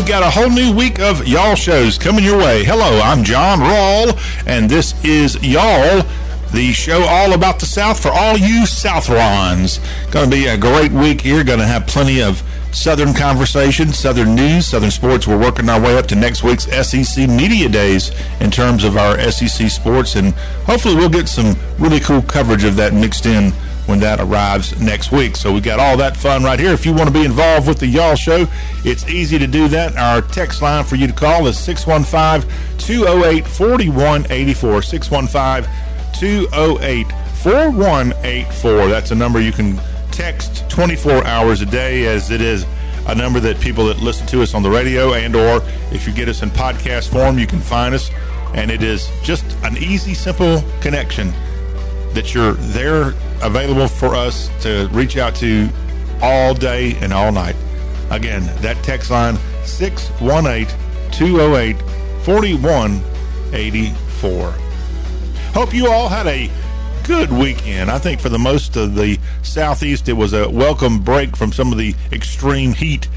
we've got a whole new week of Y'all shows coming your way. Hello, I'm John Rawl, and this is Y'all, the show all about the South for all you Southrons. Going to be a great week here. Going to have plenty of Southern conversation, Southern news, Southern sports. We're working our way up to next week's SEC Media Days in terms of our SEC sports, and hopefully we'll get some really cool coverage of that mixed in when that arrives next week. So we got all that fun right here. If you want to be involved with the Y'all Show, it's easy to do that. Our text line for you to call is 615-208-4184. 615-208-4184. That's a number you can text 24 hours a day as it is a number that people that listen to us on the radio and or if you get us in podcast form, you can find us. And it is just an easy, simple connection that you're there available for us to reach out to all day and all night. Again, that text line 618 208 4184. Hope you all had a good weekend. I think for the most of the southeast, it was a welcome break from some of the extreme heat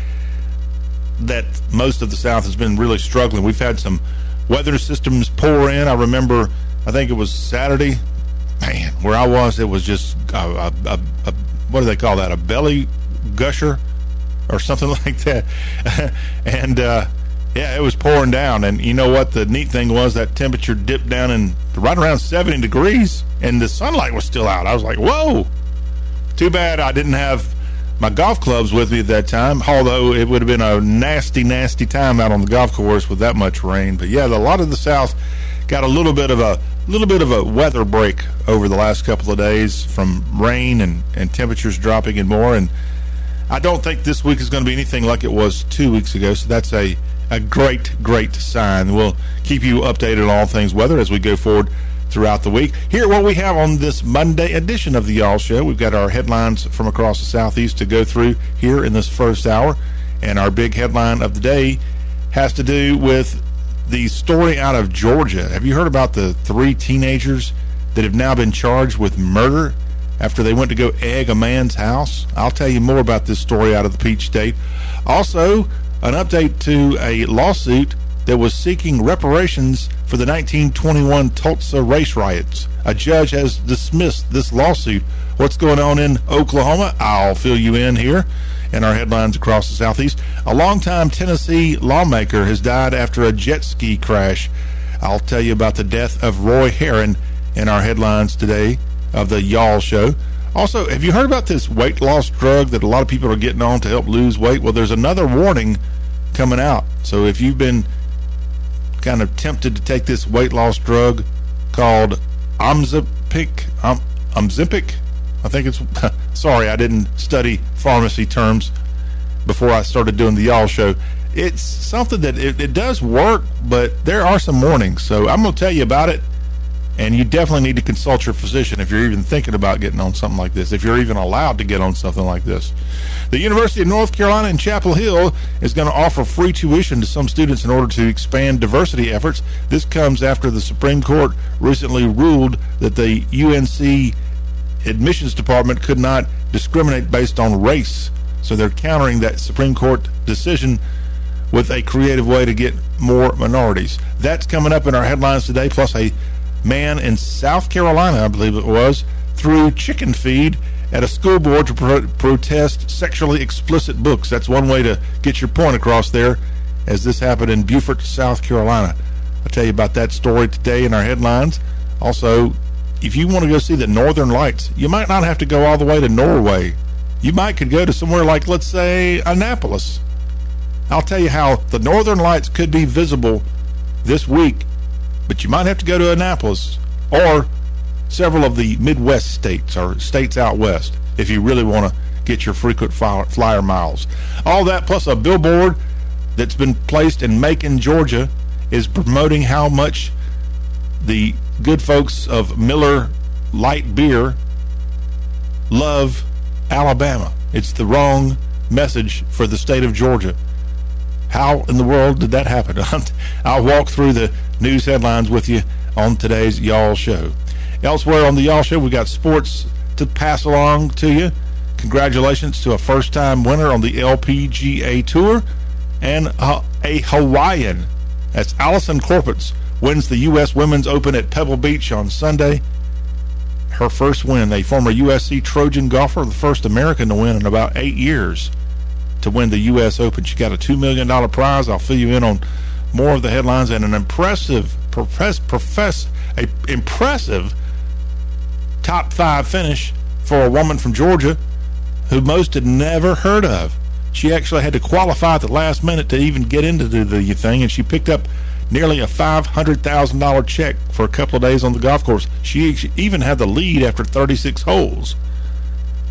that most of the south has been really struggling. We've had some weather systems pour in. I remember, I think it was Saturday, man, where I was, it was just a, a, a, a what do they call that? A belly gusher or something like that. and uh, yeah, it was pouring down. And you know what? The neat thing was that temperature dipped down in right around 70 degrees, and the sunlight was still out. I was like, whoa. Too bad I didn't have my golf clubs with me at that time, although it would have been a nasty, nasty time out on the golf course with that much rain. But yeah, a lot of the South got a little bit of a little bit of a weather break over the last couple of days from rain and, and temperatures dropping and more. And I don't think this week is going to be anything like it was two weeks ago. So that's a, a great, great sign. We'll keep you updated on all things weather as we go forward throughout the week. Here, what we have on this Monday edition of the Y'all Show, we've got our headlines from across the Southeast to go through here in this first hour. And our big headline of the day has to do with the story out of Georgia. Have you heard about the three teenagers that have now been charged with murder after they went to go egg a man's house? I'll tell you more about this story out of the Peach State. Also, an update to a lawsuit that was seeking reparations for the 1921 Tulsa race riots. A judge has dismissed this lawsuit. What's going on in Oklahoma? I'll fill you in here in our headlines across the southeast. A longtime Tennessee lawmaker has died after a jet ski crash. I'll tell you about the death of Roy Herron in our headlines today of the Y'all Show. Also, have you heard about this weight loss drug that a lot of people are getting on to help lose weight? Well, there's another warning coming out. So if you've been kind of tempted to take this weight loss drug called Omzipic, um, Omzipic, I think it's, sorry, I didn't study pharmacy terms before I started doing the Y'all show. It's something that it, it does work, but there are some warnings. So I'm going to tell you about it. And you definitely need to consult your physician if you're even thinking about getting on something like this, if you're even allowed to get on something like this. The University of North Carolina in Chapel Hill is going to offer free tuition to some students in order to expand diversity efforts. This comes after the Supreme Court recently ruled that the UNC admissions department could not discriminate based on race. So they're countering that Supreme Court decision with a creative way to get more minorities. That's coming up in our headlines today, plus a man in South Carolina, I believe it was, threw chicken feed at a school board to pro protest sexually explicit books. That's one way to get your point across there, as this happened in Beaufort, South Carolina. I'll tell you about that story today in our headlines. Also, if you want to go see the Northern Lights, you might not have to go all the way to Norway. You might could go to somewhere like, let's say, Annapolis. I'll tell you how the Northern Lights could be visible this week, but you might have to go to Annapolis or several of the Midwest states or states out west if you really want to get your frequent flyer miles. All that plus a billboard that's been placed in Macon, Georgia is promoting how much the good folks of Miller Lite Beer love Alabama. It's the wrong message for the state of Georgia. How in the world did that happen? I'll walk through the news headlines with you on today's Y'all Show. Elsewhere on the Y'all Show, we got sports to pass along to you. Congratulations to a first-time winner on the LPGA Tour. and a Hawaiian. That's Allisen Corpuz wins the U.S. Women's Open at Pebble Beach on Sunday. Her first win, a former USC Trojan golfer, the first American to win in about eight years to win the U.S. Open. She got a $2 million prize. I'll fill you in on more of the headlines and an impressive, profess, profess, a impressive top five finish for a woman from Georgia who most had never heard of. She actually had to qualify at the last minute to even get into the, the thing, and she picked up nearly a $500,000 check for a couple of days on the golf course. She even had the lead after 36 holes.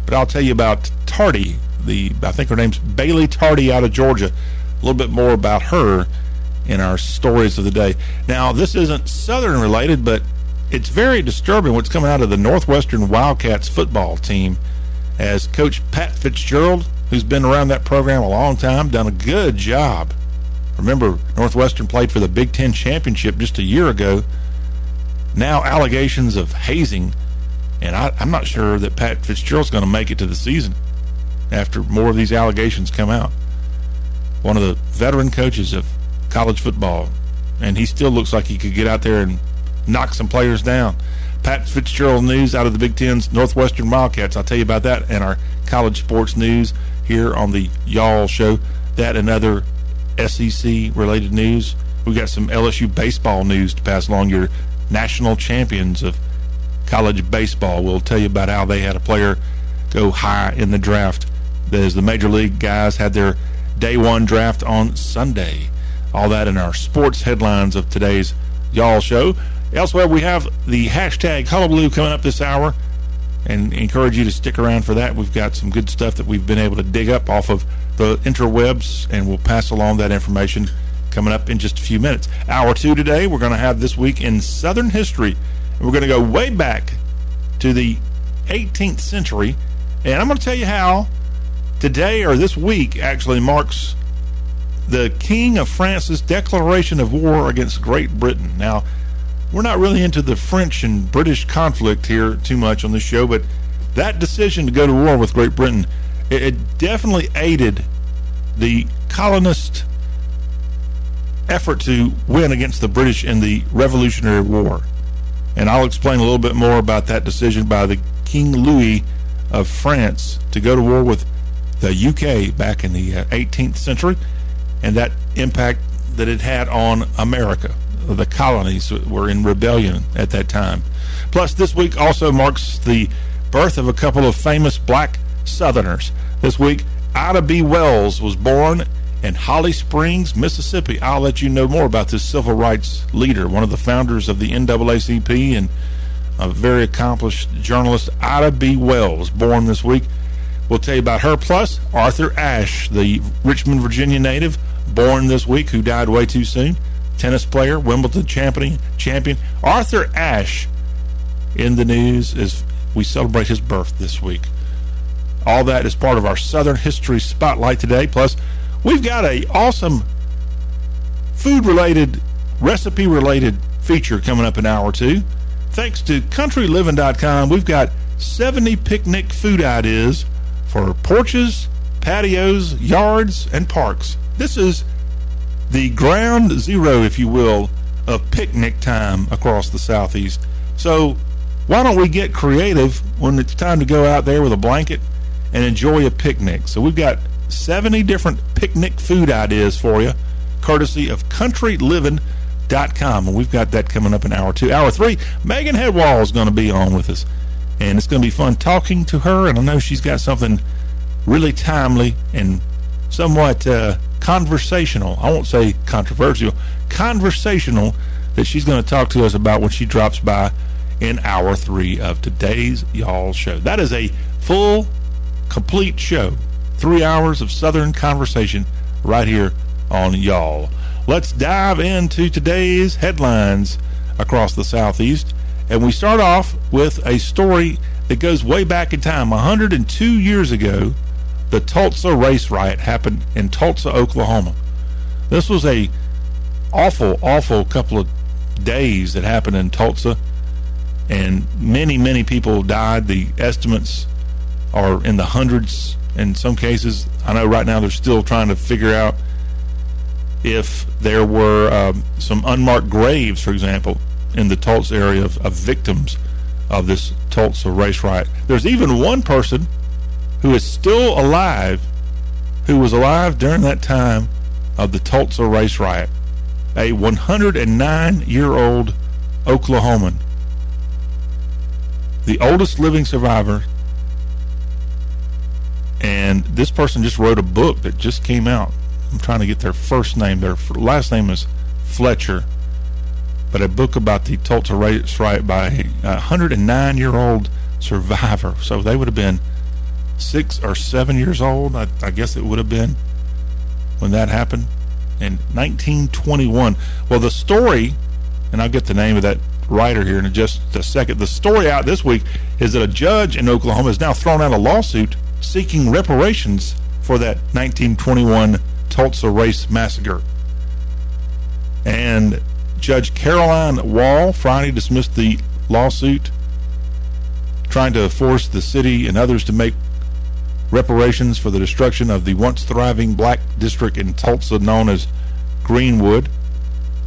But I'll tell you about Tardy, the I think her name's Bailey Tardy out of Georgia. A little bit more about her in our stories of the day. Now, this isn't Southern related, but it's very disturbing what's coming out of the Northwestern Wildcats football team as Coach Pat Fitzgerald who's been around that program a long time, done a good job. Remember, Northwestern played for the Big Ten championship just a year ago. Now allegations of hazing, and I, am not sure that Pat Fitzgerald's going to make it to the season after more of these allegations come out. One of the veteran coaches of college football, and he still looks like he could get out there and knock some players down. Pat Fitzgerald news out of the Big Ten's Northwestern Wildcats. I'll tell you about that and our college sports news here on the Y'all Show. That and other SEC related news. We've got some LSU baseball news to pass along. Your national champions of college baseball. We'll tell you about how they had a player go high in the draft. As the major league guys had their day one draft on Sunday. All that in our sports headlines of today's Y'all Show. Elsewhere, we have the hashtag hullabaloo coming up this hour and encourage you to stick around for that. We've got some good stuff that we've been able to dig up off of the interwebs, and we'll pass along that information coming up in just a few minutes. Hour two today, we're going to have this week in Southern history, we're going to go way back to the 18th century, and I'm going to tell you how today or this week actually marks the King of France's declaration of war against Great Britain. Now, we're not really into the French and British conflict here too much on this show, but that decision to go to war with Great Britain, it, it definitely aided the colonist effort to win against the British in the Revolutionary War. And I'll explain a little bit more about that decision by the King Louis of France to go to war with the UK back in the 18th uh, century and that impact that it had on America the colonies were in rebellion at that time. Plus, this week also marks the birth of a couple of famous black Southerners. This week, Ida B. Wells was born in Holly Springs, Mississippi. I'll let you know more about this civil rights leader, one of the founders of the NAACP and a very accomplished journalist, Ida B. Wells, born this week. We'll tell you about her. Plus, Arthur Ashe, the Richmond, Virginia native, born this week, who died way too soon tennis player, Wimbledon champion, champion Arthur Ashe in the news as we celebrate his birth this week. All that is part of our Southern History Spotlight today. Plus, we've got a awesome food-related, recipe-related feature coming up in hour or two. Thanks to CountryLiving.com, we've got 70 picnic food ideas for porches, patios, yards, and parks. This is the ground zero, if you will, of picnic time across the southeast. So why don't we get creative when it's time to go out there with a blanket and enjoy a picnic? So we've got 70 different picnic food ideas for you, courtesy of countryliving.com. And we've got that coming up in hour two. Hour three, Megan Headwall is going to be on with us. And it's going to be fun talking to her. And I know she's got something really timely and somewhat uh, conversational. I won't say controversial, conversational that she's going to talk to us about when she drops by in hour three of today's Y'all Show. That is a full, complete show. Three hours of Southern conversation right here on Y'all. Let's dive into today's headlines across the Southeast. And we start off with a story that goes way back in time. 102 years ago, the Tulsa race riot happened in Tulsa, Oklahoma. This was a awful, awful couple of days that happened in Tulsa, and many, many people died. The estimates are in the hundreds in some cases. I know right now they're still trying to figure out if there were um, some unmarked graves, for example, in the Tulsa area of, of victims of this Tulsa race riot. There's even one person who is still alive who was alive during that time of the Tulsa race riot. A 109 year old Oklahoman. The oldest living survivor. And this person just wrote a book that just came out. I'm trying to get their first name. Their last name is Fletcher but a book about the Tulsa race riot by a 109 year old survivor. So they would have been six or seven years old, I, I guess it would have been when that happened in 1921. Well, the story, and I'll get the name of that writer here in just a second. The story out this week is that a judge in Oklahoma has now thrown out a lawsuit seeking reparations for that 1921 Tulsa race massacre. And Judge Caroline Wall Friday dismissed the lawsuit, trying to force the city and others to make reparations for the destruction of the once thriving black district in Tulsa known as Greenwood.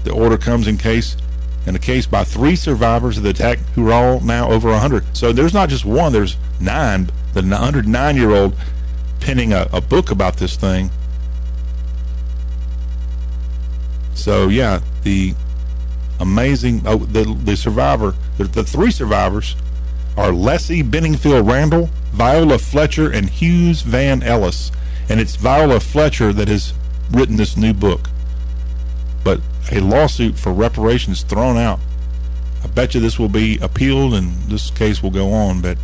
The order comes in case in a case by three survivors of the attack who are all now over 100. So there's not just one, there's nine. The 109 year old penning a, a book about this thing. So yeah, the amazing. Oh, the the survivor, the, the three survivors are Leslie Benningfield Randle, Viola Fletcher, and Hughes Van Ellis. And it's Viola Fletcher that has written this new book. A lawsuit for reparations thrown out. I bet you this will be appealed and this case will go on. But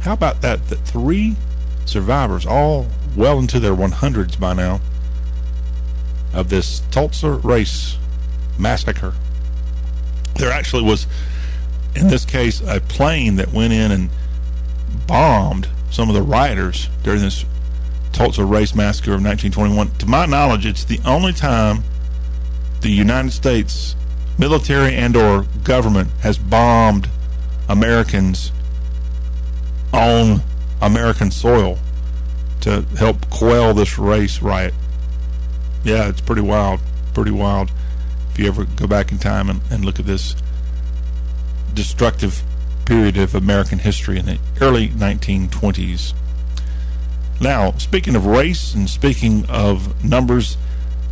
how about that? That three survivors, all well into their 100s by now, of this Tulsa race massacre there actually was, in this case, a plane that went in and bombed some of the rioters during this Tulsa race massacre of 1921. To my knowledge, it's the only time the United States military and or government has bombed Americans on American soil to help quell this race riot. Yeah, it's pretty wild. Pretty wild if you ever go back in time and, and look at this destructive period of American history in the early 1920s. Now, speaking of race and speaking of numbers,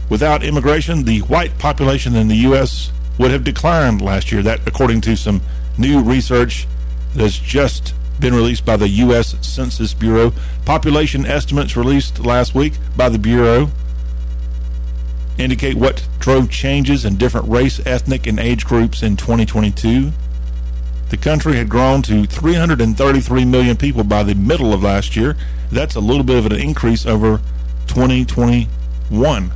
without immigration, the white population in the U.S. would have declined last year. That, according to some new research that has just been released by the U.S. Census Bureau. Population estimates released last week by the Bureau indicate what drove changes in different race, ethnic, and age groups in 2022. The country had grown to 333 million people by the middle of last year. That's a little bit of an increase over 2021.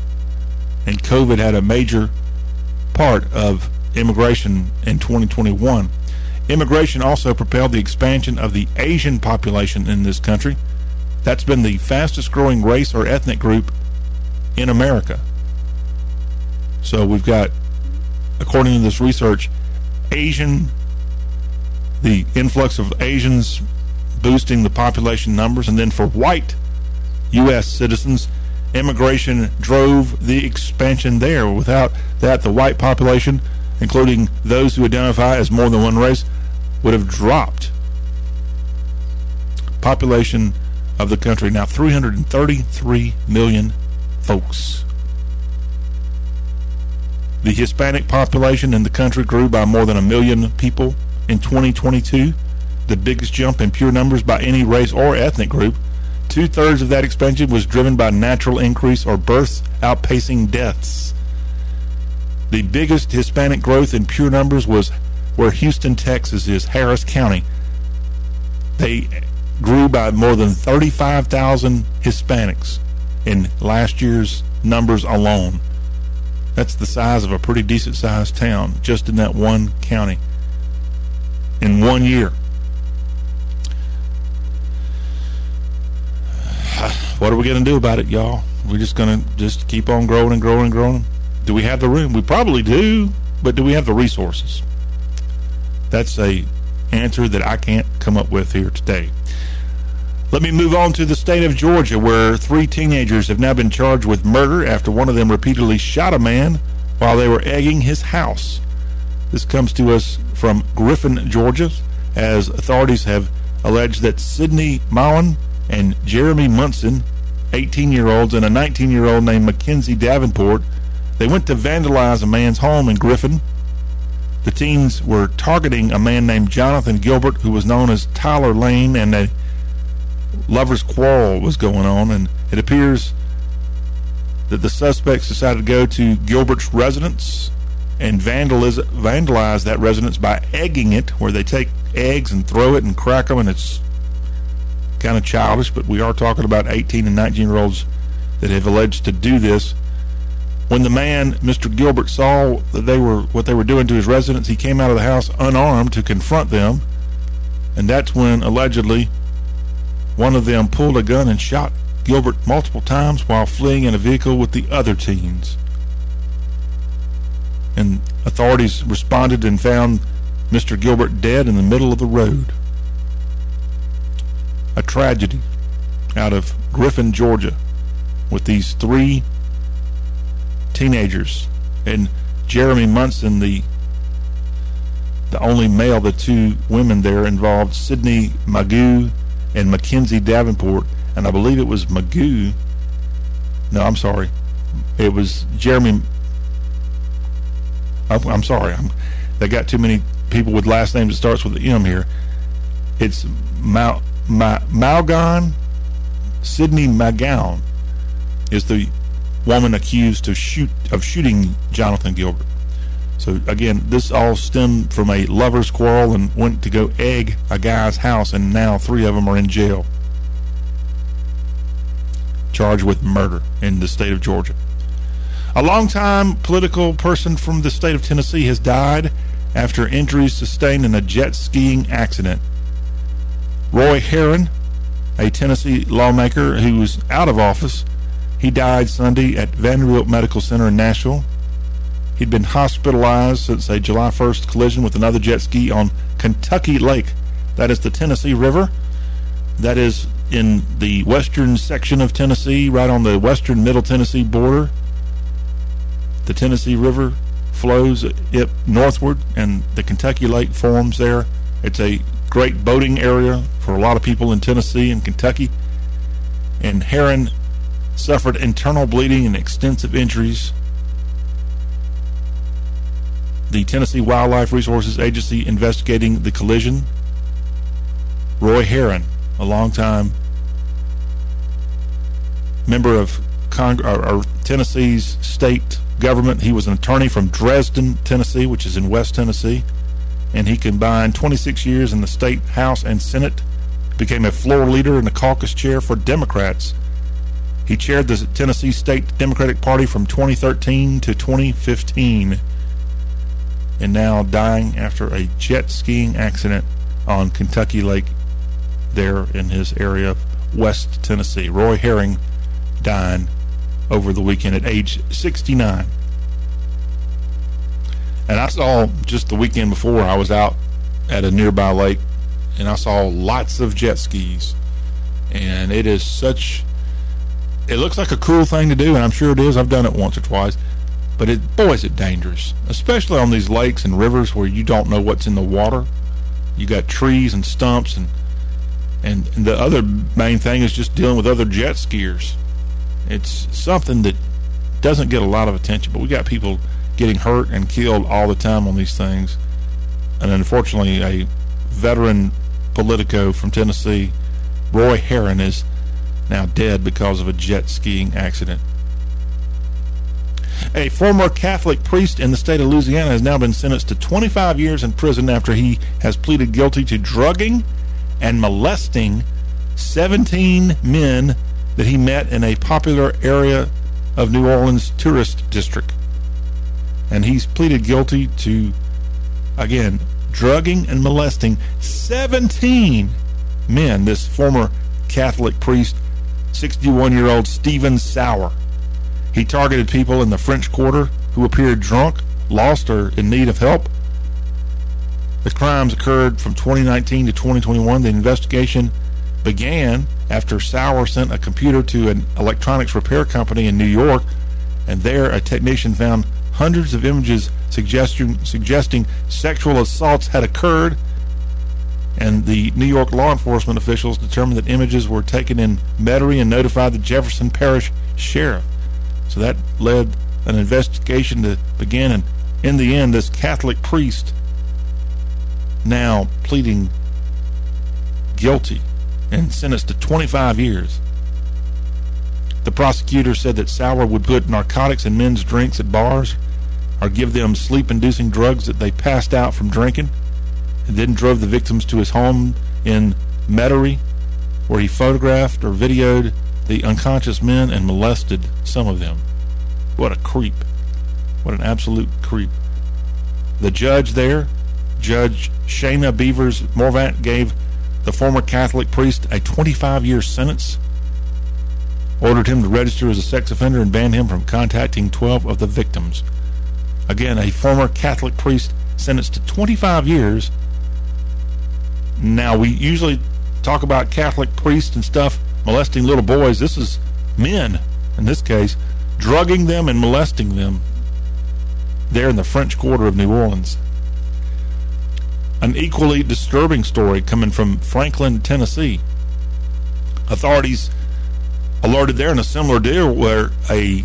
And COVID had a major part of immigration in 2021. Immigration also propelled the expansion of the Asian population in this country. That's been the fastest growing race or ethnic group in America. So we've got, according to this research, Asian, the influx of Asians boosting the population numbers, and then for white U.S. citizens, immigration drove the expansion there. Without that, the white population, including those who identify as more than one race, would have dropped. Population of the country now 333 million folks. The Hispanic population in the country grew by more than a million people in 2022, the biggest jump in pure numbers by any race or ethnic group. Two thirds of that expansion was driven by natural increase or births outpacing deaths. The biggest Hispanic growth in pure numbers was where Houston, Texas is, Harris County. They grew by more than 35,000 Hispanics in last year's numbers alone. That's the size of a pretty decent sized town just in that one county in one year. What are we going to do about it, y'all? We're just going to just keep on growing and growing and growing. Do we have the room? We probably do, but do we have the resources? That's a answer that I can't come up with here today. Let me move on to the state of Georgia, where three teenagers have now been charged with murder after one of them repeatedly shot a man while they were egging his house. This comes to us from Griffin, Georgia, as authorities have alleged that Sidney Mowan and Jeremy Munson, 18 year olds, and a 19 year old named Mackenzie Davenport, they went to vandalize a man's home in Griffin. The teens were targeting a man named Jonathan Gilbert, who was known as Tyler Lane, and a lover's quarrel was going on. And it appears that the suspects decided to go to Gilbert's residence and vandalize, vandalize that residence by egging it, where they take eggs and throw it and crack them, and it's kind of childish, but we are talking about 18 and 19 year olds that have alleged to do this. When the man, Mr. Gilbert, saw that they were what they were doing to his residence, he came out of the house unarmed to confront them, and that's when allegedly one of them pulled a gun and shot Gilbert multiple times while fleeing in a vehicle with the other teens. And authorities responded and found Mr. Gilbert dead in the middle of the road. A tragedy out of Griffin, Georgia, with these three teenagers and Jeremy Munson, the the only male, the two women there involved, Sydney Magoo and Mackenzie Davenport, and I believe it was Magoo. No, I'm sorry, it was Jeremy. I'm sorry, I'm, they got too many people with last names that starts with the M here. It's Mal, Ma, Malgon Sydney McGowan is the woman accused of shoot of shooting Jonathan Gilbert. So again, this all stemmed from a lover's quarrel and went to go egg a guy's house, and now three of them are in jail, charged with murder in the state of Georgia. A longtime political person from the state of Tennessee has died after injuries sustained in a jet skiing accident. Roy Herron, a Tennessee lawmaker who was out of office, he died Sunday at Vanderbilt Medical Center in Nashville. He'd been hospitalized since a July 1st collision with another jet ski on Kentucky Lake. That is the Tennessee River. That is in the western section of Tennessee, right on the western Middle Tennessee border. The Tennessee River flows it northward, and the Kentucky Lake forms there. It's a great boating area for a lot of people in Tennessee and Kentucky. And Herron suffered internal bleeding and extensive injuries. The Tennessee Wildlife Resources Agency investigating the collision. Roy Herron, a longtime member of Cong- or, or Tennessee's state government. He was an attorney from Dresden, Tennessee, which is in West Tennessee, and he combined 26 years in the state House and Senate, became a floor leader and the caucus chair for Democrats. He chaired the Tennessee State Democratic Party from 2013 to 2015, and now dying after a jet skiing accident on Kentucky Lake there in his area of West Tennessee. Roy Herron dying over the weekend at age 69. And I saw just the weekend before, I was out at a nearby lake and I saw lots of jet skis. And it is such, it looks like a cool thing to do, and I'm sure it is. I've done it once or twice. But it, boy, is it dangerous, especially on these lakes and rivers where you don't know what's in the water. You got trees and stumps, and, and, and the other main thing is just dealing with other jet skiers. It's something that doesn't get a lot of attention, but we got people getting hurt and killed all the time on these things. And unfortunately, a veteran Politico from Tennessee, Roy Herron, is now dead because of a jet skiing accident. A former Catholic priest in the state of Louisiana has now been sentenced to 25 years in prison after he has pleaded guilty to drugging and molesting 17 men that he met in a popular area of New Orleans tourist district. And he's pleaded guilty to, again, drugging and molesting 17 men. This former Catholic priest, 61 year old Stephen Sauer. He targeted people in the French Quarter who appeared drunk, lost, or in need of help. The crimes occurred from 2019 to 2021. The investigation began after Sauer sent a computer to an electronics repair company in New York, and there a technician found hundreds of images suggesting, suggesting sexual assaults had occurred. And the New York law enforcement officials determined that images were taken in Metairie and notified the Jefferson Parish Sheriff. So that led an investigation to begin, and in the end, this Catholic priest now pleading guilty and sentenced to 25 years. The prosecutor said that Sauer would put narcotics in men's drinks at bars or give them sleep inducing drugs that they passed out from drinking, and then drove the victims to his home in Metairie, where he photographed or videoed the unconscious men and molested some of them. What a creep. What an absolute creep. The judge there, Judge Shayna Beevers Morvant, gave the former Catholic priest a 25 year sentence, ordered him to register as a sex offender, and banned him from contacting 12 of the victims. Again, a former Catholic priest sentenced to 25 years. Now, we usually talk about Catholic priests and stuff molesting little boys. This is men, in this case drugging them and molesting them there in the French Quarter of New Orleans. An equally disturbing story coming from Franklin, Tennessee. Authorities alerted there in a similar deal where a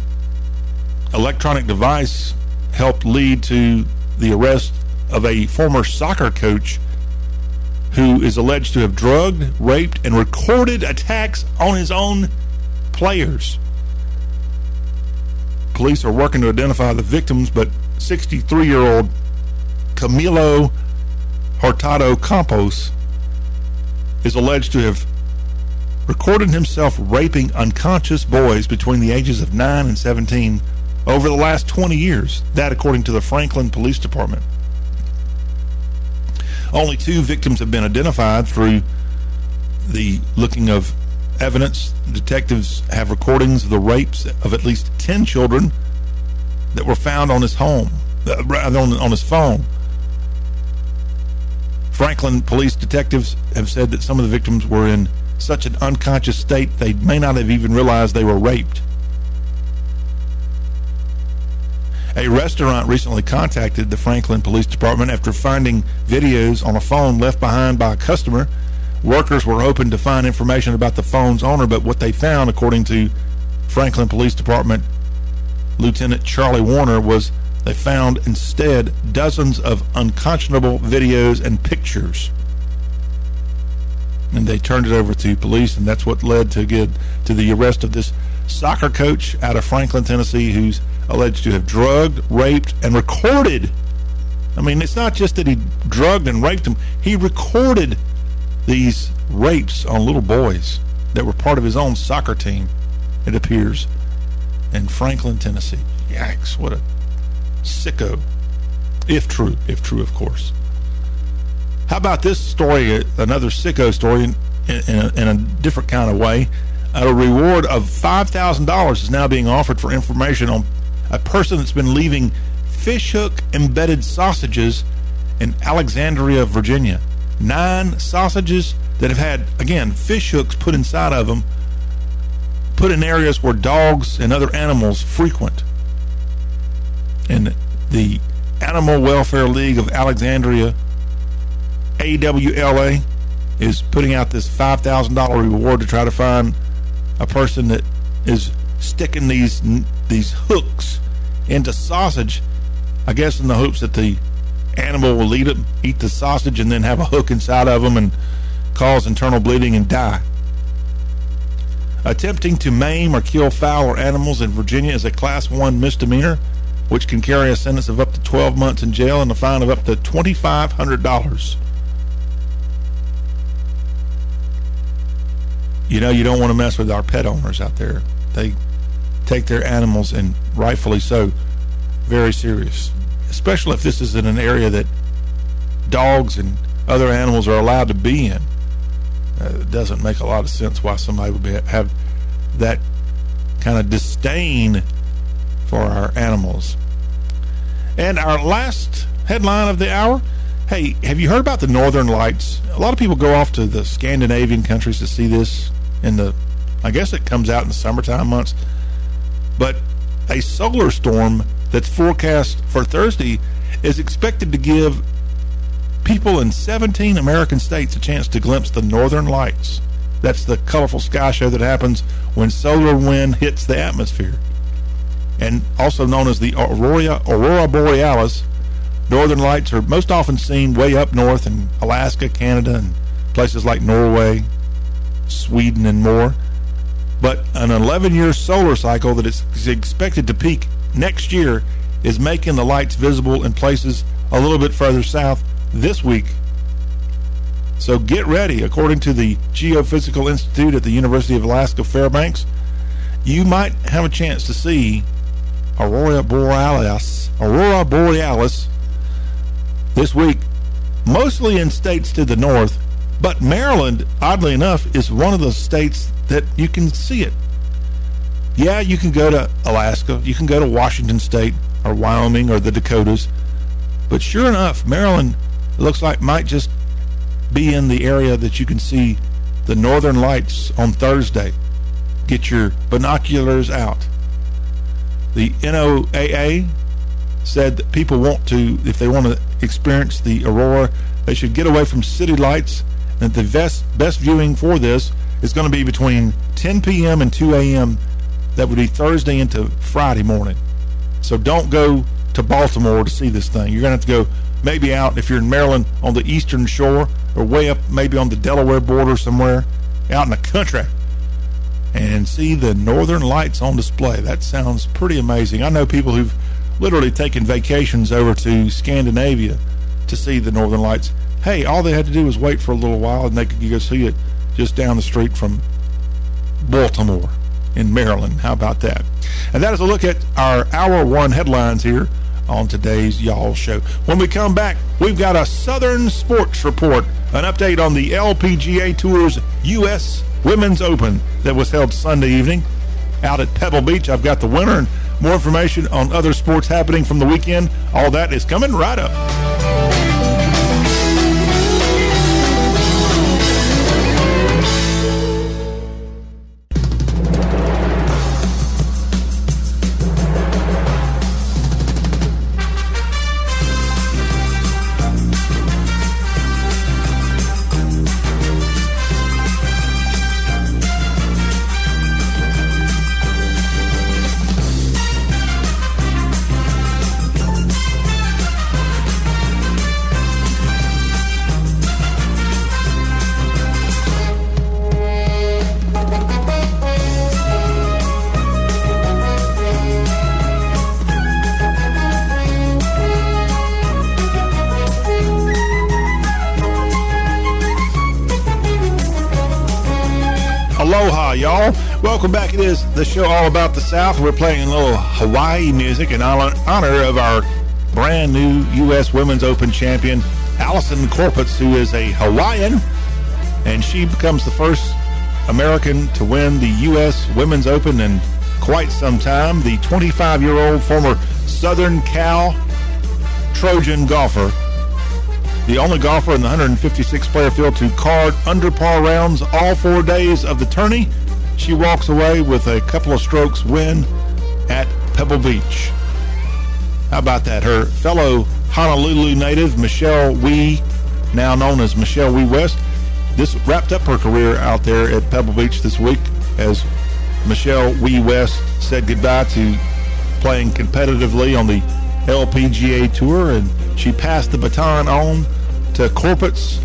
electronic device helped lead to the arrest of a former soccer coach who is alleged to have drugged, raped, and recorded attacks on his own players. Police are working to identify the victims, but 63 year old Camilo Hurtado Campos is alleged to have recorded himself raping unconscious boys between the ages of 9 and 17 over the last 20 years. That, according to the Franklin Police Department. Only two victims have been identified through the looking of evidence. Detectives have recordings of the rapes of at least 10 children that were found on his home, rather on, on his phone. Franklin police detectives have said that some of the victims were in such an unconscious state they may not have even realized they were raped. A restaurant recently contacted the Franklin Police Department after finding videos on a phone left behind by a customer Workers were hoping to find information about the phone's owner, but what they found, according to Franklin Police Department Lieutenant Charlie Warner, was they found instead dozens of unconscionable videos and pictures. And they turned it over to police, and that's what led to get to the arrest of this soccer coach out of Franklin, Tennessee, who's alleged to have drugged, raped, and recorded. I mean, it's not just that he drugged and raped them; he recorded these rapes on little boys that were part of his own soccer team, it appears, in Franklin, Tennessee. Yikes, what a sicko. If true, if true, of course. How about this story, another sicko story in, in, a, in a different kind of way? A reward of $5,000 is now being offered for information on a person that's been leaving fishhook embedded sausages in Alexandria, Virginia nine sausages that have had, again, fish hooks put inside of them, put in areas where dogs and other animals frequent. And the Animal Welfare League of Alexandria, AWLA, is putting out this $5,000 reward to try to find a person that is sticking these these hooks into sausage, I guess in the hopes that the animal will eat it, eat the sausage, and then have a hook inside of them and cause internal bleeding and die. Attempting to maim or kill fowl or animals in Virginia is a Class 1 misdemeanor, which can carry a sentence of up to 12 months in jail and a fine of up to $2,500. You know, you don't want to mess with our pet owners out there. They take their animals, and rightfully so, very serious especially if this is in an area that dogs and other animals are allowed to be in. Uh, it doesn't make a lot of sense why somebody would be, have that kind of disdain for our animals. And our last headline of the hour Hey, have you heard about the Northern Lights? A lot of people go off to the Scandinavian countries to see this in the, I guess it comes out in the summertime months. But a solar storm that's forecast for Thursday is expected to give people in 17 American states a chance to glimpse the Northern Lights. That's the colorful sky show that happens when solar wind hits the atmosphere. And also known as the Aurora, Aurora Borealis, Northern Lights are most often seen way up north in Alaska, Canada, and places like Norway, Sweden, and more. But an 11 year solar cycle that is expected to peak next year is making the lights visible in places a little bit further south this week. So get ready. According to the Geophysical Institute at the University of Alaska Fairbanks, you might have a chance to see Aurora Borealis, Aurora Borealis this week, mostly in states to the north, but Maryland, oddly enough, is one of the states that you can see it. Yeah, you can go to Alaska, you can go to Washington State or Wyoming or the Dakotas, but sure enough, Maryland looks like might just be in the area that you can see the northern lights on Thursday. Get your binoculars out. The NOAA said that people want to, if they want to experience the aurora, they should get away from city lights. And the best, best viewing for this is going to be between 10 p.m. and 2 a.m. That would be Thursday into Friday morning. So don't go to Baltimore to see this thing. You're going to have to go maybe out if you're in Maryland on the eastern shore or way up maybe on the Delaware border somewhere out in the country and see the northern lights on display. That sounds pretty amazing. I know people who've literally taken vacations over to Scandinavia to see the northern lights. Hey, all they had to do was wait for a little while and they could go see it just down the street from Baltimore in Maryland. How about that? And that is a look at our hour one headlines here on today's Y'all Show. When we come back, we've got a Southern Sports Report, an update on the LPGA Tour's U.S. Women's Open that was held Sunday evening out at Pebble Beach. I've got the winner and more information on other sports happening from the weekend. All that is coming right up. Welcome back. It is the show all about the South. We're playing a little Hawaii music in honor of our brand new U.S. Women's Open champion, Allisen Corpuz, who is a Hawaiian, and she becomes the first American to win the U.S. Women's Open in quite some time. The 25 year old former Southern Cal Trojan golfer, the only golfer in the 156 player field to card under par rounds all four days of the tourney she walks away with a couple of strokes win at Pebble Beach. How about that? Her fellow Honolulu native, Michelle Wie, now known as Michelle Wie West, this wrapped up her career out there at Pebble Beach this week as Michelle Wie West said goodbye to playing competitively on the LPGA Tour, and she passed the baton on to Corpuz,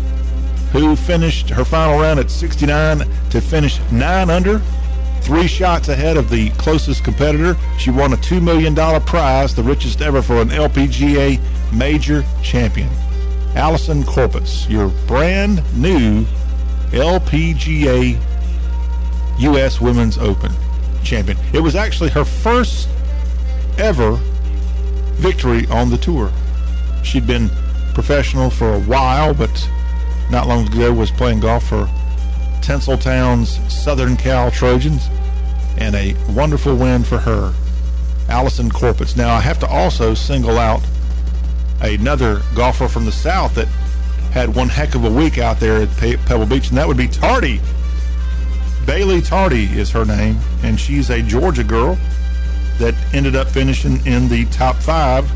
who finished her final round at 69 to finish 9 under, three shots ahead of the closest competitor. She won a $2 million prize, the richest ever for an LPGA major champion. Allisen Corpuz, your brand new LPGA U.S. Women's Open champion. It was actually her first ever victory on the tour. She'd been professional for a while, but not long ago was playing golf for Tinseltown's Southern Cal Trojans, and a wonderful win for her, Allisen Corpuz. Now, I have to also single out another golfer from the South that had one heck of a week out there at Pebble Beach, and that would be Tardy. Bailey Tardy is her name, and she's a Georgia girl that ended up finishing in the top five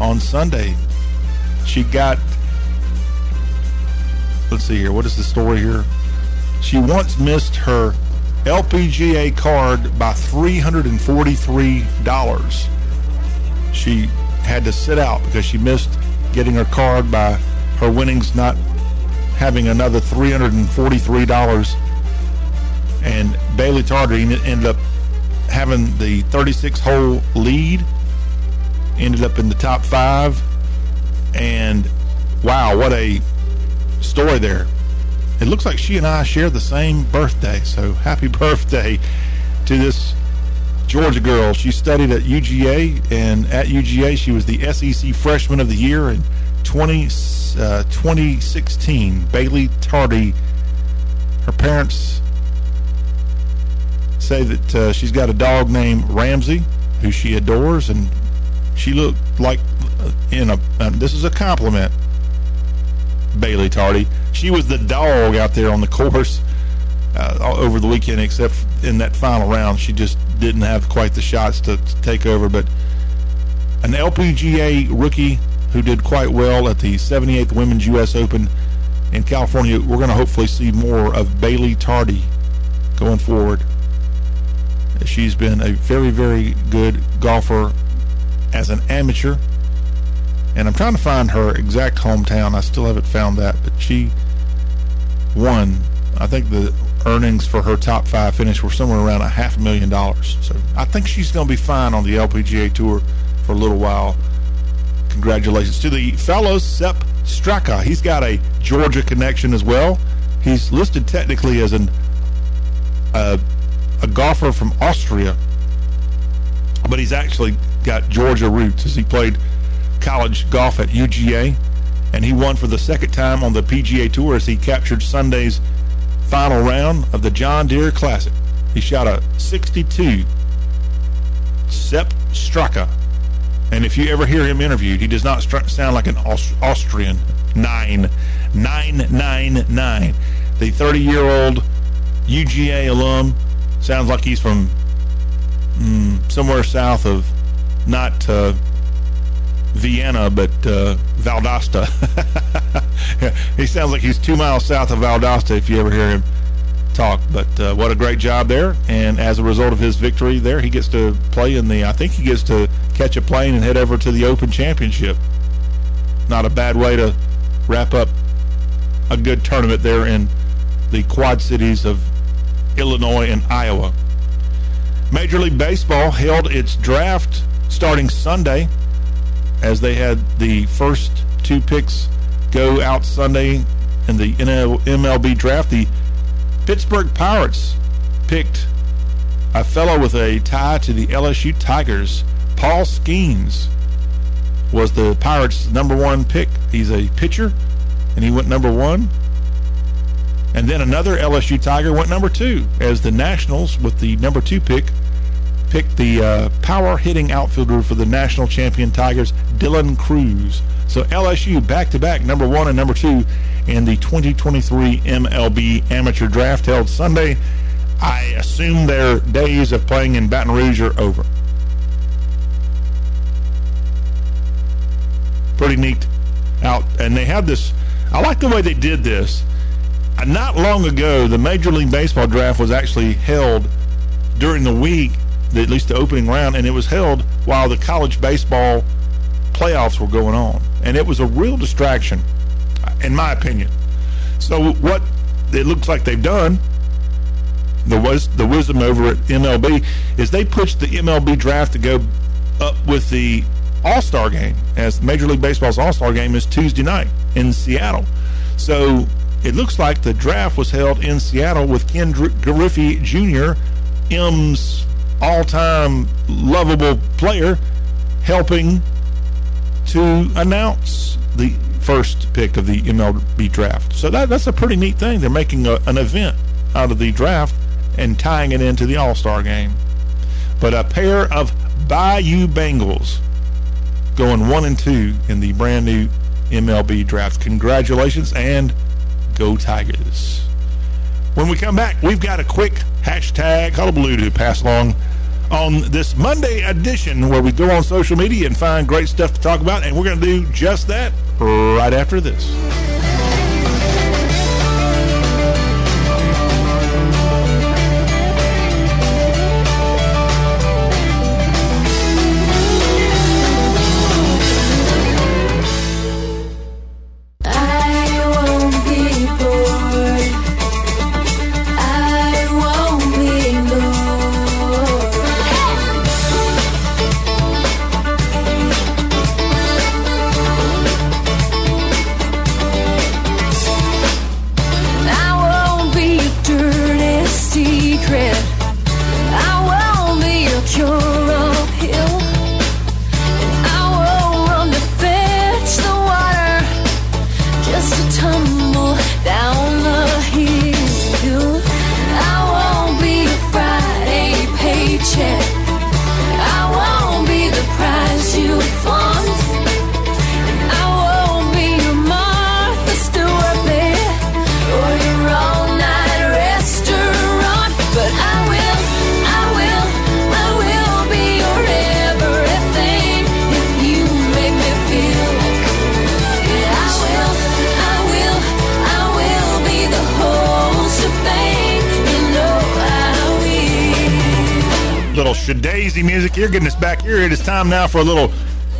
on Sunday. She got, let's see here, what is the story here? She once missed her LPGA card by $343. She had to sit out because she missed getting her card by her winnings not having another $343. And Bailey Tardy ended up having the 36 hole lead, ended up in the top five. And wow, what a story there. It looks like she and I share the same birthday. So happy birthday to this Georgia girl. She studied at UGA, and at UGA, she was the SEC Freshman of the Year in 20, uh, 2016. Bailey Tardy. Her parents say that uh, she's got a dog named Ramsey, who she adores, and she looked like uh, in a. Uh, this is a compliment. Bailey Tardy. She was the dog out there on the course uh, over the weekend, except in that final round. She just didn't have quite the shots to, to take over. But an LPGA rookie who did quite well at the 78th Women's U.S. Open in California. We're going to hopefully see more of Bailey Tardy going forward. She's been a very, very good golfer as an amateur. And I'm trying to find her exact hometown. I still haven't found that. But she won, I think the earnings for her top five finish were somewhere around a half a million dollars. So I think she's going to be fine on the LPGA Tour for a little while. Congratulations to the fellow Sepp Straka. He's got a Georgia connection as well. He's listed technically as an uh, a golfer from Austria, but he's actually got Georgia roots as he played college golf at UGA, and he won for the second time on the PGA Tour as he captured Sunday's final round of the John Deere Classic. He shot a 62. Sepp Straka. And if you ever hear him interviewed, he does not sound like an Aust- Austrian. Nine. Nine, nine, nine. The 30 year old UGA alum sounds like he's from mm, somewhere south of not uh, Vienna, but uh, Valdosta. he sounds like he's two miles south of Valdosta if you ever hear him talk. But uh, what a great job there. And as a result of his victory there, he gets to play in the, I think he gets to catch a plane and head over to the Open Championship. Not a bad way to wrap up a good tournament there in the Quad Cities of Illinois and Iowa. Major League Baseball held its draft starting Sunday as they had the first two picks go out Sunday in the MLB draft. The Pittsburgh Pirates picked a fellow with a tie to the LSU Tigers. Paul Skenes was the Pirates' number one pick. He's a pitcher, and he went number one. And then another LSU Tiger went number two, as the Nationals, with the number two pick, picked the uh, power hitting outfielder for the national champion Tigers, Dylan Crews. So LSU back to back, number one and number two in the 2023 MLB amateur draft held Sunday. I assume their days of playing in Baton Rouge are over. Pretty neat out. And they had this, I like the way they did this. Not long ago, the Major League Baseball draft was actually held during the week at least the opening round, and it was held while the college baseball playoffs were going on, and it was a real distraction, in my opinion. So what it looks like they've done, the was the wisdom over at MLB is they pushed the MLB draft to go up with the All Star game, as Major League Baseball's All Star game is Tuesday night in Seattle. So it looks like the draft was held in Seattle with Ken Griffey Jr., M's all-time lovable player helping to announce the first pick of the MLB draft. So that, that's a pretty neat thing. They're making a, an event out of the draft and tying it into the All-Star game. But a pair of Bayou Bengals going one and two in the brand new MLB draft. Congratulations and go Tigers. When we come back, we've got a quick hashtag hullabaloo to pass along on this Monday edition where we go on social media and find great stuff to talk about, and we're going to do just that right after this. Time now for a little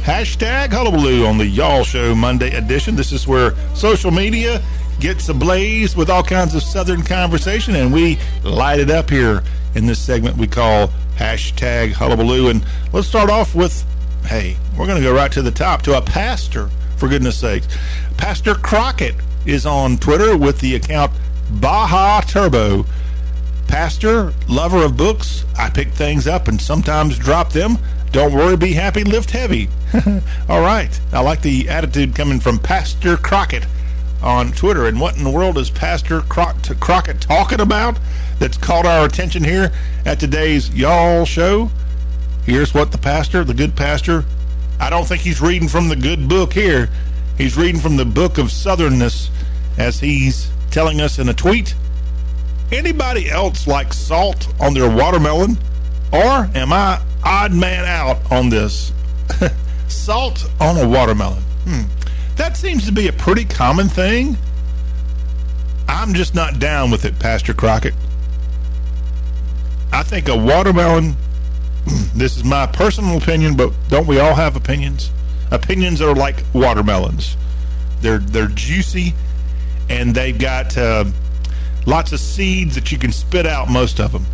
hashtag hullabaloo on the Y'all Show Monday edition. This is where social media gets ablaze with all kinds of Southern conversation, and we light it up here in this segment we call hashtag hullabaloo. And let's start off with, hey, we're going to go right to the top to a pastor, for goodness sakes. Pastor Crockett is on Twitter with the account Baja Turbo pastor, lover of books. I pick things up and sometimes drop them. Don't worry, be happy, lift heavy. All right. I like the attitude coming from Pastor Crockett on Twitter. And what in the world is Pastor Croc- Crockett talking about that's caught our attention here at today's Y'all show? Here's what the pastor, the good pastor, I don't think he's reading from the good book here. He's reading from the book of Southernness as he's telling us in a tweet anybody else like salt on their watermelon? Or am I odd man out on this? salt on a watermelon. Hmm. That seems to be a pretty common thing. I'm just not down with it, Pastor Crockett. I think a watermelon, this is my personal opinion, but don't we all have opinions? Opinions are like watermelons. They're they're juicy and they've got uh, lots of seeds that you can spit out most of them.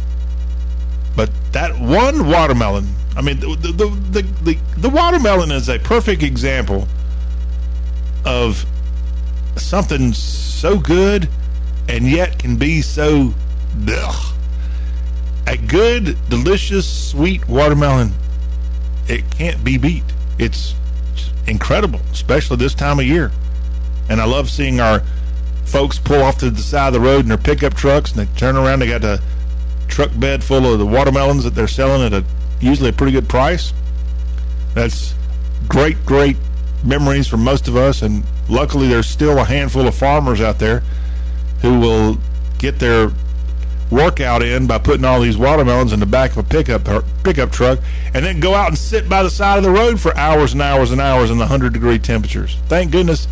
But that one watermelon, I mean, the, the, the, the, the watermelon is a perfect example of something so good and yet can be so ugh. a good delicious sweet watermelon it can't be beat it's incredible especially this time of year and i love seeing our folks pull off to the side of the road in their pickup trucks and they turn around. They got a truck bed full of the watermelons that they're selling at a usually a pretty good price. That's great, great memories for most of us. And luckily, there's still a handful of farmers out there who will get their workout in by putting all these watermelons in the back of a pickup pickup truck and then go out and sit by the side of the road for hours and hours and hours in the 100 degree temperatures. Thank goodness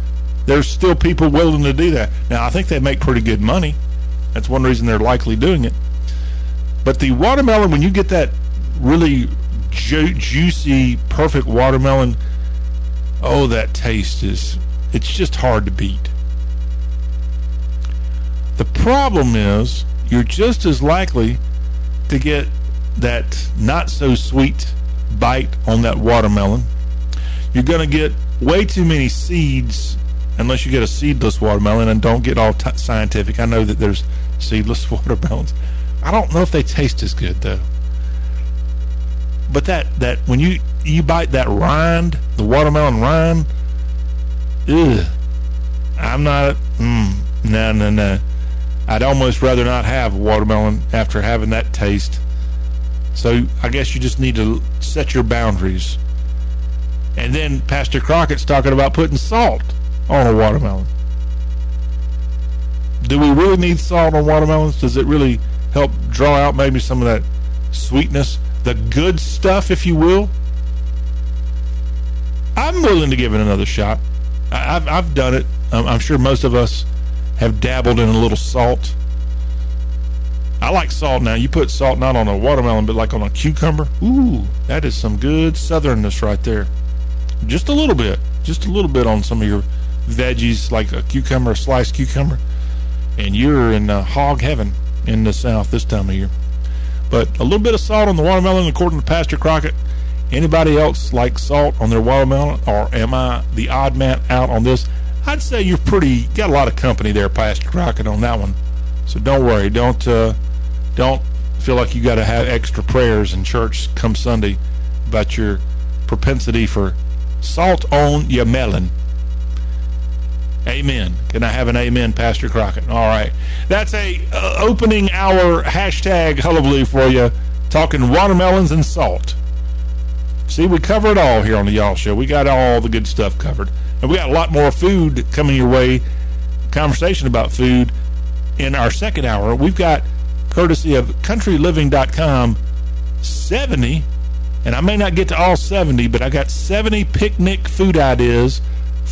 there's still people willing to do that. Now, I think they make pretty good money. That's one reason they're likely doing it. But the watermelon, when you get that really ju- juicy, perfect watermelon, oh, that taste is, it's just hard to beat. The problem is, you're just as likely to get that not so sweet bite on that watermelon. You're going to get way too many seeds unless you get a seedless watermelon and don't get all t- scientific. I know that there's seedless watermelons. I don't know if they taste as good though. But that that when you you bite that rind, the watermelon rind, ugh, I'm not. Mm, no, no, no. I'd almost rather not have watermelon after having that taste. So I guess you just need to set your boundaries. And then Pastor Crockett's talking about putting salt on a watermelon. Do we really need salt on watermelons? Does it really help draw out maybe some of that sweetness, the good stuff, if you will? I'm willing to give it another shot. I've, I've done it. I'm sure most of us have dabbled in a little salt. I like salt now. You put salt not on a watermelon, but like on a cucumber. Ooh, that is some good southernness right there. Just a little bit. Just a little bit on some of your veggies, like a cucumber, a sliced cucumber. And you're in uh, hog heaven in the south this time of year. But a little bit of salt on the watermelon, according to Pastor Crockett. Anybody else like salt on their watermelon, or am I the odd man out on this? I'd say you're pretty got a lot of company there, Pastor Crockett, on that one. So don't worry, don't uh, don't feel like you got to have extra prayers in church come Sunday about your propensity for salt on your melon. Amen. Can I have an amen, Pastor Crockett? All right. That's a uh, opening hour hashtag hullabaloo for you, talking watermelons and salt. See, we cover it all here on the Y'all Show. We got all the good stuff covered. And we got a lot more food coming your way, conversation about food in our second hour. We've got, courtesy of countryliving.com, 70, and I may not get to all 70, but I got 70 picnic food ideas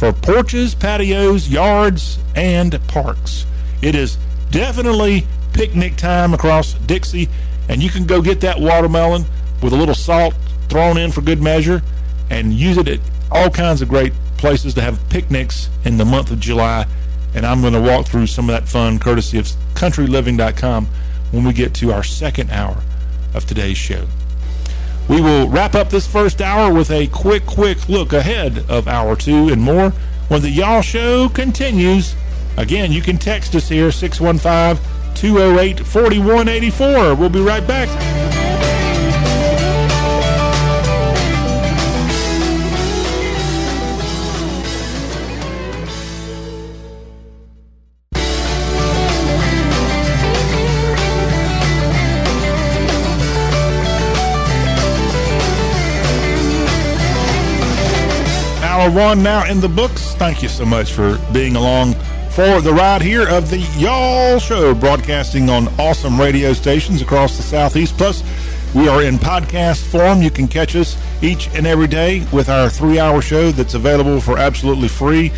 for porches, patios, yards, and parks. It is definitely picnic time across Dixie, and you can go get that watermelon with a little salt thrown in for good measure and use it at all kinds of great places to have picnics in the month of July. And I'm going to walk through some of that fun courtesy of countryliving.com when we get to our second hour of today's show. We will wrap up this first hour with a quick, quick look ahead of hour two and more when the Y'all Show continues. Again, you can text us here, 615 208 4184. We'll be right back. Hour one now in the books. Thank you so much for being along for the ride here of the Y'all Show, broadcasting on awesome radio stations across the Southeast. Plus, we are in podcast form. You can catch us each and every day with our three hour show that's available for absolutely free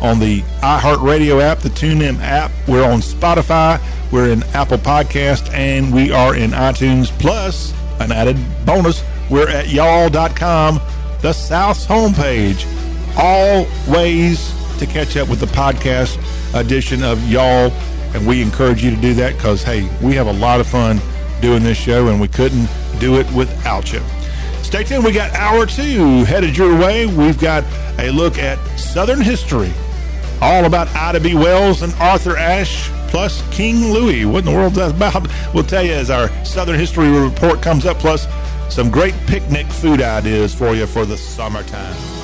on the iHeartRadio app, the TuneIn app. We're on Spotify, we're in Apple Podcast, and we are in iTunes. Plus, an added bonus, we're at y'all.com, the South's homepage all ways to catch up with the podcast edition of Y'all. And we encourage you to do that because, hey, we have a lot of fun doing this show and we couldn't do it without you. Stay tuned. We got hour two headed your way. We've got a look at Southern history, all about Ida B. Wells and Arthur Ashe, plus King Louis. What in the world is that about? We'll tell you as our Southern history report comes up, plus some great picnic food ideas for you for the summertime.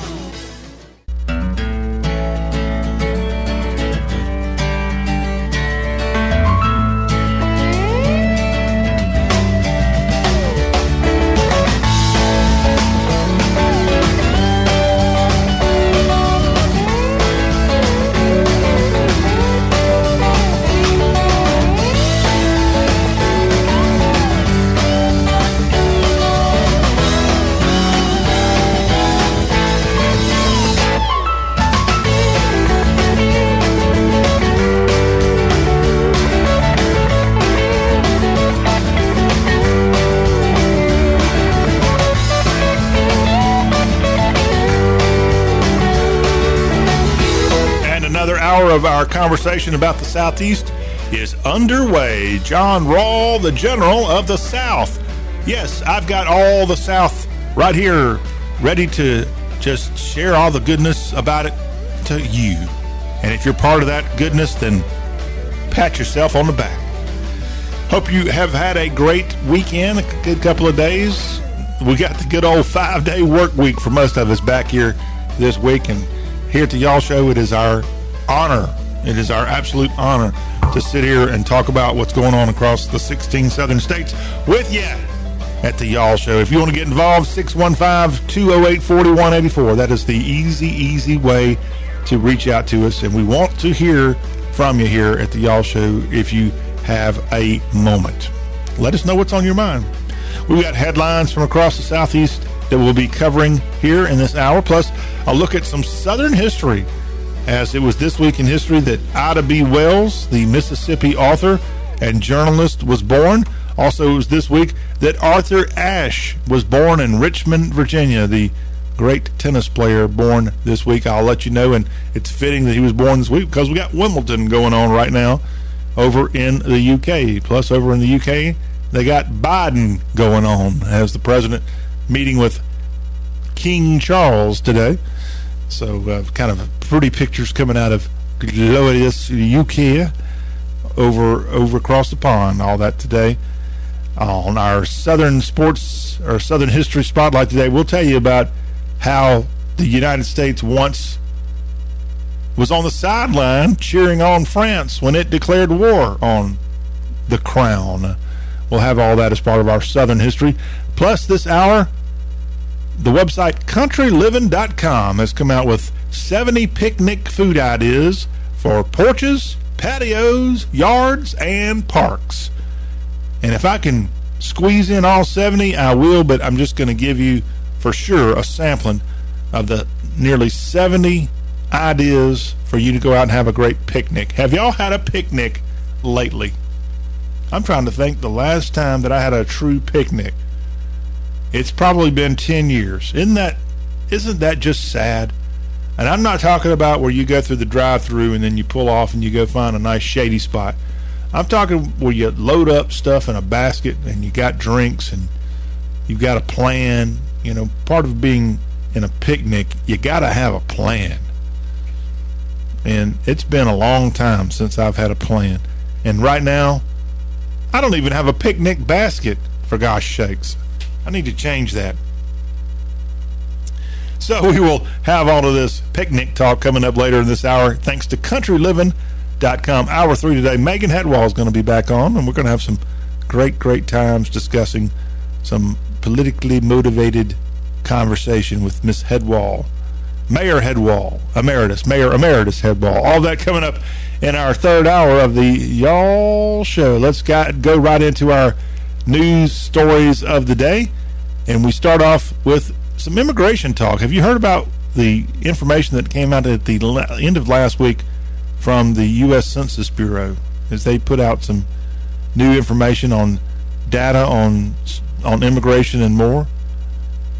Of our conversation about the Southeast is underway. John Rawl, the General of the South. Yes, I've got all the South right here ready to just share all the goodness about it to you. And if you're part of that goodness, then pat yourself on the back. Hope you have had a great weekend, a good couple of days. We got the good old five day work week for most of us back here this week. And here at the Y'all Show, it is our honor. It is our absolute honor to sit here and talk about what's going on across the 16 southern states with you. at the Y'all Show. If you want to get involved, 615 208 4184. That is the easy, easy way to reach out to us. And we want to hear from you here at the Y'all Show if you have a moment. Let us know what's on your mind. We've got headlines from across the Southeast that we'll be covering here in this hour, plus a look at some Southern history, as it was this week in history that Ida B. Wells, the Mississippi author and journalist, was born. Also, it was this week that Arthur Ashe was born in Richmond, Virginia, the great tennis player born this week. I'll let you know, and it's fitting that he was born this week because we got Wimbledon going on right now over in the UK. Plus, over in the UK, they got Biden going on as the president meeting with King Charles today. So, uh, kind of pretty pictures coming out of glorious UK over over across the pond. All that today on our Southern Sports or Southern History Spotlight today. We'll tell you about how the United States once was on the sideline cheering on France when it declared war on the crown. We'll have all that as part of our Southern history. Plus, this hour, the website countryliving.com has come out with 70 picnic food ideas for porches, patios, yards, and parks. And if I can squeeze in all 70, I will, but I'm just going to give you for sure a sampling of the nearly 70 ideas for you to go out and have a great picnic. Have y'all had a picnic lately? I'm trying to think the last time that I had a true picnic. It's probably been 10 years. Isn't that isn't that just sad? And I'm not talking about where you go through the drive-through and then you pull off and you go find a nice shady spot. I'm talking where you load up stuff in a basket and you got drinks and you've got a plan. You know, part of being in a picnic, you got to have a plan. And it's been a long time since I've had a plan. And right now, I don't even have a picnic basket, for gosh sakes. I need to change that. So we will have all of this picnic talk coming up later in this hour, thanks to Country Living com. Hour three today. Megan Headwall is going to be back on, and we're going to have some great, great times discussing some politically motivated conversation with Miss Headwall, Mayor Headwall, Emeritus, Mayor Emeritus Headwall. All that coming up in our third hour of the Y'all Show. Let's go right into our news stories of the day, and we start off with some immigration talk. Have you heard about the information that came out at the end of last week from the U.S. Census Bureau as they put out some new information on data on on immigration and more.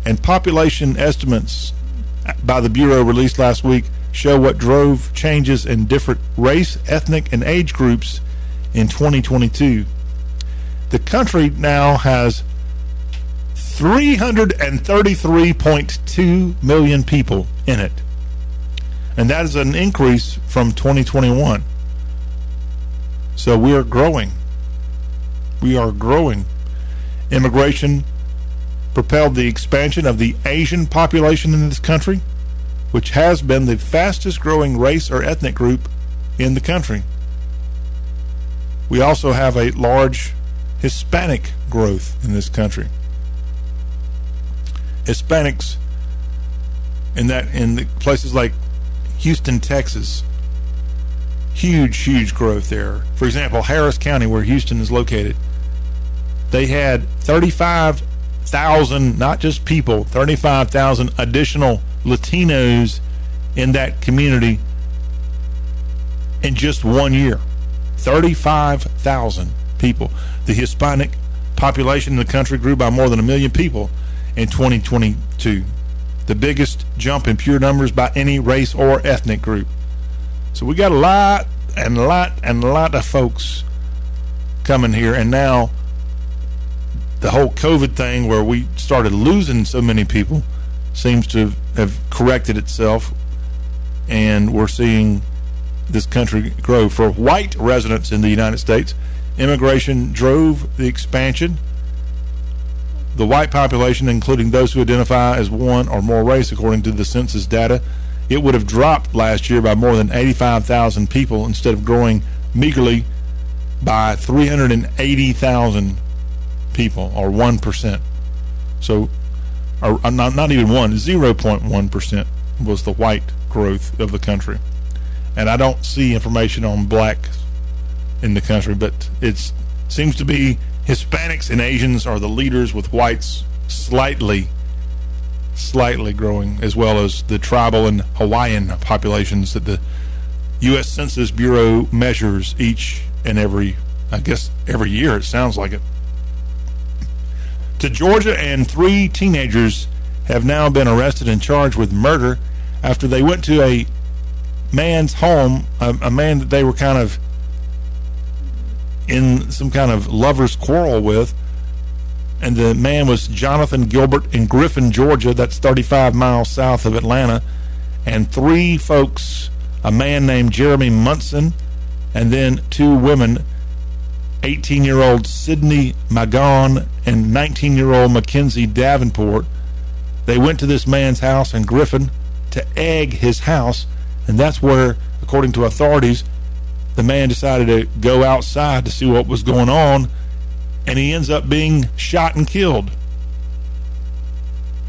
And population estimates by the Bureau released last week show what drove changes in different race, ethnic, and age groups in 2022. The country now has 333.2 million people in it and that is an increase from 2021. So we are growing. We are growing. Immigration propelled the expansion of the Asian population in this country, which has been the fastest growing race or ethnic group in the country. We also have a large Hispanic growth in this country. Hispanics in that in places like Houston, Texas. Huge, huge growth there. For example, Harris County, where Houston is located, they had 35,000, not just people, 35,000 additional Latinos in that community in just one year. 35,000 people. The Hispanic population in the country grew by more than a million people in 2022 the biggest jump in pure numbers by any race or ethnic group. So we got a lot and a lot and a lot of folks coming here, and now the whole COVID thing where we started losing so many people seems to have corrected itself, and we're seeing this country grow. For white residents in the United States, immigration drove the expansion the white population, including those who identify as one or more race, according to the census data, it would have dropped last year by more than 85,000 people instead of growing meagerly by 380,000 people, or 1%. So, or uh, not, not even 1, 0.1% was the white growth of the country. And I don't see information on blacks in the country, but it seems to be Hispanics and Asians are the leaders, with whites slightly, slightly growing, as well as the tribal and Hawaiian populations that the U.S. Census Bureau measures each and every, I guess, every year. It sounds like it. To Georgia, and three teenagers have now been arrested and charged with murder after they went to a man's home, a, a man that they were kind of in some kind of lover's quarrel with. And the man was Jonathan Gilbert in Griffin, Georgia. That's 35 miles south of Atlanta. And three folks a man named Jeremy Munson, and then two women 18 year old Sydney Magon and 19 year old Mackenzie Davenport. They went to this man's house in Griffin to egg his house, and that's where, according to authorities, the man decided to go outside to see what was going on, and he ends up being shot and killed.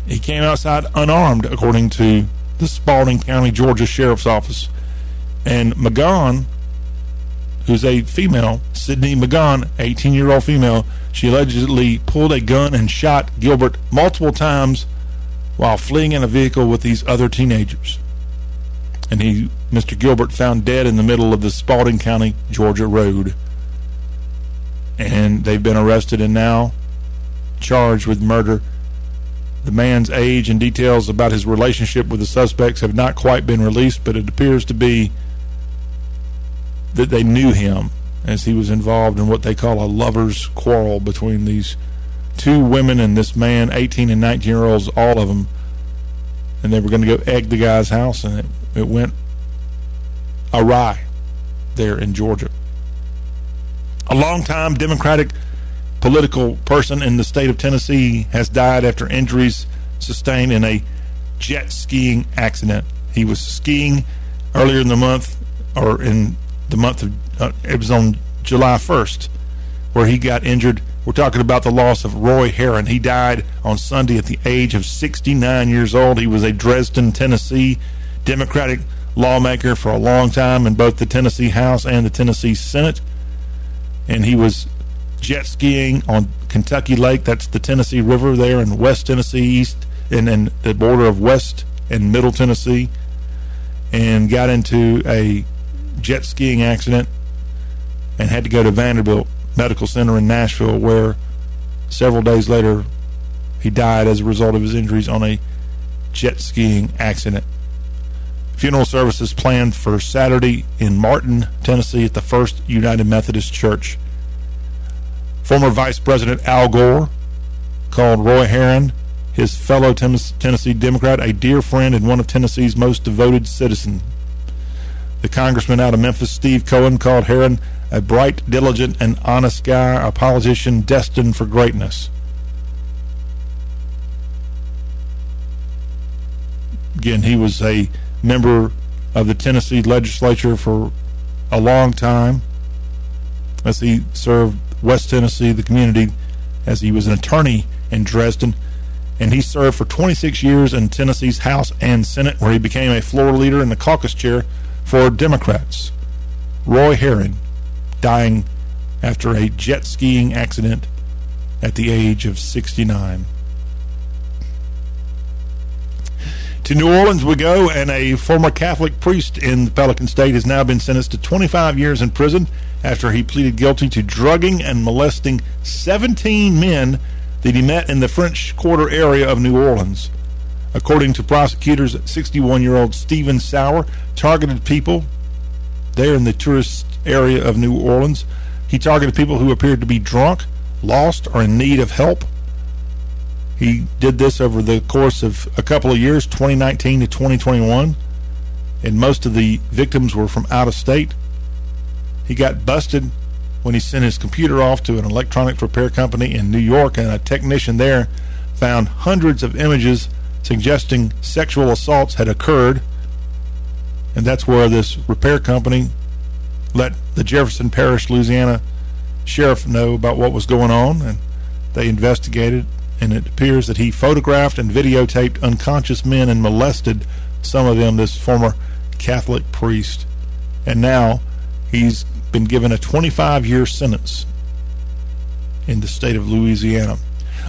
He came outside unarmed, according to the Spalding County, Georgia Sheriff's Office. And Magon, who's a female, Sydney Magon, 18 year old female, she allegedly pulled a gun and shot Gilbert multiple times while fleeing in a vehicle with these other teenagers and he, Mr. Gilbert, found dead in the middle of the Spalding County, Georgia road. And they've been arrested and now charged with murder. The man's age and details about his relationship with the suspects have not quite been released, but it appears to be that they knew him as he was involved in what they call a lover's quarrel between these two women and this man, 18 and 19 year olds, all of them. And they were going to go egg the guy's house, and it it went awry there in Georgia. A longtime Democratic political person in the state of Tennessee has died after injuries sustained in a jet skiing accident. He was skiing earlier in the month, or in the month of, uh, it was on July 1st, where he got injured. We're talking about the loss of Roy Herron. He died on Sunday at the age of 69 years old. He was a Dresden, Tennessee Democratic lawmaker for a long time in both the Tennessee House and the Tennessee Senate. And he was jet skiing on Kentucky Lake. That's the Tennessee River there in West Tennessee, East, and, the border of West and Middle Tennessee. And got into a jet skiing accident and had to go to Vanderbilt Medical Center in Nashville, where several days later he died as a result of his injuries on a jet skiing accident. Funeral services planned for Saturday in Martin, Tennessee at the First United Methodist Church. Former Vice President Al Gore called Roy Herron, his fellow Tennessee Democrat, a dear friend and one of Tennessee's most devoted citizens. The congressman out of Memphis, Steve Cohen, called Herron a bright, diligent, and honest guy, a politician destined for greatness. Again, he was a member of the Tennessee legislature for a long time as he served West Tennessee, the community, as he was an attorney in Dresden. And he served for 26 years in Tennessee's House and Senate, where he became a floor leader in the caucus chair for Democrats. Roy Herron, dying after a jet skiing accident at the age of 69. To New Orleans we go, and a former Catholic priest in the Pelican State has now been sentenced to 25 years in prison after he pleaded guilty to drugging and molesting 17 men that he met in the French Quarter area of New Orleans. According to prosecutors, 61 year old Stephen Sauer targeted people there in the tourist area of New Orleans. He targeted people who appeared to be drunk, lost, or in need of help. He did this over the course of a couple of years, 2019 to 2021, and most of the victims were from out of state. He got busted when he sent his computer off to an electronics repair company in New York, and a technician there found hundreds of images suggesting sexual assaults had occurred. And that's where this repair company let the Jefferson Parish, Louisiana sheriff know about what was going on. And They investigated, and it appears that he photographed and videotaped unconscious men and molested some of them, this former Catholic priest. And now he's been given a 25 year sentence in the state of Louisiana.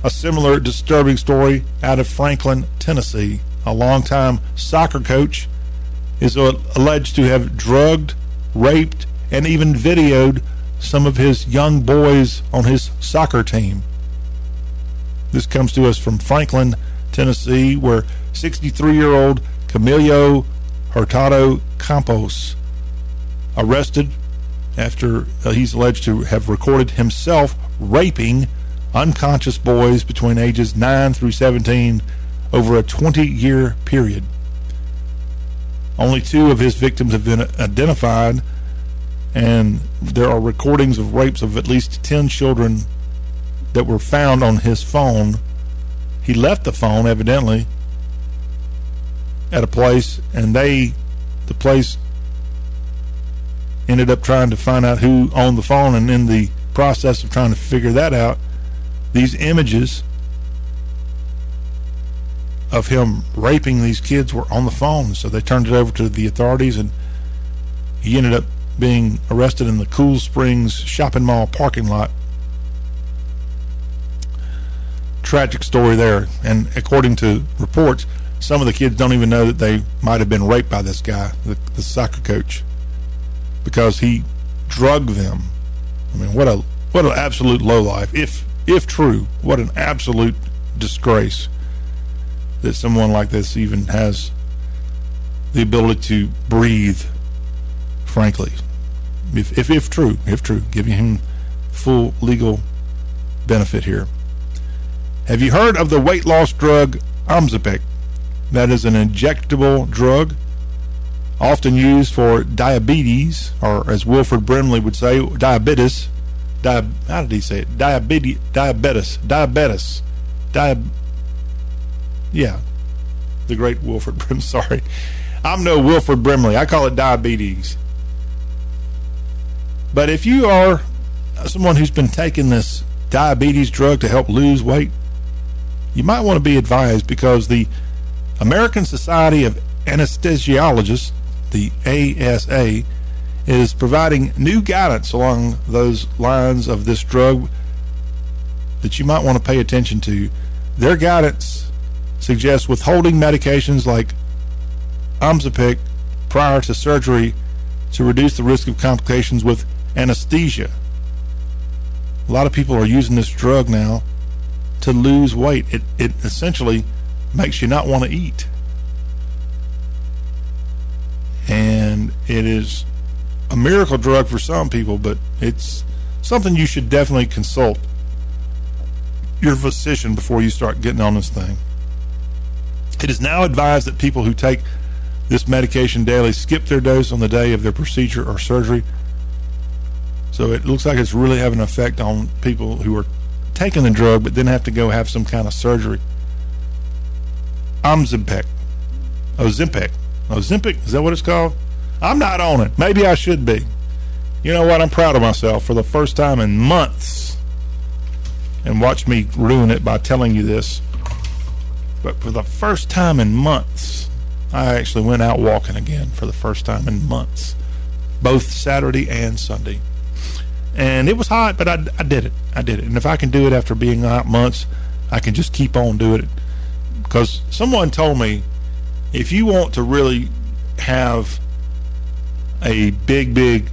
A similar disturbing story out of Franklin, Tennessee. A longtime soccer coach is alleged to have drugged, raped, and even videoed some of his young boys on his soccer team. This comes to us from Franklin, Tennessee, where 63 year old Camilo Hurtado Campos arrested after uh, he's alleged to have recorded himself raping unconscious boys between ages 9 through 17 over a 20 year period. Only two of his victims have been identified, and there are recordings of rapes of at least 10 children that were found on his phone. He left the phone, evidently, at a place, and they, the place, ended up trying to find out who owned the phone, and in the process of trying to figure that out, these images of him raping these kids were on the phone. So they turned it over to the authorities, and he ended up being arrested in the Cool Springs shopping mall parking lot. Tragic story there. And according to reports, some of the kids don't even know that they might have been raped by this guy, the, the soccer coach, because he drugged them. I mean, what a what an absolute low life. If if true, what an absolute disgrace that someone like this even has the ability to breathe, frankly. If, if, if true, if true, giving him full legal benefit here. Have you heard of the weight loss drug Ozempic? That is an injectable drug often used for diabetes, or as Wilfred Brimley would say, diabetes. Di- how did he say it? Diabetes, diabetes, diabetes, diabetes yeah, the great Wilford Brim. Sorry, I'm no Wilfred Brimley. I call it diabetes. But if you are someone who's been taking this diabetes drug to help lose weight, you might want to be advised because the American Society of Anesthesiologists, the ASA, is providing new guidance along those lines of this drug that you might want to pay attention to. Their guidance suggests withholding medications like Ozempic prior to surgery to reduce the risk of complications with anesthesia. A lot of people are using this drug now to lose weight. It, it essentially makes you not want to eat. And it is a miracle drug for some people, but it's something you should definitely consult your physician before you start getting on this thing. It is now advised that people who take this medication daily skip their dose on the day of their procedure or surgery. So it looks like it's really having an effect on people who are taking the drug but then have to go have some kind of surgery. Ozempic. Ozempic. Ozempic, is that what it's called? I'm not on it. Maybe I should be. You know what? I'm proud of myself for the first time in months. And watch me ruin it by telling you this. But for the first time in months, I actually went out walking again for the first time in months, both Saturday and Sunday. And it was hot, but I, I did it. I did it. And if I can do it after being out months, I can just keep on doing it. Because someone told me if you want to really have a big, big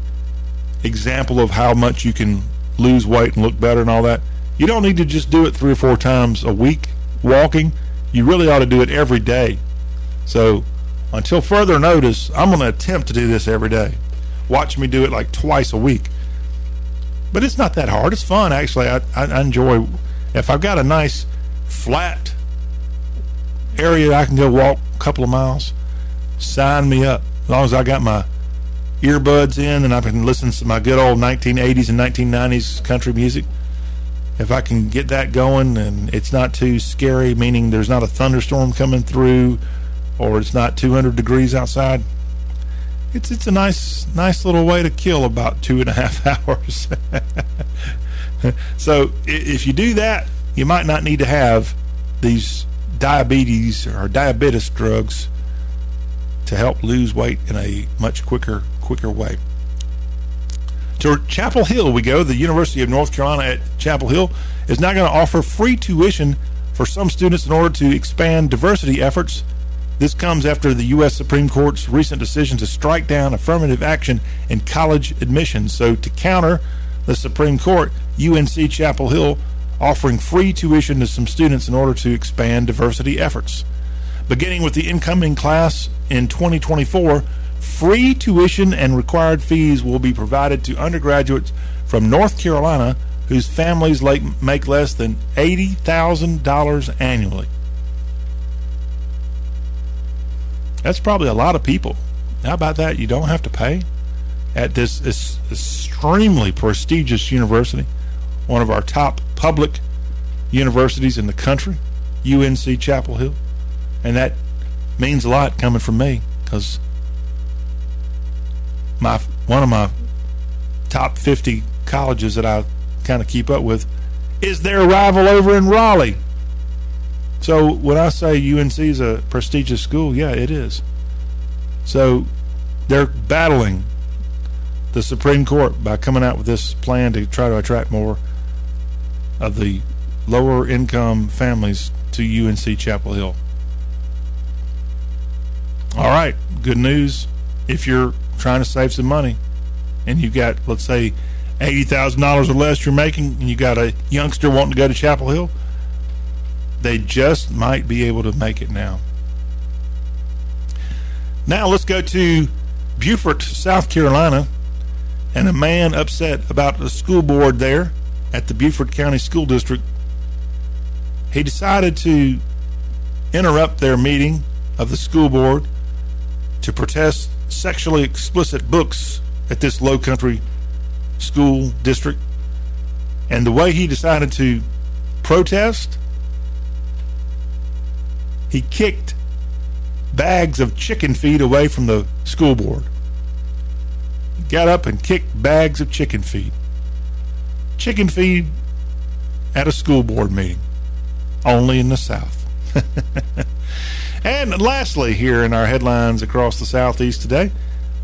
example of how much you can lose weight and look better and all that, you don't need to just do it three or four times a week walking you really ought to do it every day. So until further notice, I'm going to attempt to do this every day. Watch me do it like twice a week. But it's not that hard. It's fun, actually. I, I enjoy, if I've got a nice flat area I can go walk a couple of miles, sign me up. As long as I got my earbuds in and I can listen to my good old 1980s and 1990s country music if I can get that going and it's not too scary, meaning there's not a thunderstorm coming through or it's not 200 degrees outside, it's it's a nice nice little way to kill about two and a half hours. so if you do that, you might not need to have these diabetes or diabetes drugs to help lose weight in a much quicker quicker way. To Chapel Hill we go. The University of North Carolina at Chapel Hill is now going to offer free tuition for some students in order to expand diversity efforts. This comes after the U.S. Supreme Court's recent decision to strike down affirmative action in college admissions. So, to counter the Supreme Court, UNC Chapel Hill offering free tuition to some students in order to expand diversity efforts. Beginning with the incoming class in 2024, free tuition and required fees will be provided to undergraduates from North Carolina whose families make less than $80,000 annually. That's probably a lot of people. How about that? You don't have to pay at this, this extremely prestigious university, one of our top public universities in the country, UNC Chapel Hill. And that means a lot coming from me because my one of my top 50 colleges that I kind of keep up with is their rival over in Raleigh. So when I say UNC is a prestigious school, yeah, it is. So they're battling the Supreme Court by coming out with this plan to try to attract more of the lower income families to UNC Chapel Hill. All right, good news. If you're trying to save some money and you've got, let's say, $80,000 or less you're making, and you got a youngster wanting to go to Chapel Hill, they just might be able to make it now. Now let's go to Beaufort, South Carolina, and a man upset about the school board there at the Beaufort County School District. He decided to interrupt their meeting of the school board to protest sexually explicit books at this low country school district. And the way he decided to protest, he kicked bags of chicken feed away from the school board. He got up and kicked bags of chicken feed. Chicken feed at a school board meeting, only in the South. and lastly, here in our headlines across the Southeast today,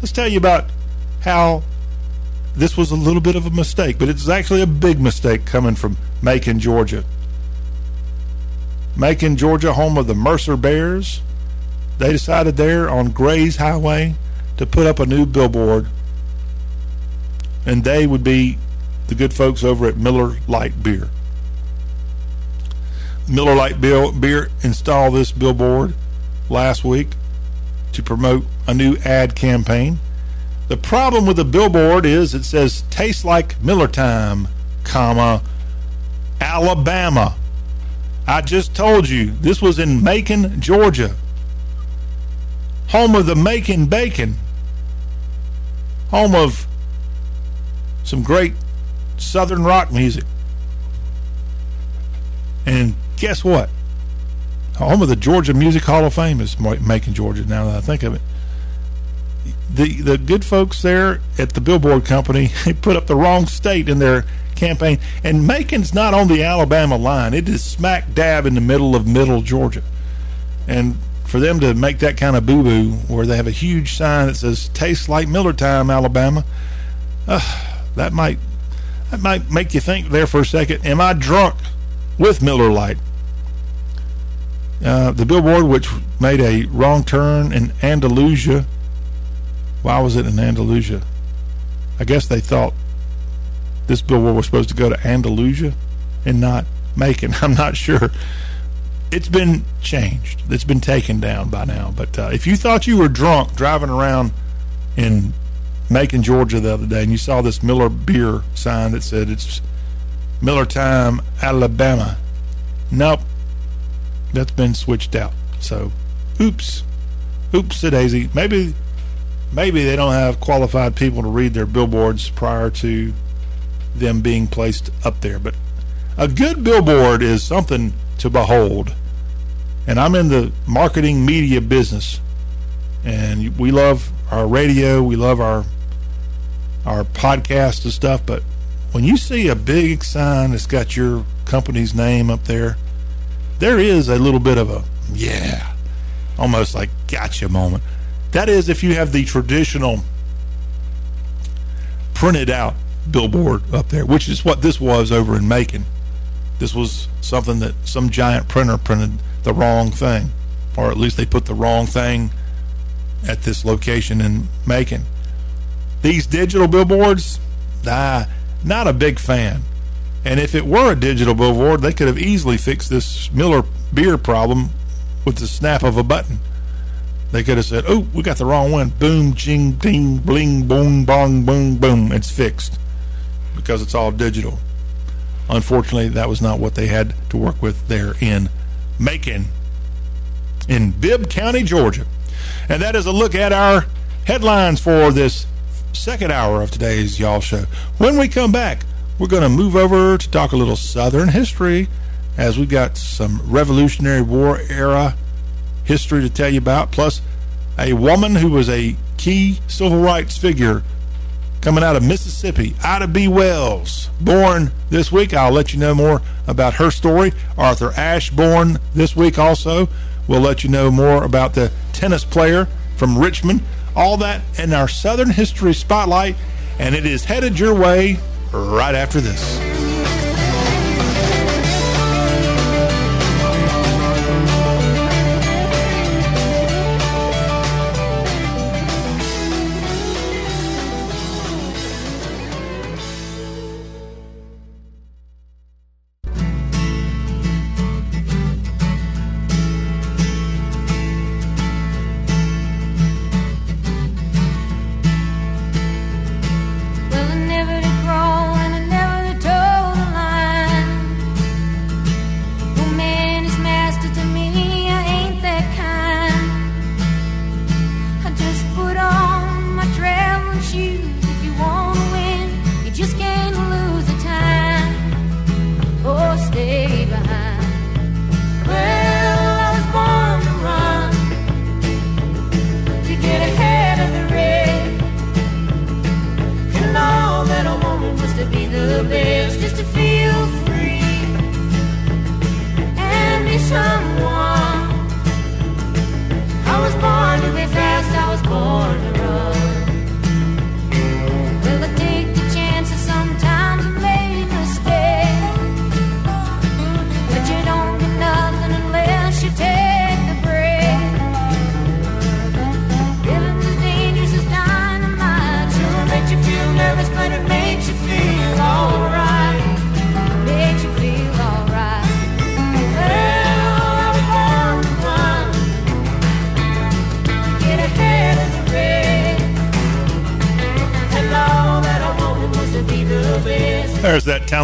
let's tell you about how this was a little bit of a mistake, but it's actually a big mistake coming from Macon, Georgia. Macon, Georgia, home of the Mercer Bears. They decided there on Grays Highway to put up a new billboard, and they would be the good folks over at Miller Lite Beer. Miller Lite Beer installed this billboard last week to promote a new ad campaign the problem with the billboard is it says tastes like Miller time, comma, Alabama. I just told you this was in Macon, Georgia. Home of the Macon Bacon. Home of some great southern rock music. And guess what? Home of the Georgia Music Hall of Fame is Macon, Georgia, now that I think of it the the good folks there at the billboard company they put up the wrong state in their campaign. And Macon's not on the Alabama line. It is smack dab in the middle of middle Georgia. And for them to make that kind of boo-boo where they have a huge sign that says tastes like Miller time Alabama uh, that might that might make you think there for a second am I drunk with Miller Lite? Uh, the billboard which made a wrong turn in Andalusia. Why was it in Andalusia? I guess they thought this billboard was supposed to go to Andalusia and not Macon. I'm not sure. It's been changed. It's been taken down by now. But uh, if you thought you were drunk driving around in Macon, Georgia the other day, and you saw this Miller beer sign that said it's Miller Time, Alabama, nope, that's been switched out. So, oops, oops, daisy. Maybe maybe they don't have qualified people to read their billboards prior to them being placed up there. But a good billboard is something to behold. And I'm in the marketing media business. And we love our radio, we love our our podcast and stuff, but when you see a big sign that's got your company's name up there, there is a little bit of a, yeah, almost like gotcha moment. That is if you have the traditional printed out billboard up there, which is what this was over in Macon. This was something that some giant printer printed the wrong thing, or at least they put the wrong thing at this location in Macon. These digital billboards, ah, not a big fan. And if it were a digital billboard, they could have easily fixed this Miller beer problem with the snap of a button. They could have said, "Oh, we got the wrong one." Boom, ching, ding, bling, boom, bong, boom, boom. It's fixed because it's all digital. Unfortunately, that was not what they had to work with there in Macon, in Bibb County, Georgia. And that is a look at our headlines for this second hour of today's Y'all Show. When we come back, we're going to move over to talk a little Southern history as we've got some Revolutionary War era history to tell you about, plus a woman who was a key civil rights figure coming out of Mississippi, Ida B. Wells, born this week. I'll let you know more about her story. Arthur Ashe, born this week also. We'll let you know more about the tennis player from Richmond. All that in our Southern History Spotlight, and it is headed your way right after this.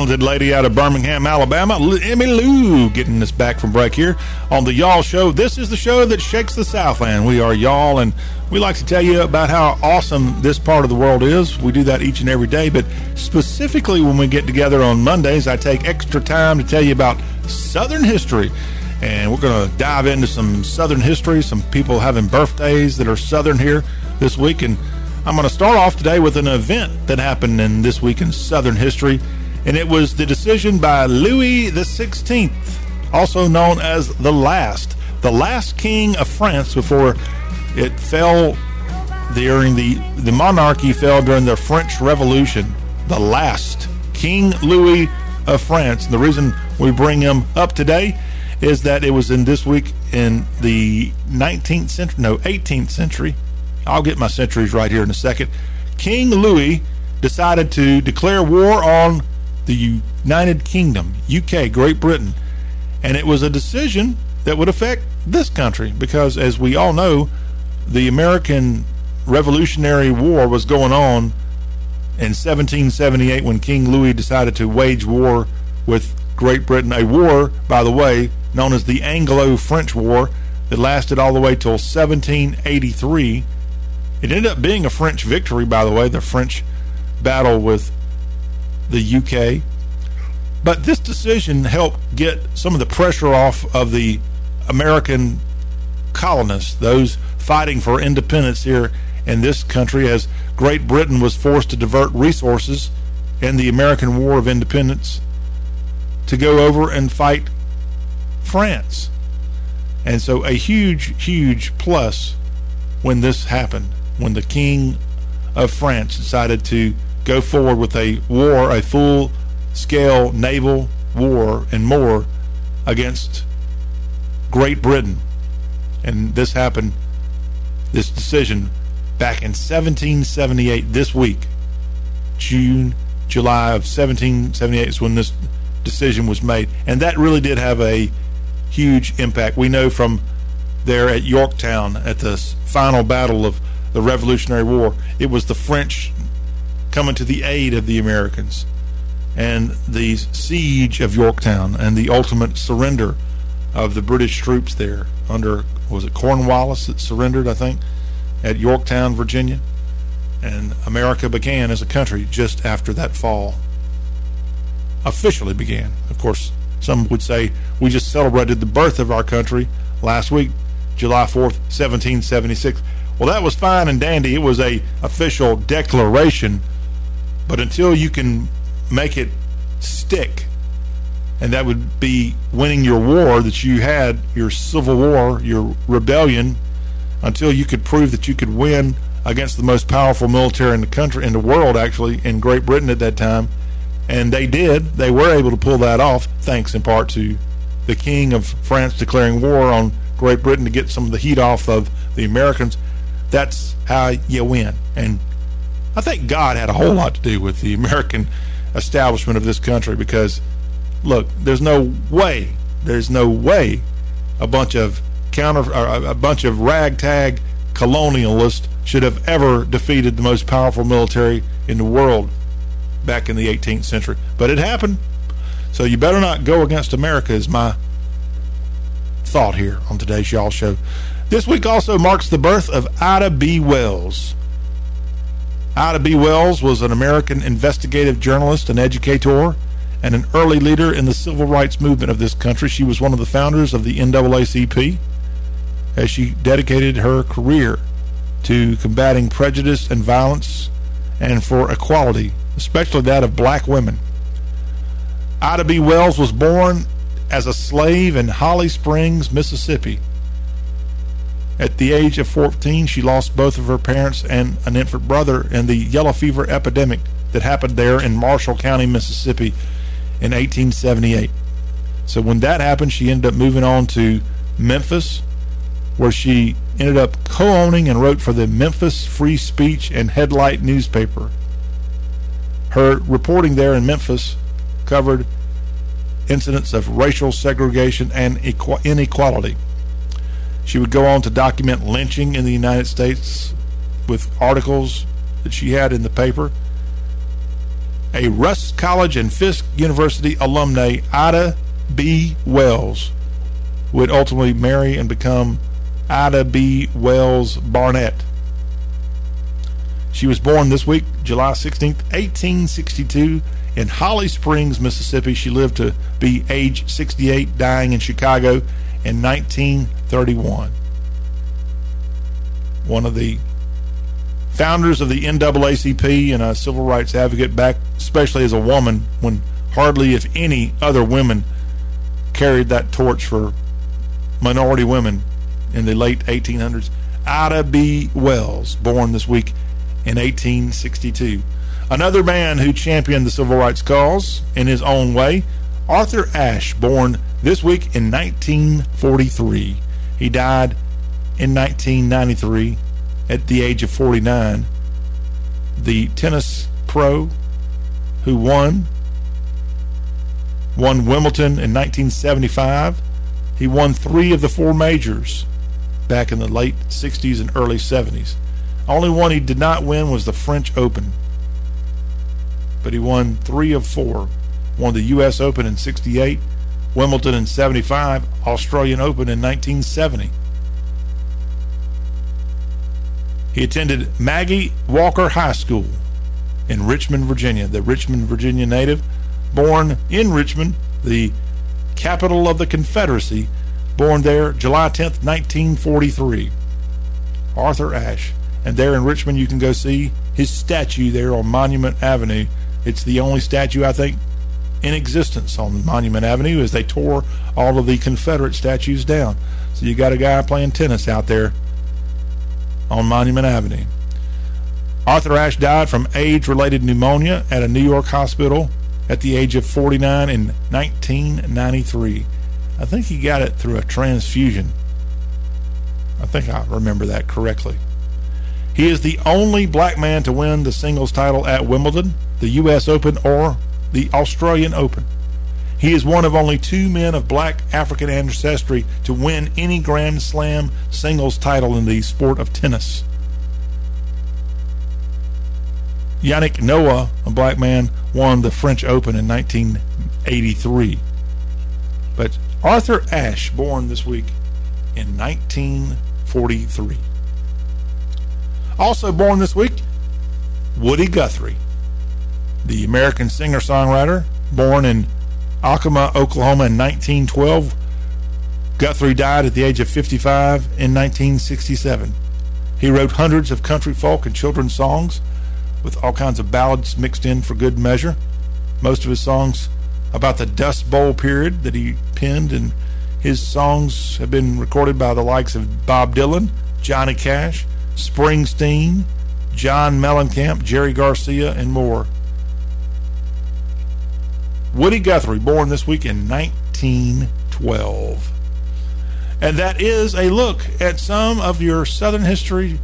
Talented lady out of Birmingham, Alabama, Emmylou, getting us back from break here on the Y'all Show. This is the show that shakes the Southland. We are Y'all, and we like to tell you about how awesome this part of the world is. We do that each and every day, but specifically when we get together on Mondays, I take extra time to tell you about Southern history. And we're going to dive into some Southern history, some people having birthdays that are Southern here this week. And I'm going to start off today with an event that happened in this week in Southern history, and it was the decision by Louis XVI, also known as the last, the last king of France before it fell during the the monarchy fell during the French Revolution. The last King Louis of France. And the reason we bring him up today is that it was in this week in the 19th century, no, 18th century, I'll get my centuries right here in a second. King Louis decided to declare war on the United Kingdom, UK, Great Britain. And it was a decision that would affect this country because, as we all know, the American Revolutionary War was going on in 1778 when King Louis decided to wage war with Great Britain. A war, by the way, known as the Anglo French War, that lasted all the way till 1783 it ended up being a French victory, by the way, the French battle with the UK. But this decision helped get some of the pressure off of the American colonists, those fighting for independence here in this country, as Great Britain was forced to divert resources in the American War of Independence to go over and fight France. And so a huge, huge plus when this happened, when the King of France decided to go forward with a war, a full scale naval war and more against Great Britain. And this happened, this decision, back in 1778, this week, June, July of 1778 is when this decision was made. And that really did have a huge impact. We know from there at Yorktown at the final battle of the Revolutionary War, it was the French coming to the aid of the Americans and the siege of Yorktown and the ultimate surrender of the British troops there under was it Cornwallis that surrendered I think at Yorktown Virginia? And America began as a country just after that fall. Officially began. Of course some would say we just celebrated the birth of our country last week July 4th 1776 well that was fine and dandy. It was a official declaration but until you can make it stick, and that would be winning your war that you had, your civil war, your rebellion, until you could prove that you could win against the most powerful military in the country, in the world, actually, in Great Britain at that time. And they did. They were able to pull that off, thanks in part to the King of France declaring war on Great Britain to get some of the heat off of the Americans. That's how you win. And I think God had a whole lot to do with the American establishment of this country because, look, there's no way, there's no way a bunch of counter, a bunch of ragtag colonialists should have ever defeated the most powerful military in the world back in the 18th century. But it happened. So you better not go against America, is my thought here on today's Y'all Show. This week also marks the birth of Ida B. Wells. Ida B. Wells was an American investigative journalist and educator and an early leader in the civil rights movement of this country. She was one of the founders of the NAACP as she dedicated her career to combating prejudice and violence and for equality, especially that of black women. Ida B. Wells was born as a slave in Holly Springs, Mississippi. At the age of 14, she lost both of her parents and an infant brother in the yellow fever epidemic that happened there in Marshall County, Mississippi in 1878. So when that happened, she ended up moving on to Memphis, where she ended up co-owning and wrote for the Memphis Free Speech and Headlight newspaper. Her reporting there in Memphis covered incidents of racial segregation and inequality. She would go on to document lynching in the United States with articles that she had in the paper. A Rust College and Fisk University alumni, Ida B. Wells, would ultimately marry and become Ida B. Wells Barnett. She was born this week, July 16th, 1862, in Holly Springs, Mississippi. She lived to be age 68, dying in Chicago in 1931. One of the founders of the NAACP and a civil rights advocate back, especially as a woman, when hardly, if any, other women carried that torch for minority women in the late 1800s. Ida B. Wells, born this week in 1862. Another man who championed the civil rights cause in his own way, Arthur Ashe, born this week in 1943. He died in 1993 at the age of 49. The tennis pro who won won Wimbledon in 1975. He won three of the four majors back in the late 60s and early 70s. Only one he did not win was the French Open. But he won three of four. Won the U.S. Open in 68 Wimbledon in 75, Australian Open in 1970. He attended Maggie Walker High School in Richmond, Virginia, the Richmond, Virginia native, born in Richmond, the capital of the Confederacy, born there July 10th, 1943. Arthur Ashe. And there in Richmond, you can go see his statue there on Monument Avenue It's the only statue, I think, in existence on Monument Avenue as they tore all of the Confederate statues down. So you got a guy playing tennis out there on Monument Avenue. Arthur Ashe died from age related pneumonia at a New York hospital at the age of 49 in 1993. I think he got it through a transfusion. I think I remember that correctly. He is the only black man to win the singles title at Wimbledon, the U.S. Open, or the Australian Open. He is one of only two men of black African ancestry to win any Grand Slam singles title in the sport of tennis. Yannick Noah, a black man, won the French Open in 1983. But Arthur Ashe, born this week in 1943. Also born this week, Woody Guthrie, the American singer songwriter, born in Okemah, Oklahoma in 1912. Guthrie died at the age of 55 in 1967. He wrote hundreds of country folk and children's songs with all kinds of ballads mixed in for good measure. Most of his songs about the Dust Bowl period that he penned, and his songs have been recorded by the likes of Bob Dylan, Johnny Cash, Springsteen, John Mellencamp, Jerry Garcia, and more. Woody Guthrie, born this week in 1912. And that is a look at some of your Southern history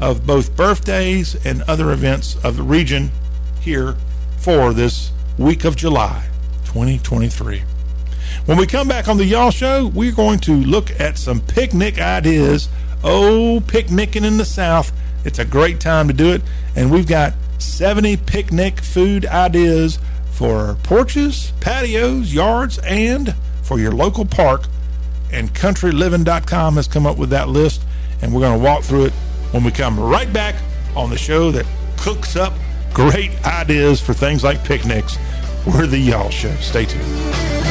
of both birthdays and other events of the region here for this week of July 2023. When we come back on the Y'all Show, we're going to look at some picnic ideas. Oh, picnicking in the South. It's a great time to do it. And we've got 70 picnic food ideas for porches, patios, yards, and for your local park. And countryliving.com has come up with that list. And we're going to walk through it when we come right back on the show that cooks up great ideas for things like picnics. We're the Y'all Show. Stay tuned.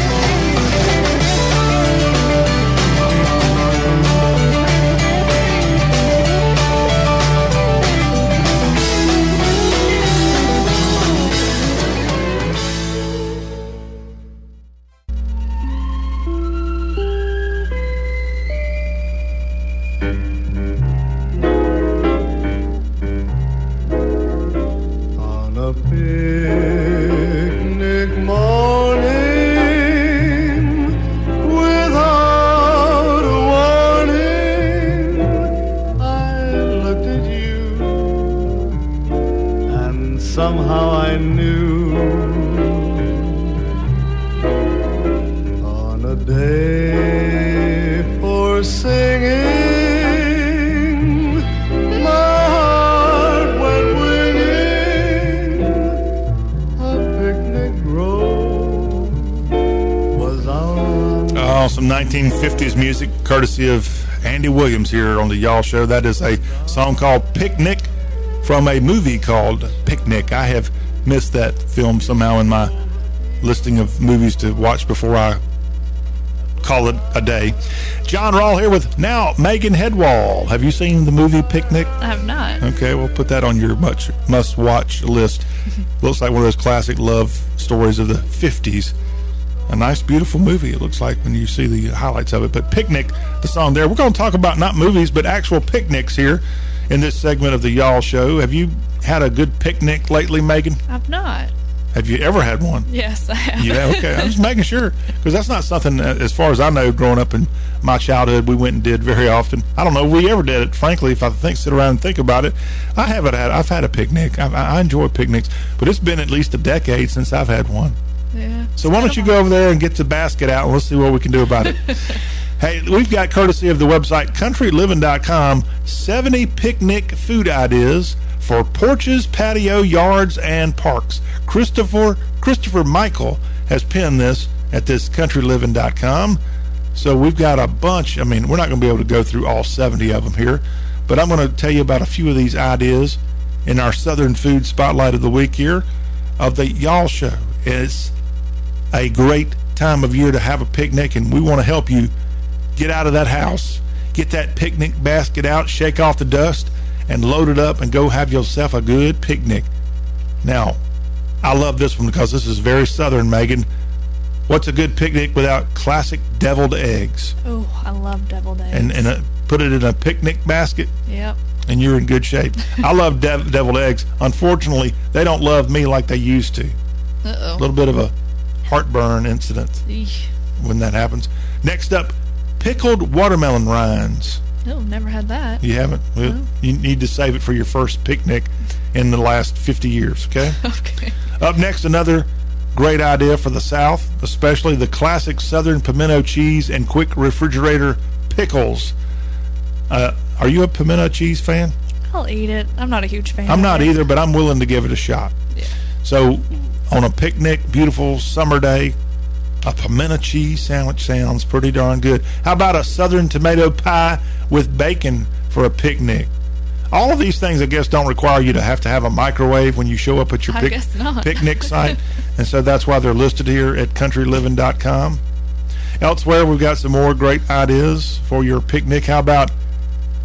Courtesy of Andy Williams here on the Y'all Show. That is a song called Picnic from a movie called Picnic. I have missed that film somehow in my listing of movies to watch before I call it a day. John Rawl here with now Megan Headwall. Have you seen the movie Picnic? I have not. Okay, we'll put that on your much must watch list. Looks like one of those classic love stories of the 50s a nice, beautiful movie. It looks like when you see the highlights of it. But Picnic, the song there. We're going to talk about not movies, but actual picnics here in this segment of the Y'all Show. Have you had a good picnic lately, Megan? I've not. Have you ever had one? Yes, I have. Yeah, okay. I'm just making sure because that's not something, uh, as far as I know, growing up in my childhood, we went and did very often. I don't know if we ever did it. Frankly, if I think sit around and think about it, I haven't had. I've had a picnic. I, I enjoy picnics, but it's been at least a decade since I've had one. Yeah. So why don't you go over there and get the basket out and let's see what we can do about it. hey, we've got courtesy of the website countryliving.com 70 picnic food ideas for porches, patio, yards, and parks. Christopher Christopher Michael has penned this at this countryliving.com. So we've got a bunch. I mean, we're not going to be able to go through all 70 of them here, but I'm going to tell you about a few of these ideas in our Southern Food Spotlight of the Week here of the Y'all Show. It's a great time of year to have a picnic, and we want to help you get out of that house, get that picnic basket out, shake off the dust, and load it up and go have yourself a good picnic. Now, I love this one because this is very southern, Megan. What's a good picnic without classic deviled eggs? Oh, I love deviled eggs. And and a, put it in a picnic basket, yep. and you're in good shape. I love dev- deviled eggs. Unfortunately, they don't love me like they used to. Uh-oh. A little bit of a heartburn incident when that happens. Next up, pickled watermelon rinds. Oh, never had that. You haven't? Well, No. You need to save it for your first picnic in the last 50 years, okay? Okay. Up next, another great idea for the South, especially the classic Southern pimento cheese and quick refrigerator pickles. Uh, are you a pimento cheese fan? I'll eat it. I'm not a huge fan. I'm not either, but I'm willing to give it a shot. Yeah. So, on a picnic, beautiful summer day, a pimento cheese sandwich sounds pretty darn good. How about a southern tomato pie with bacon for a picnic? All of these things, I guess, don't require you to have to have a microwave when you show up at your pic- picnic site. and so that's why they're listed here at countryliving.com. Elsewhere, we've got some more great ideas for your picnic. How about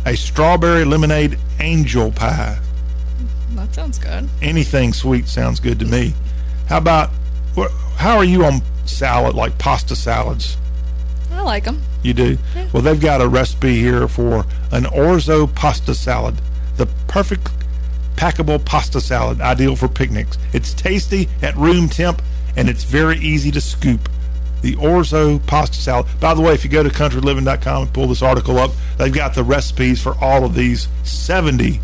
a strawberry lemonade angel pie? That sounds good. anything sweet sounds good to me. How about how are you on salad, like pasta salads? I like them. You do? Yeah. Well, they've got a recipe here for an orzo pasta salad, the perfect packable pasta salad, ideal for picnics. It's tasty at room temp and it's very easy to scoop. The orzo pasta salad. By the way, if you go to countryliving.com and pull this article up, they've got the recipes for all of these 70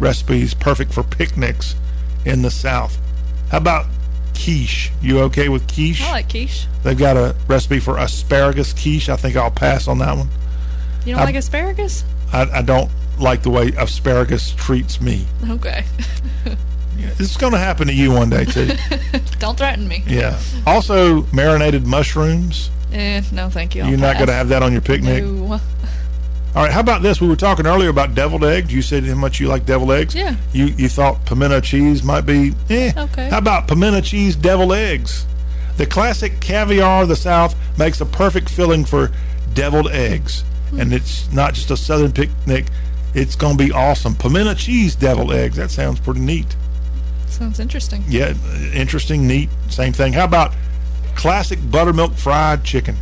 recipes perfect for picnics in the South. How about quiche? You okay with quiche? I like quiche. They've got a recipe for asparagus quiche. I think I'll pass on that one. You don't I- like asparagus? I, I don't like the way asparagus treats me. Okay. It's going to happen to you one day too. don't threaten me. yeah. Also, marinated mushrooms. Eh, no, thank you. I'll You're not going to have that on your picnic. No. All right. How about this? We were talking earlier about deviled eggs. You said how much you like deviled eggs. Yeah. You you thought pimento cheese might be eh. Okay. How about pimento cheese deviled eggs? The classic caviar of the South makes a perfect filling for deviled eggs, Hmm. and it's not just a Southern picnic. It's going to be awesome. Pimento cheese deviled eggs. That sounds pretty neat. Sounds interesting. Yeah, interesting, neat. Same thing. How about classic buttermilk fried chicken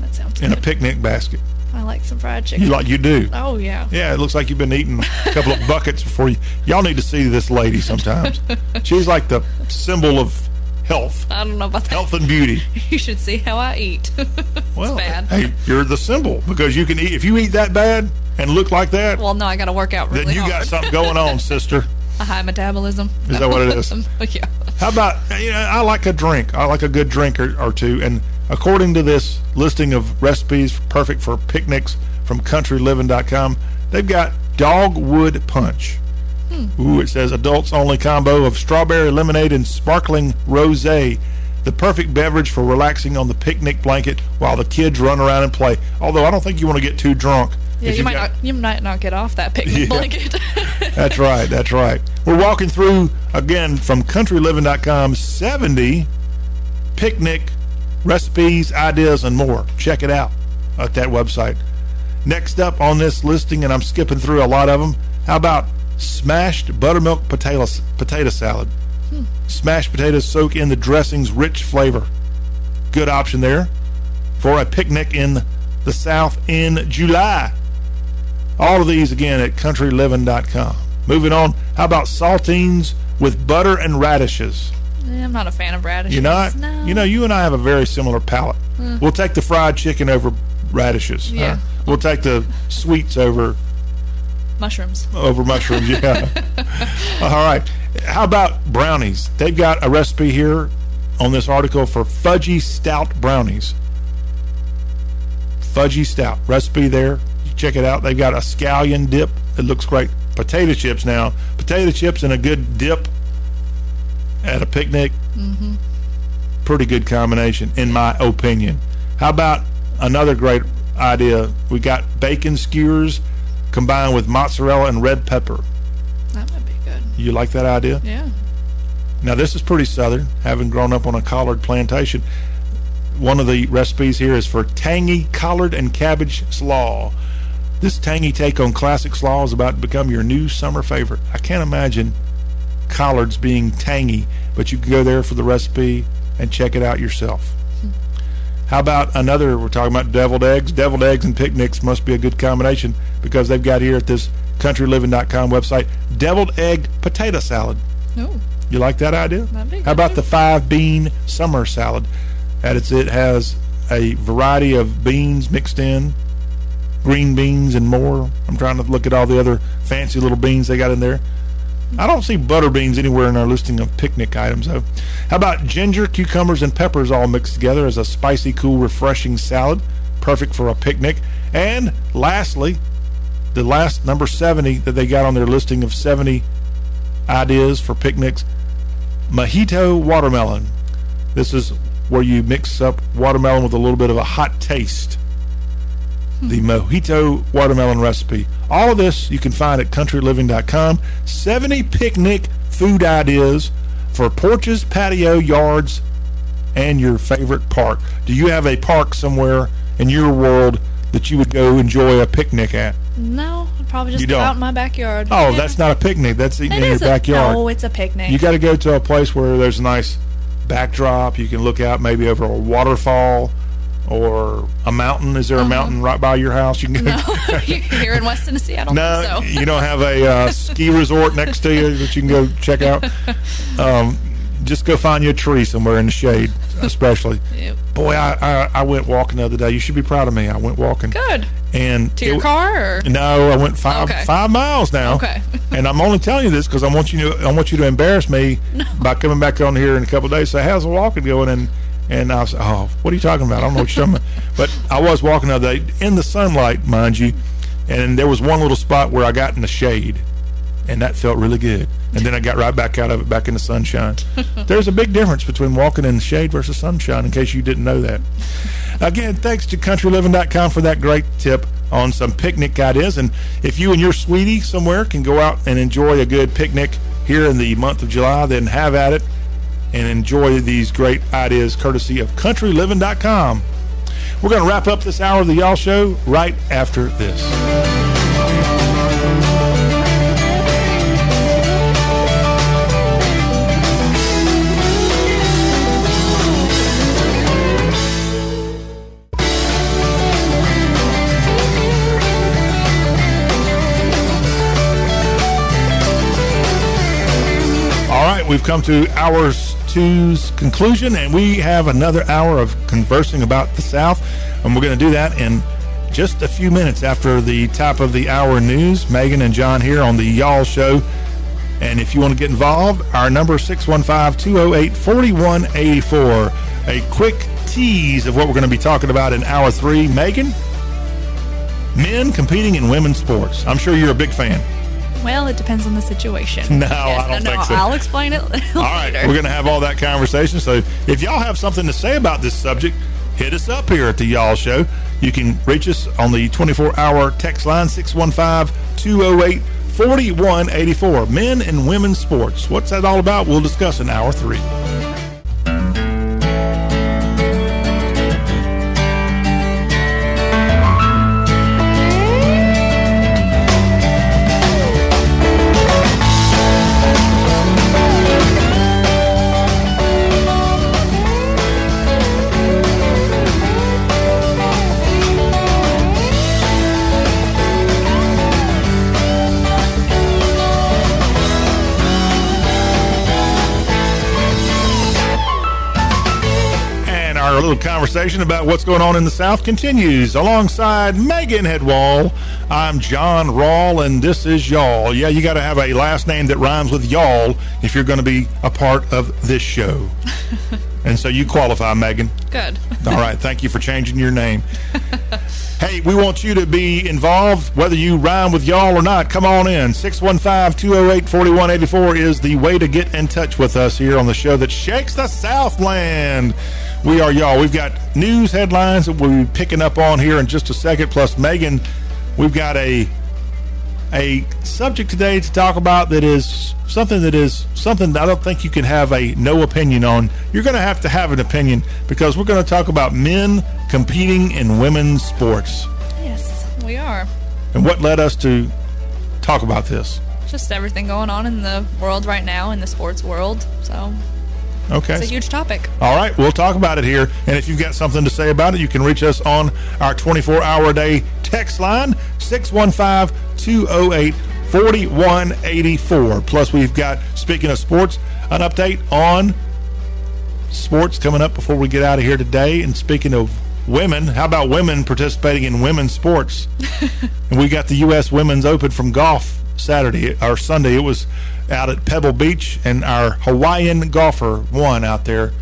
That sounds in a picnic basket? I like some fried chicken. You like you do. oh yeah. Yeah, it looks like you've been eating a couple of buckets before you. Y'all need to see this lady sometimes. She's like the symbol of health, I don't know about that. health and beauty. You should see how I eat. Well, it's bad. hey, you're the symbol because you can eat. If you eat that bad and look like that, Well, no, I got to work out really then you hard. got something going on, sister. a high metabolism. Is that what it is? yeah. How about you know, I like a drink. I like a good drink or, or two. And according to this listing of recipes perfect for picnics from countryliving.com, they've got dogwood punch. Hmm. Ooh, it says adults only combo of strawberry lemonade and sparkling rosé. The perfect beverage for relaxing on the picnic blanket while the kids run around and play. Although I don't think you want to get too drunk. Yeah, you might got- not. You might not get off that picnic Yeah. blanket. that's right. That's right. We're walking through again from countryliving.com 70 picnic recipes, ideas, and more. Check it out at that website. Next up on this listing, and I'm skipping through a lot of them. How about smashed buttermilk potato potato salad? Hmm. Smashed potatoes soak in the dressing's rich flavor. Good option there for a picnic in the South in July. All of these again at countryliving.com. Moving on, how about saltines with butter and radishes? I'm not a fan of radishes. You're not? No. You know, you and I have a very similar palate. Hmm. We'll take the fried chicken over radishes. huh? Yeah. We'll take the sweets over mushrooms. over mushrooms. Yeah. All right. How about brownies? They've got a recipe here on this article for fudgy stout brownies. Fudgy stout recipe there. You check it out. They've got a scallion dip. It looks great. Potato chips now. Potato chips and a good dip at a picnic. Mm-hmm. Pretty good combination, in my opinion. How about another great idea? We got bacon skewers combined with mozzarella and red pepper. That might be good. You like that idea? Yeah. Now, this is pretty southern, having grown up on a collard plantation. One of the recipes here is for tangy collard and cabbage slaw. This tangy take on classic slaw is about to become your new summer favorite. I can't imagine collards being tangy, but you can go there for the recipe and check it out yourself. How about another? We're talking about deviled eggs. Deviled eggs and picnics must be a good combination because they've got here at this countryliving.com website deviled egg potato salad. Oh, You like that idea? How about the five bean summer salad? At its, it has a variety of beans mixed in, green beans and more. I'm trying to look at all the other fancy little beans they got in there. I don't see butter beans anywhere in our listing of picnic items, though. How about ginger, cucumbers, and peppers all mixed together as a spicy, cool, refreshing salad? Perfect for a picnic. And lastly, the last number 70 that they got on their listing of 70 ideas for picnics mojito watermelon. This is where you mix up watermelon with a little bit of a hot taste. The mojito watermelon recipe. All of this you can find at countryliving.com. 70 picnic food ideas for porches, patio, yards, and your favorite park. Do you have a park somewhere in your world that you would go enjoy a picnic at? no, I'd probably just You go don't? out in my backyard. Oh, Yeah. that's not a picnic. That's eating It in your is a- backyard. No, it's a picnic. You got to go to a place where there's a nice backdrop. You can look out maybe over a waterfall or a mountain. Is there a mountain right by your house? You can go. Uh-huh. no, here in West Tennessee, I don't No, think so. you don't have a uh, ski resort next to you that you can go check out. Um, just go find you a tree somewhere in the shade, especially. Yep. Boy, I, I I went walking the other day. You should be proud of me. I went walking. Good. And To your it- car or? No, I went five Okay. five miles now. Okay. and I'm only telling you this because I want you to I want you to embarrass me by coming back on here in a couple of days. Say, how's the walking going? And and I was, oh, what are you talking about? I don't know what you're talking about. But I was walking the other day in the sunlight, mind you, and there was one little spot where I got in the shade, and that felt really good. And then I got right back out of it, back in the sunshine. There's a big difference between walking in the shade versus sunshine, in case you didn't know that. Again, thanks to countryliving.com for that great tip on some picnic ideas. And if you and your sweetie somewhere can go out and enjoy a good picnic here in the month of July, then have at it and enjoy these great ideas courtesy of countryliving.com. We're going to wrap up this hour of the Y'all Show right after this. All right, we've come to hour two's conclusion, and we have another hour of conversing about the South, and we're going to do that in just a few minutes after the top of the hour news. Megan and John here on the Y'all Show. And if you want to get involved, our number is 615-208-4184. A quick tease of what we're going to be talking about in hour three. Megan, men competing in women's sports. I'm sure you're a big fan. Well, it depends on the situation. No, I don't no, think so. I'll explain it later. All right, we're going to have all that conversation. So if y'all have something to say about this subject, hit us up here at the Y'all Show. You can reach us on the 24 hour text line 615 208 4184. Men and women's sports. What's that all about? We'll discuss in hour three. Our little conversation about what's going on in the South continues alongside Megan Headwall. I'm John Rawl, and this is Y'all. Yeah, you got to have a last name that rhymes with Y'all if you're going to be a part of this show. and so you qualify, Megan. Good. All right, thank you for changing your name. hey, we want you to be involved, whether you rhyme with y'all or not. Come on in. 615 208 4184 is the way to get in touch with us here on the show that shakes the Southland. We are y'all. We've got news headlines that we'll be picking up on here in just a second. Plus, Megan, we've got a a subject today to talk about that is something that is something that I don't think you can have a no opinion on. You're going to have to have an opinion because we're going to talk about men competing in women's sports Yes, we are. and what led us to talk about this. Just everything going on in the world right now, in the sports world. So Okay. it's a huge topic. All right, we'll talk about it here. And if you've got something to say about it, you can reach us on our 24 hour day text line, 615 208 4184. Plus, we've got, speaking of sports, an update on sports coming up before we get out of here today. And speaking of women, how about women participating in women's sports? and we got the U.S. Women's Open from golf Saturday or Sunday. It was out at Pebble Beach, and our Hawaiian golfer won out there.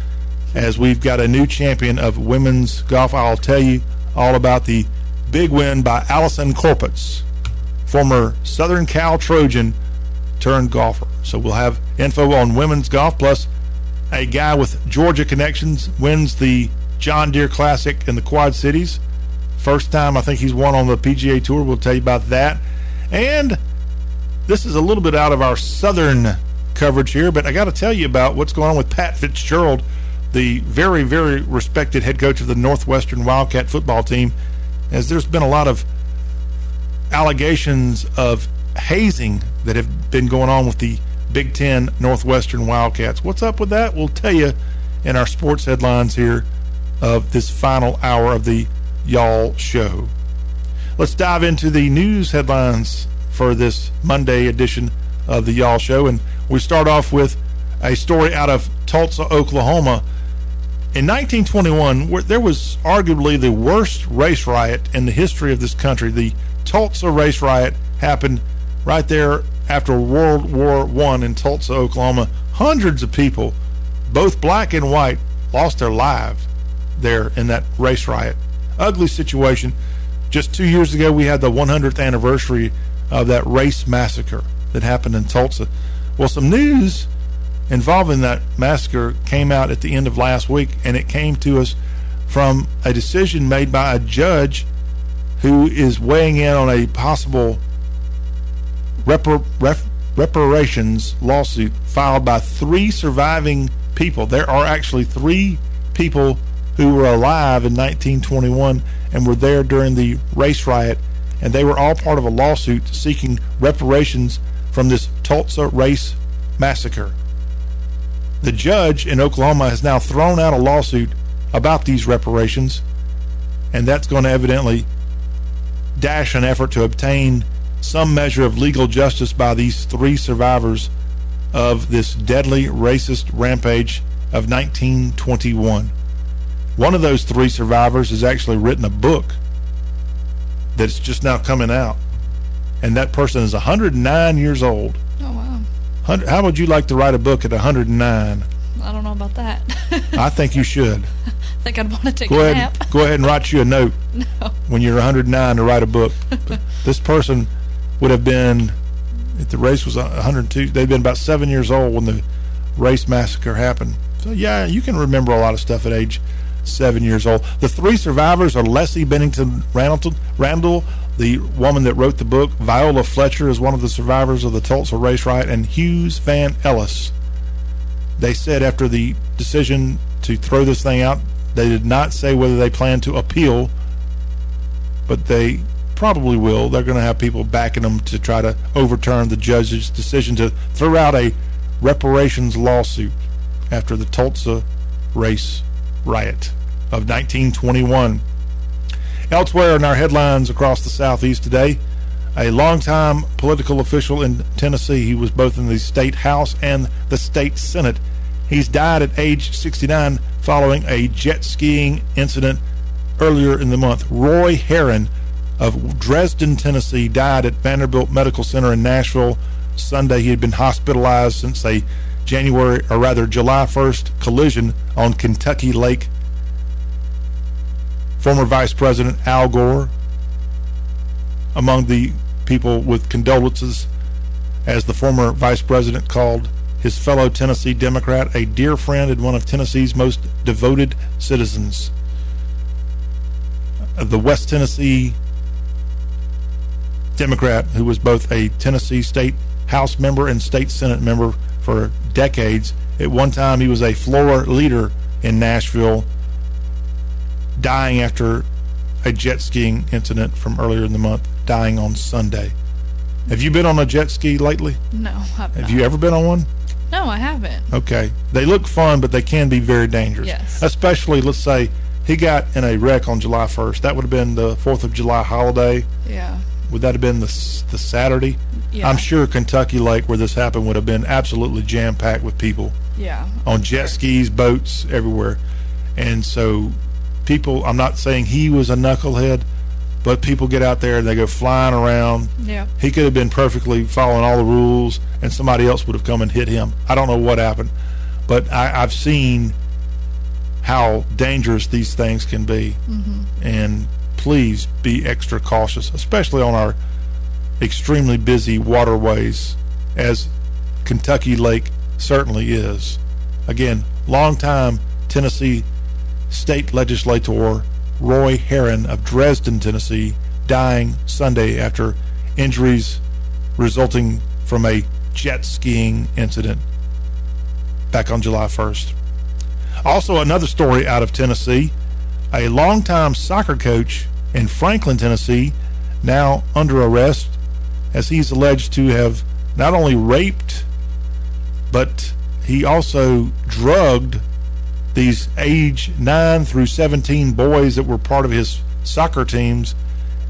As we've got a new champion of women's golf, I'll tell you all about the big win by Allisen Corpuz, former Southern Cal Trojan turned golfer. So we'll have info on women's golf plus a guy with Georgia connections wins the John Deere Classic in the Quad Cities. First time I think he's won on the PGA Tour. We'll tell you about that. And this is a little bit out of our southern coverage here, but I got to tell you about what's going on with Pat Fitzgerald, the very, very respected head coach of the Northwestern Wildcat football team, as there's been a lot of allegations of hazing that have been going on with the Big Ten Northwestern Wildcats. What's up with that? We'll tell you in our sports headlines here of this final hour of the Y'all Show. Let's dive into the news headlines for this Monday edition of the Y'all Show. And we start off with a story out of Tulsa, Oklahoma. In 1921, there was arguably the worst race riot in the history of this country. The Tulsa race riot happened right there after World War One in Tulsa, Oklahoma. Hundreds of people, both black and white, lost their lives there in that race riot. Ugly situation. Just two years ago, we had the 100th anniversary of that race massacre that happened in Tulsa. Well, some news involving that massacre came out at the end of last week, and it came to us from a decision made by a judge who is weighing in on a possible repar- ref- reparations lawsuit filed by three surviving people. There are actually three people who were alive in 1921 and were there during the race riot, and they were all part of a lawsuit seeking reparations from this Tulsa race massacre. The judge in Oklahoma has now thrown out a lawsuit about these reparations, and that's going to evidently dash an effort to obtain some measure of legal justice by these three survivors of this deadly racist rampage of 1921. One of those three survivors has actually written a book that's just now coming out. And that person is 109 years old. Oh wow! How would you like to write a book at 109? I don't know about that. I think you should. I think I'd want to take Go a ahead, nap. go ahead and write you a note No. when you're 109 to write a book. This person would have been, if the race was 102, they'd been about seven years old when the race massacre happened. So yeah, you can remember a lot of stuff at age seven years old. The three survivors are Leslie Bennington Randle, Randle, the woman that wrote the book. Viola Fletcher is one of the survivors of the Tulsa race riot, and Hughes Van Ellis. They said after the decision to throw this thing out, they did not say whether they plan to appeal, but they probably will. They're going to have people backing them to try to overturn the judge's decision to throw out a reparations lawsuit after the Tulsa race riot of 1921. Elsewhere in our headlines across the southeast today, a longtime political official in Tennessee. He was both in the state house and the state senate. He's died at age 69 following a jet skiing incident earlier in the month. Roy Herron of Dresden, Tennessee, died at Vanderbilt Medical Center in Nashville Sunday. He had been hospitalized since a January, or rather July 1st collision on Kentucky Lake. Former Vice President Al Gore among the people with condolences as the former vice president called his fellow Tennessee Democrat a dear friend and one of Tennessee's most devoted citizens. Uh, the West Tennessee Democrat, who was both a Tennessee state House member and state Senate member for decades. At one time, he was a floor leader in Nashville, dying after a jet skiing incident from earlier in the month, dying on Sunday. Have you been on a jet ski lately? No, I've Have not. you ever been on one? No, I haven't. Okay. They look fun, but they can be very dangerous. Yes. Especially, let's say, he got in a wreck on July 1st. That would have been the 4th of July holiday. Yeah. Would that have been the, the Saturday? Yeah. I'm sure Kentucky Lake, where this happened, would have been absolutely jam packed with people Yeah. on jet skis, boats, everywhere. And so, people, I'm not saying he was a knucklehead, but people get out there and they go flying around. Yeah. He could have been perfectly following all the rules, and somebody else would have come and hit him. I don't know what happened, but I, I've seen how dangerous these things can be. Mm-hmm. And please be extra cautious, especially on our extremely busy waterways, as Kentucky Lake certainly is. Again, long time Tennessee state legislator Roy Herron of Dresden, Tennessee, dying Sunday after injuries resulting from a jet skiing incident back on July 1st. Also, another story out of Tennessee a longtime soccer coach in Franklin, Tennessee, now under arrest as he's alleged to have not only raped, but he also drugged these age 9 through 17 boys that were part of his soccer teams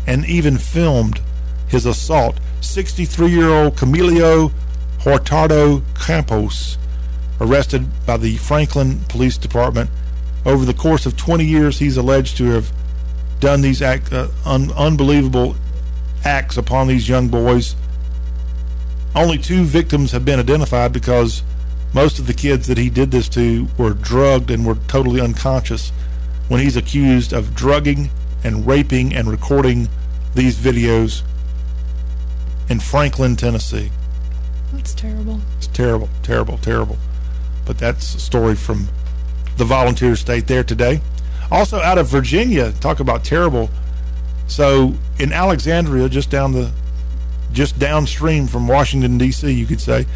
and even filmed his assault. 63 year old Camilo Hurtado Campos, arrested by the Franklin Police Department. Over the course of 20 years, he's alleged to have done these act, uh, un- unbelievable acts upon these young boys. Only two victims have been identified because most of the kids that he did this to were drugged and were totally unconscious when he's accused of drugging and raping and recording these videos in Franklin, Tennessee. That's terrible. It's terrible, terrible, terrible. But that's a story from the volunteer state there today. Also out of Virginia, talk about terrible. So in Alexandria, just down the just downstream from Washington D.C., you could say,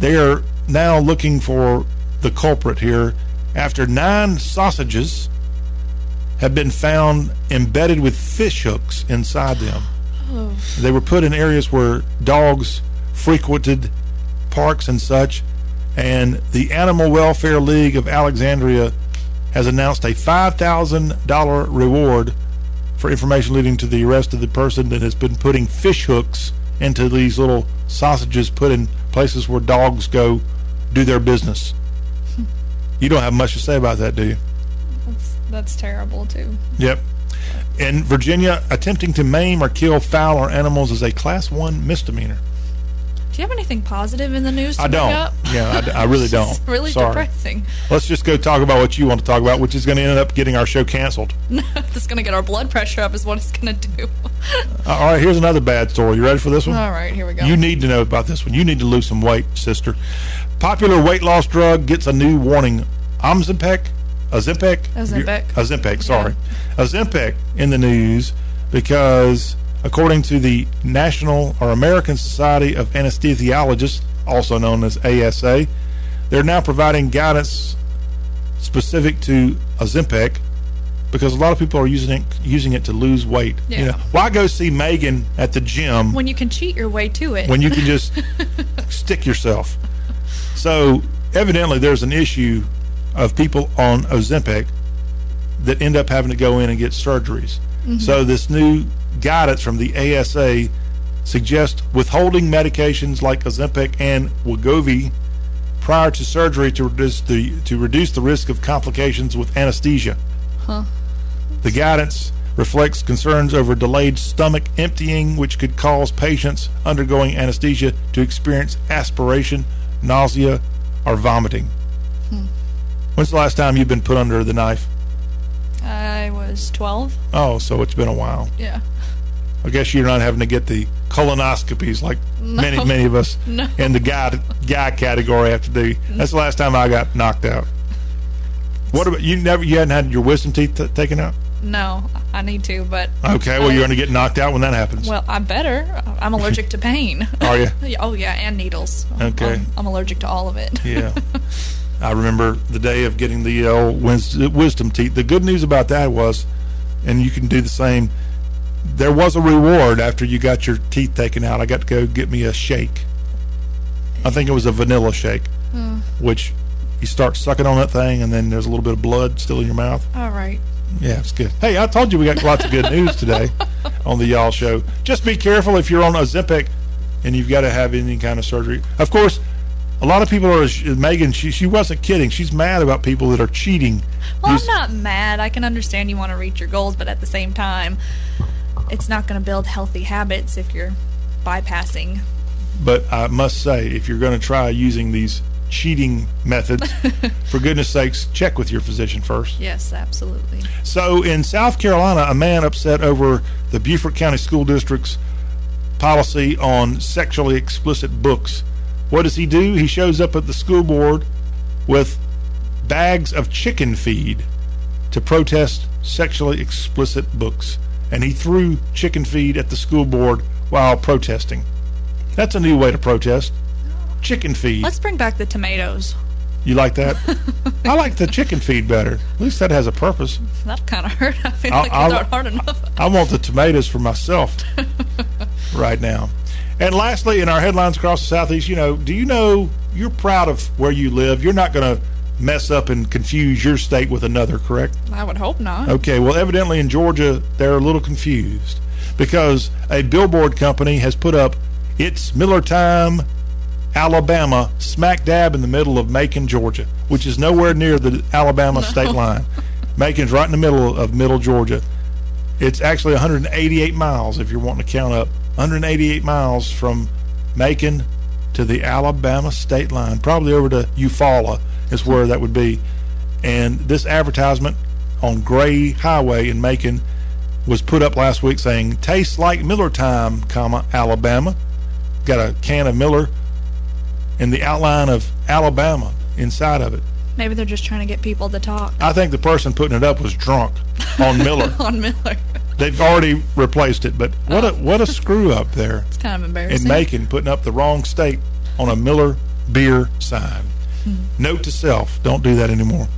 they are now looking for the culprit here after nine sausages have been found embedded with fish hooks inside them. Oh. They were put in areas where dogs frequented parks and such. And the Animal Welfare League of Alexandria has announced a $5,000 reward for information leading to the arrest of the person that has been putting fish hooks into these little sausages put in places where dogs go do their business. You don't have much to say about that, do you? That's that's terrible too. Yep. In Virginia, attempting to maim or kill fowl or animals is a class one misdemeanor. Do you have anything positive in the news to I don't. Yeah, I, really don't. It's really Sorry. depressing. Let's just go talk about what you want to talk about, which is going to end up getting our show canceled. That's gonna get our blood pressure up, is what it's gonna do. Uh, All right, here's another bad story. You ready for this one? All right, here we go. You need to know about this one. You need to lose some weight, sister. Popular weight loss drug gets a new warning. Ozempic, Ozempic, Ozempic. Ozempic. Sorry, Ozempic in the news because according to the National or American Society of Anesthesiologists, also known as ASA, they're now providing guidance specific to Ozempic because a lot of people are using it using it to lose weight. You Yeah. know, why go see Megan at the gym when you can cheat your way to it. when you can just stick yourself. So evidently, there's an issue of people on Ozempic that end up having to go in and get surgeries. Mm-hmm. So this new guidance from the ASA suggests withholding medications like Ozempic and Wegovy prior to surgery to reduce the to reduce the risk of complications with anesthesia. The guidance reflects concerns over delayed stomach emptying, which could cause patients undergoing anesthesia to experience aspiration, nausea, or vomiting. Hmm. When's the last time you've been put under the knife? I was 12. Oh, so it's been a while. Yeah. I guess you're not having to get the colonoscopies like many, many of us No. in the guy guy category have to do. That's the last time I got knocked out. What about you? Never you hadn't had your wisdom teeth t- taken out? No, I need to, but Okay, well I- you're going to get knocked out when that happens. well, I better. I'm allergic to pain. Are you? Oh yeah, and needles. Okay. I'm, I'm allergic to all of it. Yeah. I remember the day of getting the uh, wis- wisdom teeth. The good news about that was, and you can do the same, there was a reward after you got your teeth taken out. I got to go get me a shake. I think it was a vanilla shake, hmm. which you start sucking on that thing, and then there's a little bit of blood still in your mouth. All right. Yeah, it's good. Hey, I told you we got lots of good news today on the Y'all Show. Just be careful if you're on Ozempic and you've got to have any kind of surgery. Of course, a lot of people are. Megan, she she wasn't kidding. She's mad about people that are cheating. Well, These- I'm not mad. I can understand you want to reach your goals, but at the same time, it's not going to build healthy habits if you're bypassing. But I must say, if you're going to try using these cheating methods, for goodness sakes, check with your physician first. Yes, absolutely. So in South Carolina, a man upset over the Beaufort County School District's policy on sexually explicit books. What does he do? He shows up at the school board with bags of chicken feed to protest sexually explicit books. And he threw chicken feed at the school board while protesting. That's a new way to protest. Chicken feed. Let's bring back the tomatoes. You like that? I like the chicken feed better. At least that has a purpose. That kind of hurt. I feel I'll- like it's not hard enough. I want the tomatoes for myself right now. And lastly, in our headlines across the southeast, you know, do you know you're proud of where you live? You're not going to mess up and confuse your state with another, correct? I would hope not. Okay, well, evidently in Georgia, they're a little confused because a billboard company has put up its Miller Time, Alabama, smack dab in the middle of Macon, Georgia, which is nowhere near the Alabama state line. Macon's right in the middle of middle Georgia. It's actually 188 miles if you're wanting to count up. 188 miles from Macon to the Alabama state line, probably over to Eufaula is where that would be. And this advertisement on Gray Highway in Macon was put up last week saying, tastes like Miller time, comma, Alabama. Got a can of Miller and the outline of Alabama inside of it. Maybe they're just trying to get people to talk I think the person putting it up was drunk on Miller. on Miller. They've already replaced it, but what a what a screw up there It's kind of embarrassing. in. Macon putting up the wrong state on a Miller beer sign. Note to self, don't do that anymore.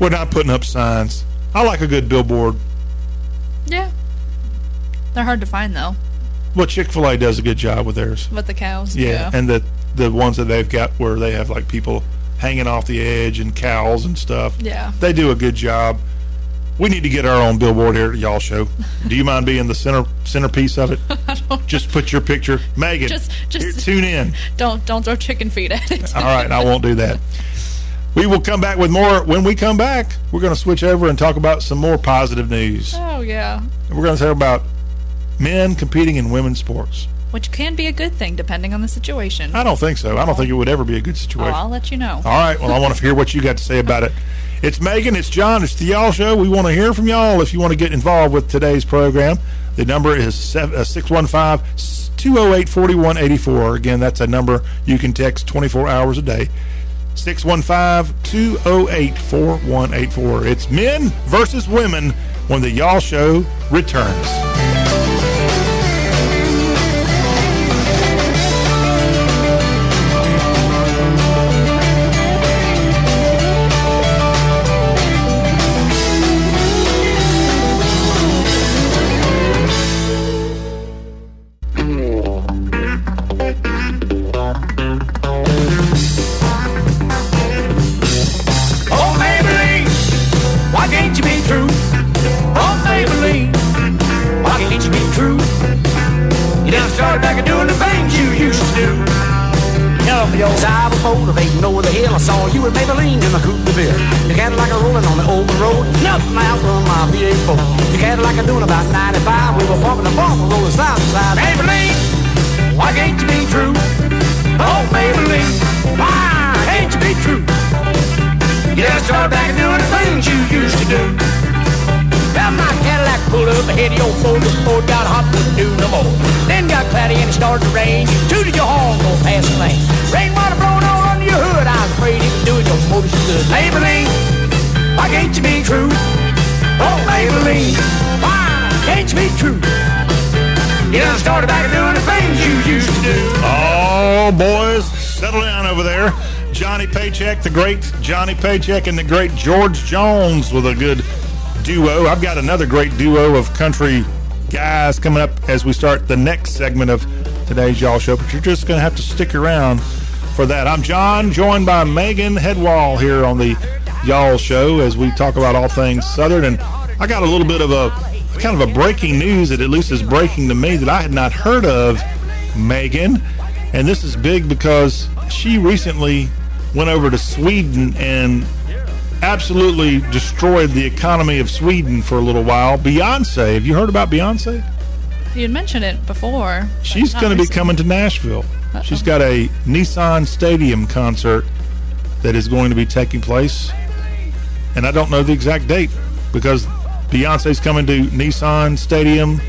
We're not putting up signs. I like a good billboard. Yeah. They're hard to find though. Well, Chick Fil A does a good job with theirs. With the cows. Yeah, and the the ones that they've got where they have like people hanging off the edge and cows and stuff. Yeah. they do a good job. We need to get our own billboard here at y'all show. Do you mind being the center centerpiece of it? Just put your picture, Megan. Just- just- here, tune in. don't don't throw chicken feed at it. All right, I won't do that. We will come back with more. When we come back, we're going to switch over and talk about some more positive news. oh yeah. We're going to talk about men competing in women's sports. Which can be a good thing depending on the situation. I don't think so. I don't think it would ever be a good Oh, situation. I'll let you know. All right. Well, I want to hear what you got to say about it. It's Megan. It's John. It's the Y'all Show. We want to hear from y'all if you want to get involved with today's program. The number is uh, 615 208 4184. Again, that's a number you can text 24 hours a day. 615 208 4184. It's men versus women when the Y'all Show returns. Oh, boys, settle down over there. Johnny Paycheck, the great Johnny Paycheck, and the great George Jones with a good duo. I've got another great duo of country guys coming up as we start the next segment of today's Y'all Show, but you're just going to have to stick around for that. I'm John, joined by Megan Headwall here on the Y'all Show as we talk about all things Southern. And I got a little bit of a kind of a breaking news that at least is breaking to me that I had not heard of, Megan. And this is big because she recently went over to Sweden and absolutely destroyed the economy of Sweden for a little while. Beyonce, have you heard about Beyonce? You had mentioned it before. She's going to be coming to Nashville. Uh-oh. She's got a Nissan Stadium concert that is going to be taking place. And I don't know the exact date because Beyonce's coming to Nissan Stadium.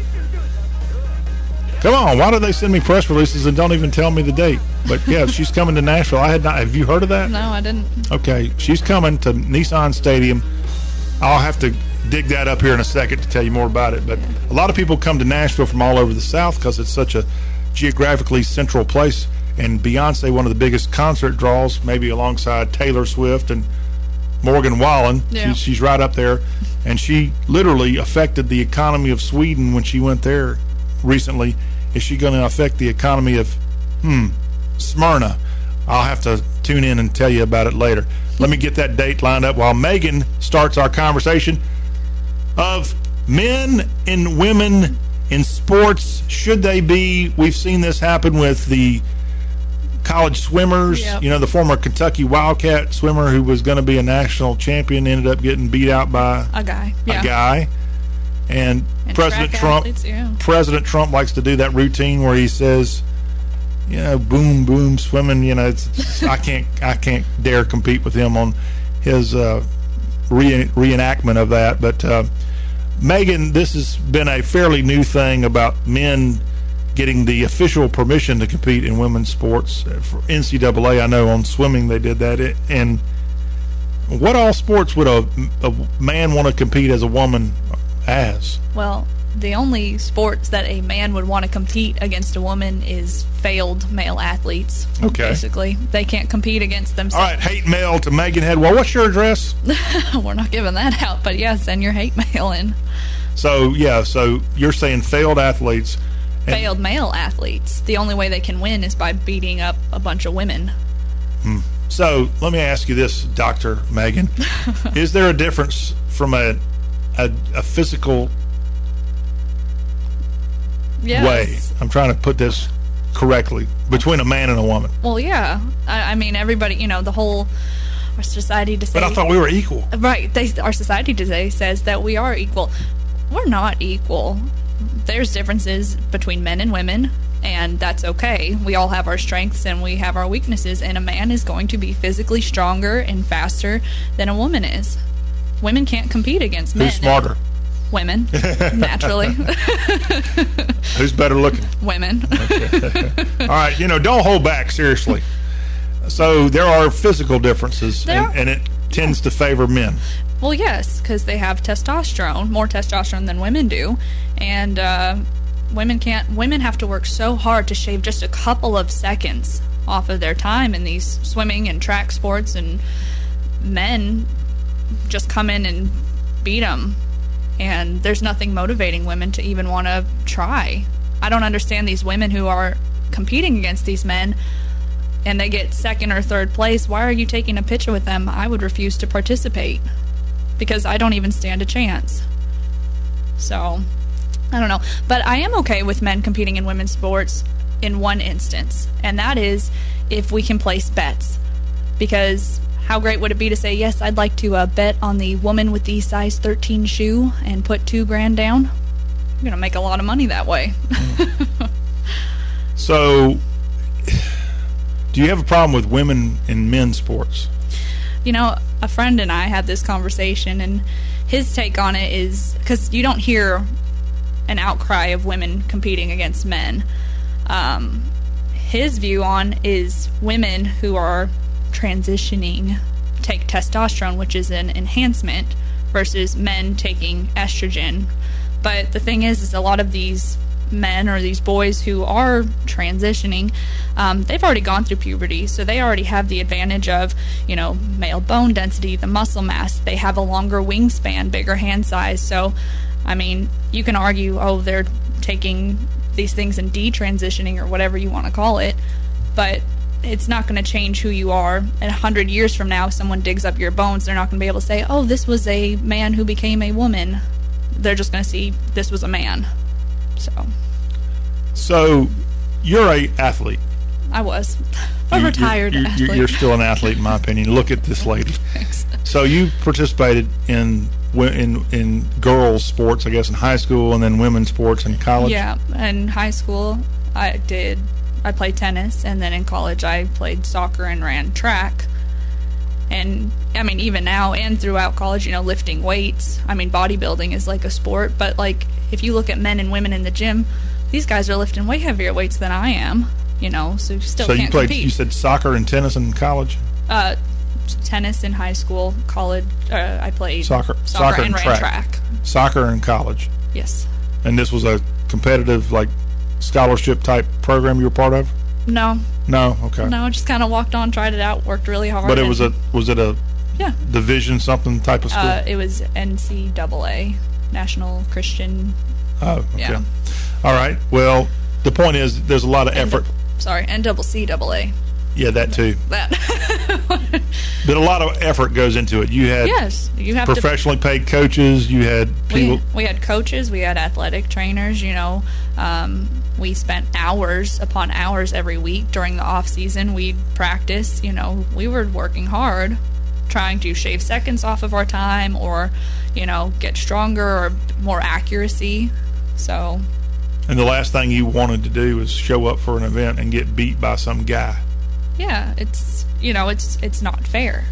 Come on, why do they send me press releases and don't even tell me the date? But yeah, she's coming to Nashville. I had not. Have you heard of that? No, I didn't. Okay, she's coming to Nissan Stadium. I'll have to dig that up here in a second to tell you more about it. But a lot of people come to Nashville from all over the South because it's such a geographically central place. And Beyonce, one of the biggest concert draws, maybe alongside Taylor Swift and Morgan Wallen. Yeah. She's, she's right up there. And she literally affected the economy of Sweden when she went there recently. Is she going to affect the economy of, hmm, Smyrna? I'll have to tune in and tell you about it later. Let me get that date lined up while Megan starts our conversation of men and women in sports. Should they be? We've seen this happen with the college swimmers. Yep. You know, the former Kentucky Wildcat swimmer who was going to be a national champion ended up getting beat out by A guy. Yeah. a guy. And, And President Trump athletes, yeah. President Trump likes to do that routine where he says, you know, boom, boom, swimming. You know, it's, it's- I can't, I can't dare compete with him on his uh, re- reenactment of that. But uh, Megan, this has been a fairly new thing about men getting the official permission to compete in women's sports. For NCAA, I know on swimming they did that. It- And what all sports would a, a man want to compete as a woman as? Well, the only sports that a man would want to compete against a woman is failed male athletes. Okay. Basically, they can't compete against themselves. All right, hate mail to Megan Headwall. What's your address? We're not giving that out, but yeah, send your hate mail in. So yeah, so you're saying failed athletes. and- Failed male athletes. The only way they can win is by beating up a bunch of women. Hmm. So let me ask you this, Doctor Megan: Is there a difference from a a, a physical Yes. way? I'm trying to put this correctly between a man and a woman. Well, yeah. I, I mean, everybody, you know, the whole our society to say But I thought we were equal. Right. They, our society today says that we are equal. We're not equal. There's differences between men and women, and that's okay. We all have our strengths and we have our weaknesses, and a man is going to be physically stronger and faster than a woman is. Women can't compete against men. Who's smarter? Women, naturally. Who's better looking? women. All right, you know, don't hold back. Seriously. So there are physical differences, and, and it tends to favor men. Well, yes, because they have testosterone, more testosterone than women do, and uh, women can't. Women have to work so hard to shave just a couple of seconds off of their time in these swimming and track sports, and men just come in and beat them. And there's nothing motivating women to even want to try. I don't understand these women who are competing against these men and they get second or third place. Why are you taking a picture with them? I would refuse to participate because I don't even stand a chance. So, I don't know. But I am okay with men competing in women's sports in one instance, and that is if we can place bets. Because how great would it be to say, yes, I'd like to uh, bet on the woman with the size 13 shoe and put two grand down? You're going to make a lot of money that way. So, do you have a problem with women in men's sports? You know, a friend and I had this conversation, and his take on it is because you don't hear an outcry of women competing against men. Um, his view on is women who are transitioning take testosterone, which is an enhancement, versus men taking estrogen. But the thing is, is a lot of these men or these boys who are transitioning, um, they've already gone through puberty, so they already have the advantage of, you know, male bone density, the muscle mass. They have a longer wingspan, bigger hand size. So I mean, you can argue, oh, they're taking these things and detransitioning or whatever you want to call it, but it's not going to change who you are. And a hundred years from now, if someone digs up your bones, they're not going to be able to say, "Oh, this was a man who became a woman." They're just going to see this was a man. So So you're a athlete. I was a You- retired you're, you're, athlete. You're still an athlete, in my opinion. Look at this lady. Thanks. So you participated in in in girls sports, I guess, in high school, and then women's sports in college. Yeah, in high school, I did. I played tennis, and then in college, I played soccer and ran track. And I mean, even now and throughout college, you know, lifting weights. I mean, bodybuilding is like a sport, but like if you look at men and women in the gym, these guys are lifting way heavier weights than I am. You know, so you still So you played. compete. You said soccer and tennis in college. uh, tennis in high school, college. Uh, I played Soccer- soccer, soccer and and ran track. track. Soccer in college, Yes. and this was a competitive, like scholarship type program you were part of. No, No, okay. no, just kind of walked on, tried it out, worked really hard. But it was a was it a yeah. division something type of school? Uh, it was NCAA, National Christian. oh, okay. yeah. All right. Well, the point is, there's a lot of effort. Sorry, NCAA. Yeah, that too. That. But a lot of effort goes into it. You had yes, you have to. professionally paid coaches. You had people. We, we had coaches, we had athletic trainers. You know, um, we spent hours upon hours every week during the off season. We'd practice. You know, we were working hard, trying to shave seconds off of our time, or you know, get stronger or more accuracy. So And the last thing you wanted to do was show up for an event and get beat by some guy. yeah, it's you know, it's it's not fair.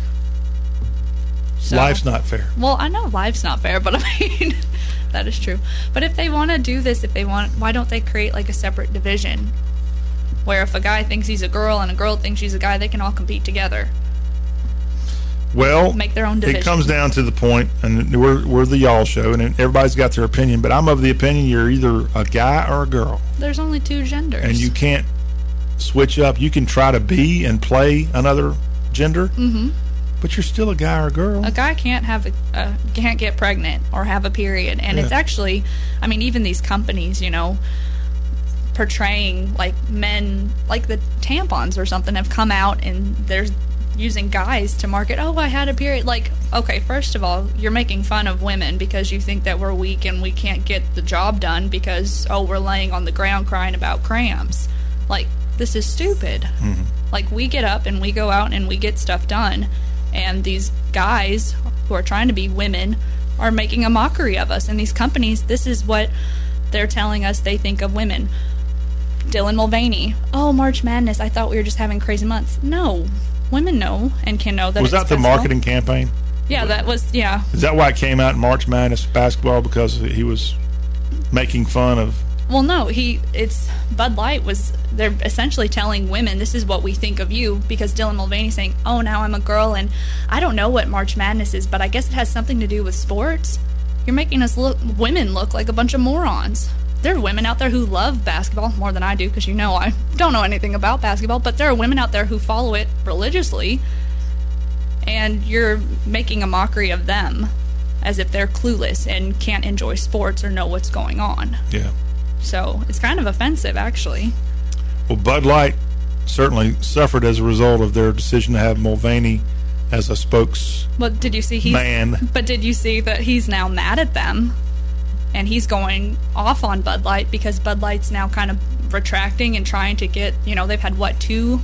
So, Life's not fair. Well, I know life's not fair, but I mean, that is true. But if they want to do this, if they want, why don't they create like a separate division where if a guy thinks he's a girl and a girl thinks she's a guy, they can all compete together? Well, Make their own it comes down to the point, and we're we're the y'all show, and everybody's got their opinion. But I'm of the opinion you're either a guy or a girl, There's only two genders. and you can't switch up. You can try to be and play another gender, mm-hmm. But you're still a guy or a girl. a guy can't have a uh, can't get pregnant or have a period. And it's actually i mean even these companies you know portraying like men like the tampons or something have come out and they're using guys to market oh i had a period. Like okay first of all you're making fun of women because you think that we're weak and we can't get the job done because oh we're laying on the ground crying about cramps like this is stupid. Like we get up and we go out and we get stuff done and these guys who are trying to be women are making a mockery of us. And these companies this is what they're telling us they think of women. Dylan mulvaney. Oh march madness. I thought we were just having crazy months. No. Women know and can know that was that the marketing campaign? yeah that was yeah. Is that why it came out in March Madness basketball? Because he was making fun of? Well, no, he it's Bud Light was they're essentially telling women this is what we think of you because Dylan Mulvaney saying, "Oh, now I'm a girl and I don't know what March Madness is, but I guess it has something to do with sports." You're making us look women look like a bunch of morons. There are women out there who love basketball more than I do because you know I don't know anything about basketball, but there are women out there who follow it religiously and you're making a mockery of them as if they're clueless and can't enjoy sports or know what's going on. Yeah. So it's kind of offensive, actually. Well, Bud Light certainly suffered as a result of their decision to have Mulvaney as a spokes. But did you see he's? But did you see that he's now mad at them, and he's going off on Bud Light because Bud Light's now kind of retracting and trying to get you know they've had what two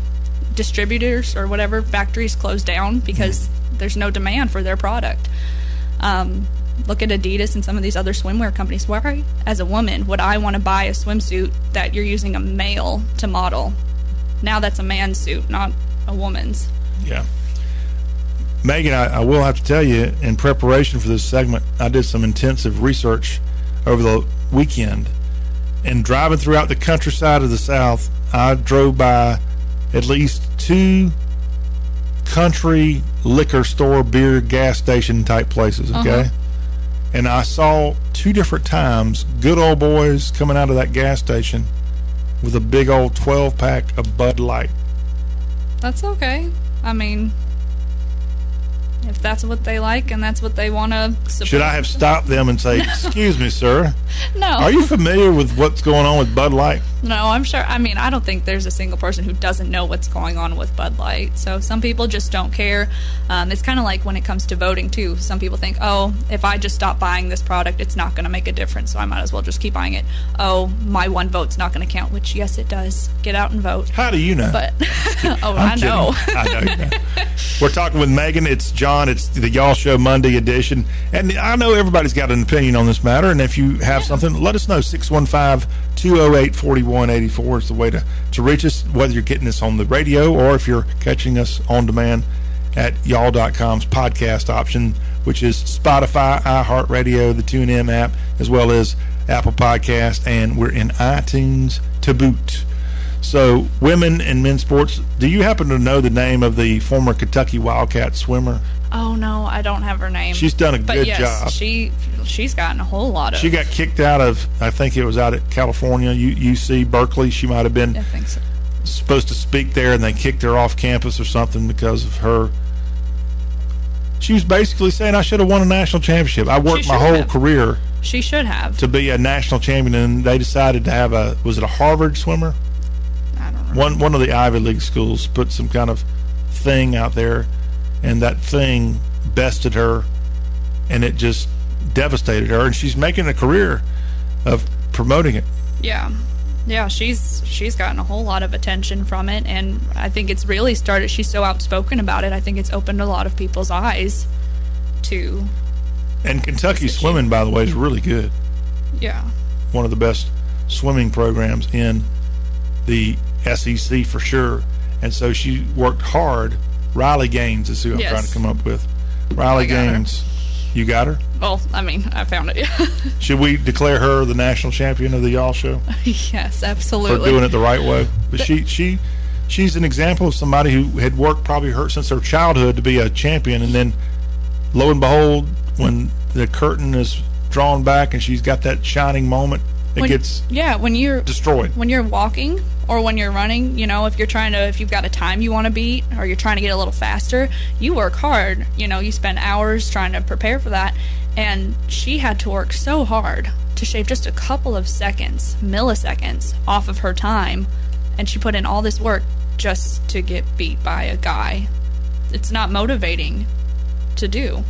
distributors or whatever factories closed down because there's no demand for their product. Um, look at Adidas and some of these other swimwear companies. Why, as a woman, would I want to buy a swimsuit that you're using a male to model? Now that's a man's suit, not a woman's. Yeah. Megan, I, I will have to tell you, in preparation for this segment, I did some intensive research over the weekend. And driving throughout the countryside of the South, I drove by at least two country liquor store, beer, gas station type places, okay? Uh-huh. And I saw two different times good old boys coming out of that gas station with a big old 12 pack of Bud Light. That's okay. I mean, if that's what they like and that's what they want to support. Should I have stopped them and say, "Excuse me, sir, No. are you familiar with what's going on with Bud Light?" No, I'm sure. I mean, I don't think there's a single person who doesn't know what's going on with Bud Light. So some people just don't care. Um, it's kind of like when it comes to voting, too. Some people think, oh, if I just stop buying this product, it's not going to make a difference, so I might as well just keep buying it. Oh, my one vote's not going to count, which, yes, it does. Get out and vote. How do you know? But, oh, I know. I know. you know. We're talking with Megan. It's John. It's the Y'all Show Monday edition. And I know everybody's got an opinion on this matter. And if you have something, let us know. 615 208 4184 is the way to, to reach us, whether you're getting this on the radio or if you're catching us on demand at y'all.com's podcast option, which is Spotify, iHeartRadio, the TuneIn app, as well as Apple Podcast. And we're in iTunes to boot. So, women and men's sports. Do you happen to know the name of the former Kentucky Wildcat swimmer? Oh, no, I don't have her name. She's done a but good yes, job. She, she's gotten a whole lot of. She got kicked out of, I think it was out at California, UC Berkeley. She might have been I think so. supposed to speak there, and they kicked her off campus or something because of her. She was basically saying, "I should have won a national championship. I worked my whole have. career She should have. to be a national champion." And they decided to have a was it a Harvard swimmer? I don't remember. one one of the Ivy League schools put some kind of thing out there, and that thing bested her, and it just devastated her. And she's making a career of promoting it. Yeah. Yeah, she's she's gotten a whole lot of attention from it and I think it's really started she's so outspoken about it. I think it's opened a lot of people's eyes to And Kentucky swimming, by the way, is really good. yeah. One of the best swimming programs in the SEC for sure. And so she worked hard. Riley Gaines is who I'm Yes. trying to come up with. Riley got her. Gaines, you got her. Well, I mean, I found it. Should we declare her the national champion of the Y'all Show? yes, absolutely. for doing it the right way. But she she she's an example of somebody who had worked probably her since her childhood to be a champion, and then lo and behold, when the curtain is drawn back and she's got that shining moment, it When- gets yeah, when you're destroyed. when you're walking or when you're running, you know, if you're trying to, if you've got a time you want to beat or you're trying to get a little faster, you work hard. You know, you spend hours trying to prepare for that. And she had to work so hard to shave just a couple of seconds, milliseconds off of her time. And she put in all this work just to get beat by a guy. It's not motivating to do.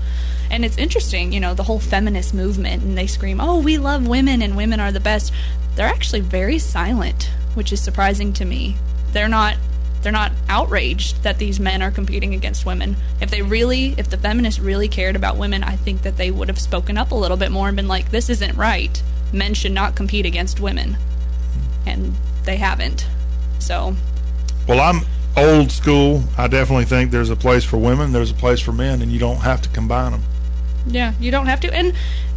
And it's interesting, you know, the whole feminist movement, and they scream, oh, we love women and women are the best. They're actually very silent, which is surprising to me. They're not. They're not outraged that these men are competing against women. If they really, if the feminists really cared about women, I think that they would have spoken up a little bit more and been like, this isn't right. Men should not compete against women. And they haven't. So, Well, I'm old school. I definitely think there's a place for women, there's a place for men, and you don't have to combine them. Yeah, you don't have to. And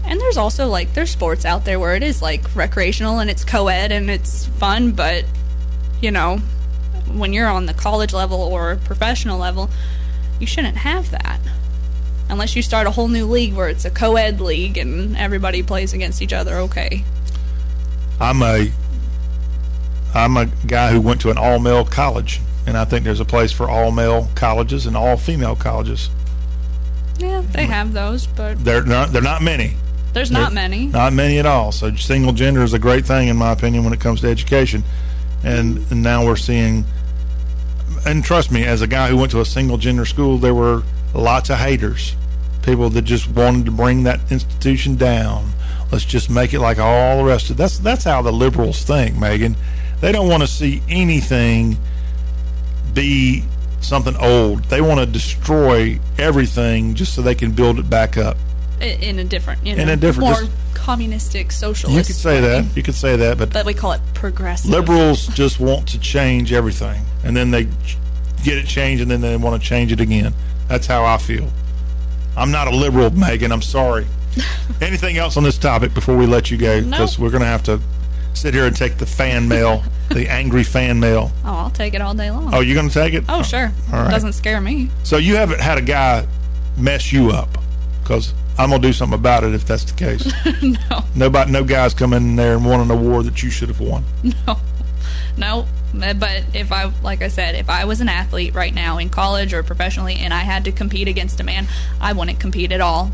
and there's also like there's sports out there where it is like recreational and it's co-ed and it's fun, but you know, when you're on the college level or professional level, you shouldn't have that. Unless you start a whole new league where it's a co-ed league and everybody plays against each other, okay. I'm a I'm a guy who went to an all male college, and I think there's a place for all male colleges and all female colleges. Yeah, they have those, but They're not they're not many. There's not many. Not many at all. So single gender is a great thing in my opinion when it comes to education. And, and now we're seeing and trust me, as a guy who went to a single gender school, there were lots of haters. People that just wanted to bring that institution down. Let's just make it like all the rest of that's that's how the liberals think, Megan. They don't want to see anything be something old. They want to destroy everything just so they can build it back up. In a different, you know, In a different- more just- communistic socialist. You could say way. that. You could say that, but But we call it progressive. liberals just want to change everything, and then they get it changed, and then they want to change it again. That's how I feel. I'm not a liberal, Megan. I'm sorry. Anything else on this topic before we let you go? Because we're going to have to sit here and take the fan mail, the angry fan mail. Oh, I'll take it all day long. Oh, you're going to take it? Oh, sure. all right. Doesn't scare me. So you haven't had a guy mess you up? Because I'm going to do something about it if that's the case. no, Nobody, no guys come in there and won an award that you should have won. no, no. But if I, like I said, if I was an athlete right now in college or professionally and I had to compete against a man, I wouldn't compete at all.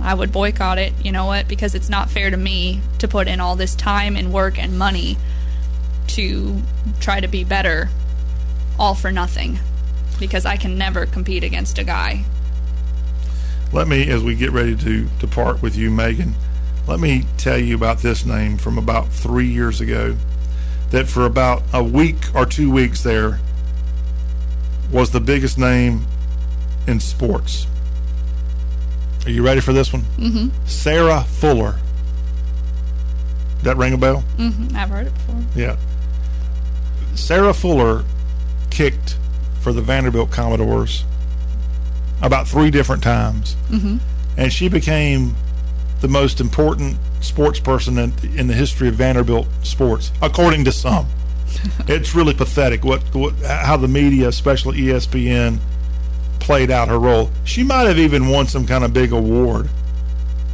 I would boycott it. You know what? Because it's not fair to me to put in all this time and work and money to try to be better all for nothing. Because I can never compete against a guy. Let me, as we get ready to depart with you, Megan, let me tell you about this name from about three years ago. That for about a week or two weeks there was the biggest name in sports. Are you ready for this one? Mm-hmm. Sarah Fuller. That ring a bell? hmm I've heard it before. Yeah. Sarah Fuller kicked for the Vanderbilt Commodores about three different times. Mm-hmm. And she became the most important sports person in, in the history of Vanderbilt sports, according to some. it's really pathetic what, what how the media, especially ESPN, played out her role. She might have even won some kind of big award.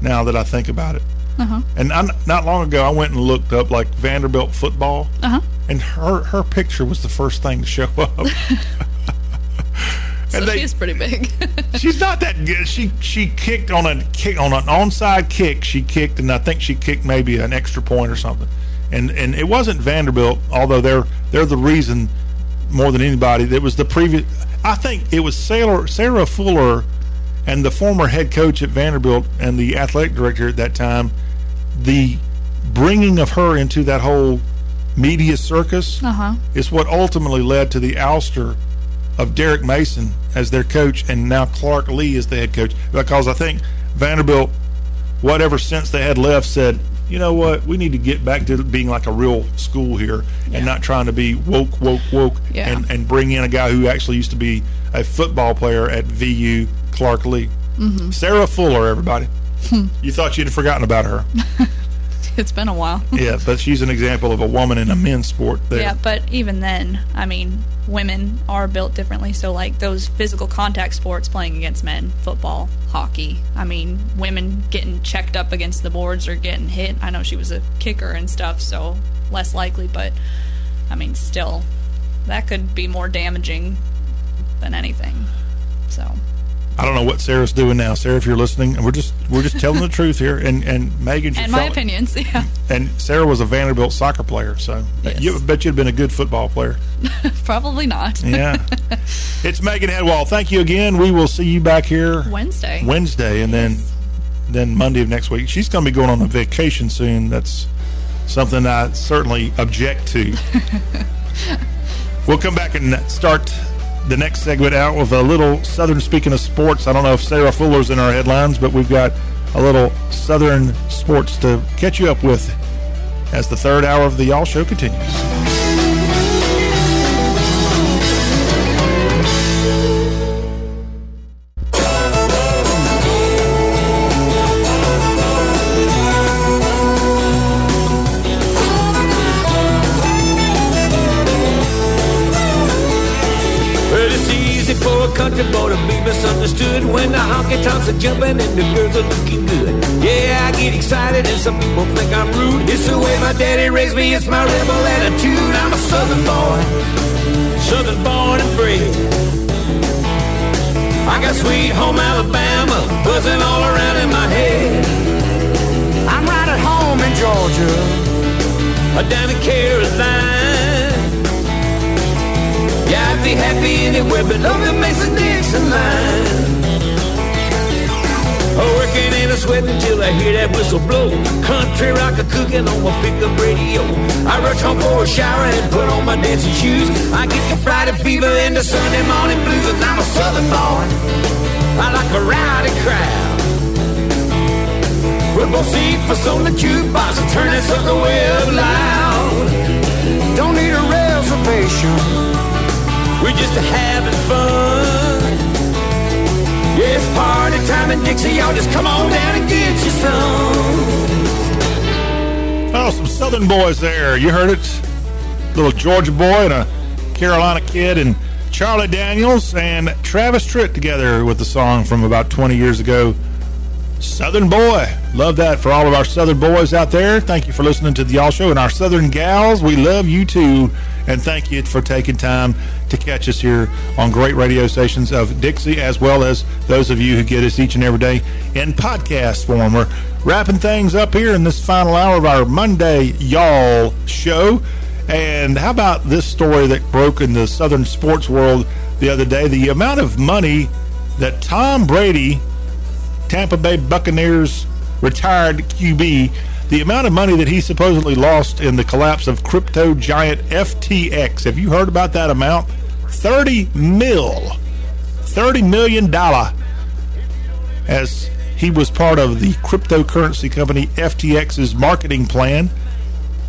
Now that I think about it, Uh-huh. and I, not long ago, I went and looked up like Vanderbilt football, Uh-huh. and her her picture was the first thing to show up. So And they- she is pretty big. She's not that good. She she kicked on a kick on an onside kick. She kicked, and I think she kicked maybe an extra point or something. And and it wasn't Vanderbilt, although they're they're the reason more than anybody. It was the previous. I think it was Sarah Sarah Fuller, and the former head coach at Vanderbilt and the athletic director at that time. The bringing of her into that whole media circus uh-huh. is what ultimately led to the ouster of Derek Mason as their coach and now Clark Lea is the head coach because I think Vanderbilt, whatever sense they had left, said, you know what, we need to get back to being like a real school here and not trying to be woke, woke, woke Yeah. and, and bring in a guy who actually used to be a football player at VU, Clark Lea. Mm-hmm. Sarah Fuller, everybody. you thought you'd have forgotten about her. It's been a while. yeah, but she's an example of a woman in a men's sport there. Yeah, but even then, I mean, women are built differently. So, like those physical contact sports playing against men, football, hockey. I mean, women getting checked up against the boards or getting hit. I know she was a kicker and stuff, so less likely, but I mean, still, that could be more damaging than anything. So, I don't know what Sarah's doing now. Sarah, if you're listening, and we're just we're just telling the truth here. And and Megan, and my opinions, yeah, And Sarah was a Vanderbilt soccer player, so Yes. you bet you'd been a good football player. probably not. Yeah, it's Megan Headwall. Thank you again. We will see you back here Wednesday. Wednesday, and then then Monday of next week. She's going to be going on a vacation soon. That's something I certainly object to. we'll come back and start the next segment out with a little Southern. Speaking of sports, I don't know if Sarah Fuller's in our headlines, but we've got a little Southern sports to catch you up with as the third hour of the Y'all Show continues. It's my rebel attitude. I'm a southern boy, southern born and bred. I got sweet home Alabama buzzing all around in my head. I'm right at home in Georgia, or down in Carolina. Yeah, I'd be happy anywhere below the Mason-Dixon line. Working and a sweating till I hear that whistle blow. Country rock a cooking on my pickup radio. I rush home for a shower and put on my dancing shoes. I get the Friday fever and the Sunday morning blues. I'm a southern boy. I like a rowdy crowd. Put both seat for on the jukebox and turn that sucker way up loud. Don't need a reservation. We're just having fun. It's party time in Dixie. Y'all just come on down and get you some. Oh, some Southern boys there. You heard it. Little Georgia boy and a Carolina kid, and Charlie Daniels and Travis Tritt together with the song from about 20 years ago. Southern Boy. Love that for all of our Southern boys out there. Thank you for listening to the Y'all Show. And our Southern gals, we love you too. And thank you for taking time to catch us here on great radio stations of Dixie, as well as those of you who get us each and every day in podcast form. We're wrapping things up here in this final hour of our Monday Y'all Show. And how about this story that broke in the Southern sports world the other day? The amount of money that Tom Brady, Tampa Bay Buccaneers retired QB, the amount of money that he supposedly lost in the collapse of crypto giant FTX. Have you heard about that amount? 30 mil. 30 million dollar as he was part of the cryptocurrency company FTX's marketing plan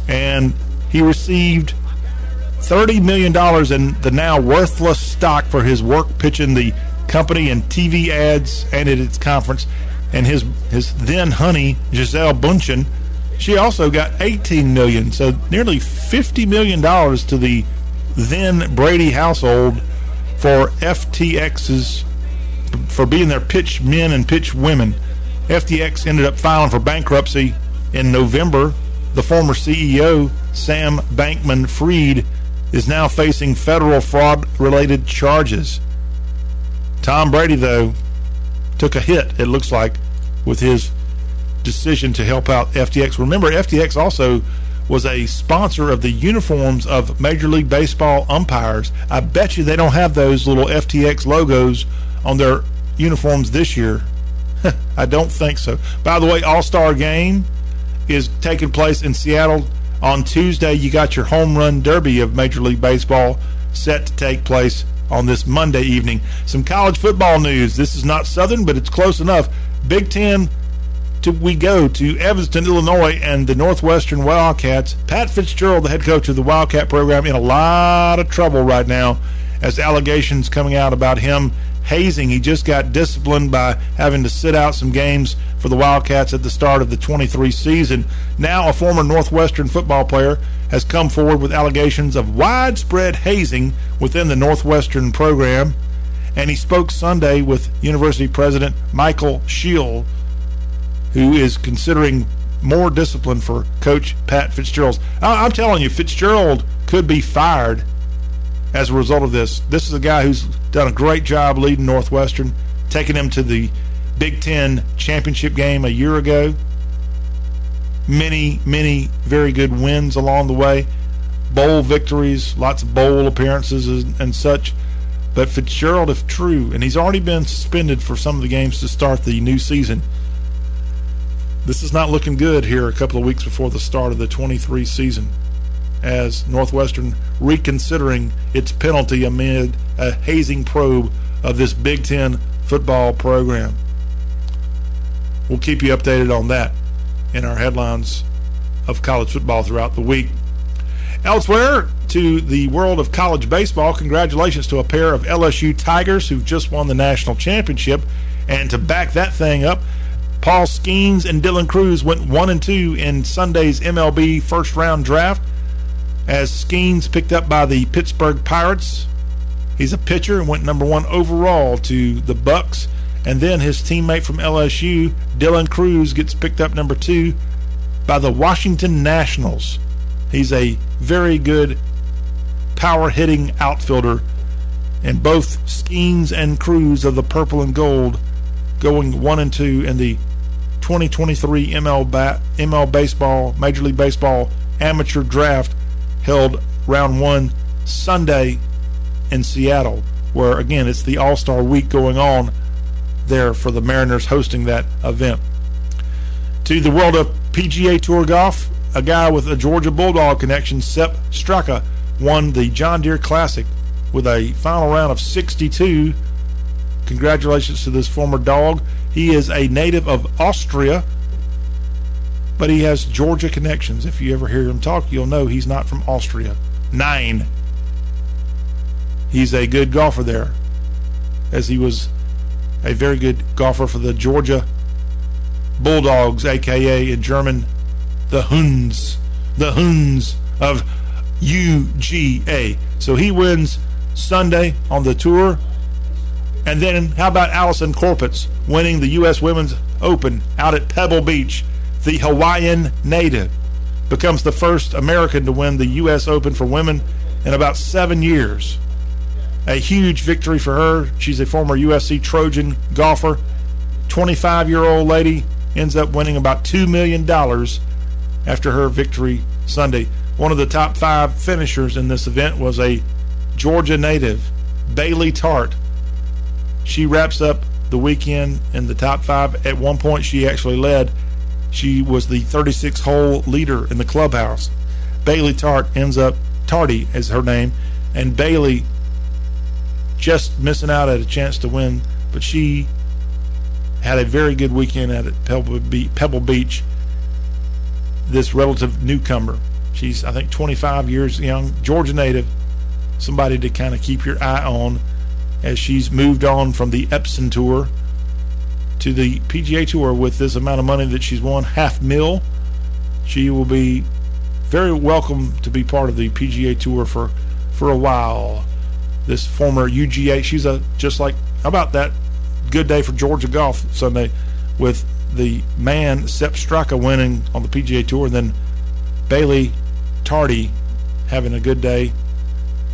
and he received $30 million in the now worthless stock for his work pitching the company in TV ads and at its conference. And his, his then honey, Gisele Bundchen, she also got 18 million. So nearly $50 million to the then Brady household for FTX's, for being their pitch men and pitch women. FTX ended up filing for bankruptcy in November. The former CEO Sam Bankman Fried, is now facing federal fraud related charges. Tom Brady, though, took a hit, it looks like, with his decision to help out FTX. Remember, FTX also was a sponsor of the uniforms of Major League Baseball umpires. I bet you they don't have those little FTX logos on their uniforms this year. I don't think so. By the way, All Star Game is taking place in Seattle on Tuesday, you got your home run derby of Major League Baseball set to take place on this Monday evening. Some college football news. This is not Southern, but it's close enough. Big Ten, to, we go to Evanston, Illinois, and the Northwestern Wildcats. Pat Fitzgerald, the head coach of the Wildcat program, in a lot of trouble right now as allegations coming out about him hazing. He just got disciplined by having to sit out some games for the Wildcats at the start of the 23 season. Now, a former Northwestern football player has come forward with allegations of widespread hazing within the Northwestern program. And he spoke Sunday with University President Michael Schill, who is considering more discipline for Coach Pat Fitzgerald. I'm telling you, Fitzgerald could be fired as a result of this. This is a guy who's done a great job leading Northwestern, taking them to the Big Ten championship game a year ago. Many, many very good wins along the way, bowl victories, lots of bowl appearances and such. But Fitzgerald, if true, and he's already been suspended for some of the games to start the new season. This is not looking good here a couple of weeks before the start of the 23 season as Northwestern reconsidering its penalty amid a hazing probe of this Big Ten football program. We'll keep you updated on that in our headlines of college football throughout the week. Elsewhere, to the world of college baseball, congratulations to a pair of LSU Tigers who've just won the national championship. And to back that thing up, Paul Skenes and Dylan Crews went 1 and 2 in Sunday's MLB first round draft as Skenes picked up by the Pittsburgh Pirates. He's a pitcher and went number one overall to the Bucks. And then his teammate from LSU, Dylan Crews, gets picked up number two by the Washington Nationals. He's a very good power hitting outfielder. And both Skenes and Crews of the purple and gold going one and two in the 2023 ML, ba- ML Baseball, Major League Baseball amateur draft held round one Sunday in Seattle, where again it's the All Star Week going on there for the Mariners hosting that event. To the world of PGA Tour golf, a guy with a Georgia Bulldog connection, Sepp Straka, won the John Deere Classic with a final round of 62. Congratulations to this former dog. He is a native of Austria but he has Georgia connections. If you ever hear him talk, you'll know he's not from Austria. Nine. He's a good golfer there, as he was a very good golfer for the Georgia Bulldogs, aka in German, the Huns, the Huns of UGA. So he wins Sunday on the tour. And then how about Allisen Corpuz winning the U.S. Women's Open out at Pebble Beach? The Hawaiian native becomes the first American to win the U.S. Open for women in about seven years. A huge victory for her. She's a former USC Trojan golfer. 25 year old lady ends up winning about $2 million after her victory Sunday. One of the top five finishers in this event was a Georgia native, Bailey Tart. She wraps up the weekend in the top five. At one point, she actually led. She was the 36 hole leader in the clubhouse. Bailey Tart ends up, Tardy as her name, and Bailey just missing out at a chance to win, but she had a very good weekend at Pebble Beach. This relative newcomer, she's I think 25 years young, Georgia native, somebody to kind of keep your eye on as she's moved on from the Epson Tour to the PGA Tour with this amount of money that she's won, half mil. She will be very welcome to be part of the PGA Tour for for a while. This former UGA, she's a just like how about that good day for Georgia golf Sunday with the man Sepp Straka winning on the PGA Tour, and then Bailey Tardy having a good day.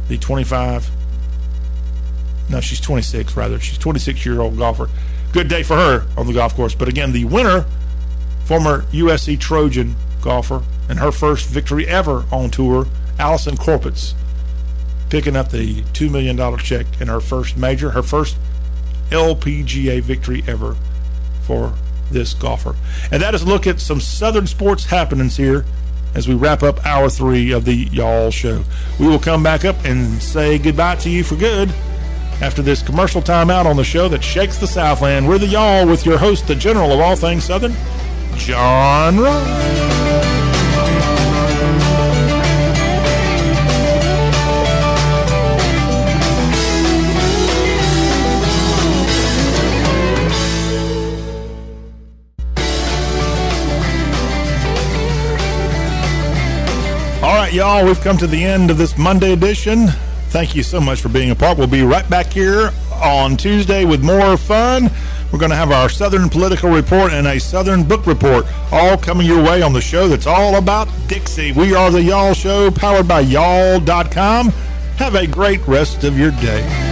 The 25, no, she's 26 rather. She's 26 year old golfer. Good day for her on the golf course. But again, the winner, former USC Trojan golfer, and her first victory ever on tour, Allisen Corpuz, picking up the $2 million check in her first major, her first LPGA victory ever for this golfer. And that is a look at some Southern sports happenings here as we wrap up hour three of the Y'all Show. We will come back up and say goodbye to you for good after this commercial timeout on the show that shakes the Southland. We're the Y'all with your host, the general of all things Southern, John Ross. right, y'all, we've come to the end of this Monday edition. Thank you so much for being a part. We'll be right back here on Tuesday with more fun. We're going to have our Southern Political Report and a Southern Book Report all coming your way on the show that's all about Dixie. We are the Y'all Show, powered by y'all.com. Have a great rest of your day.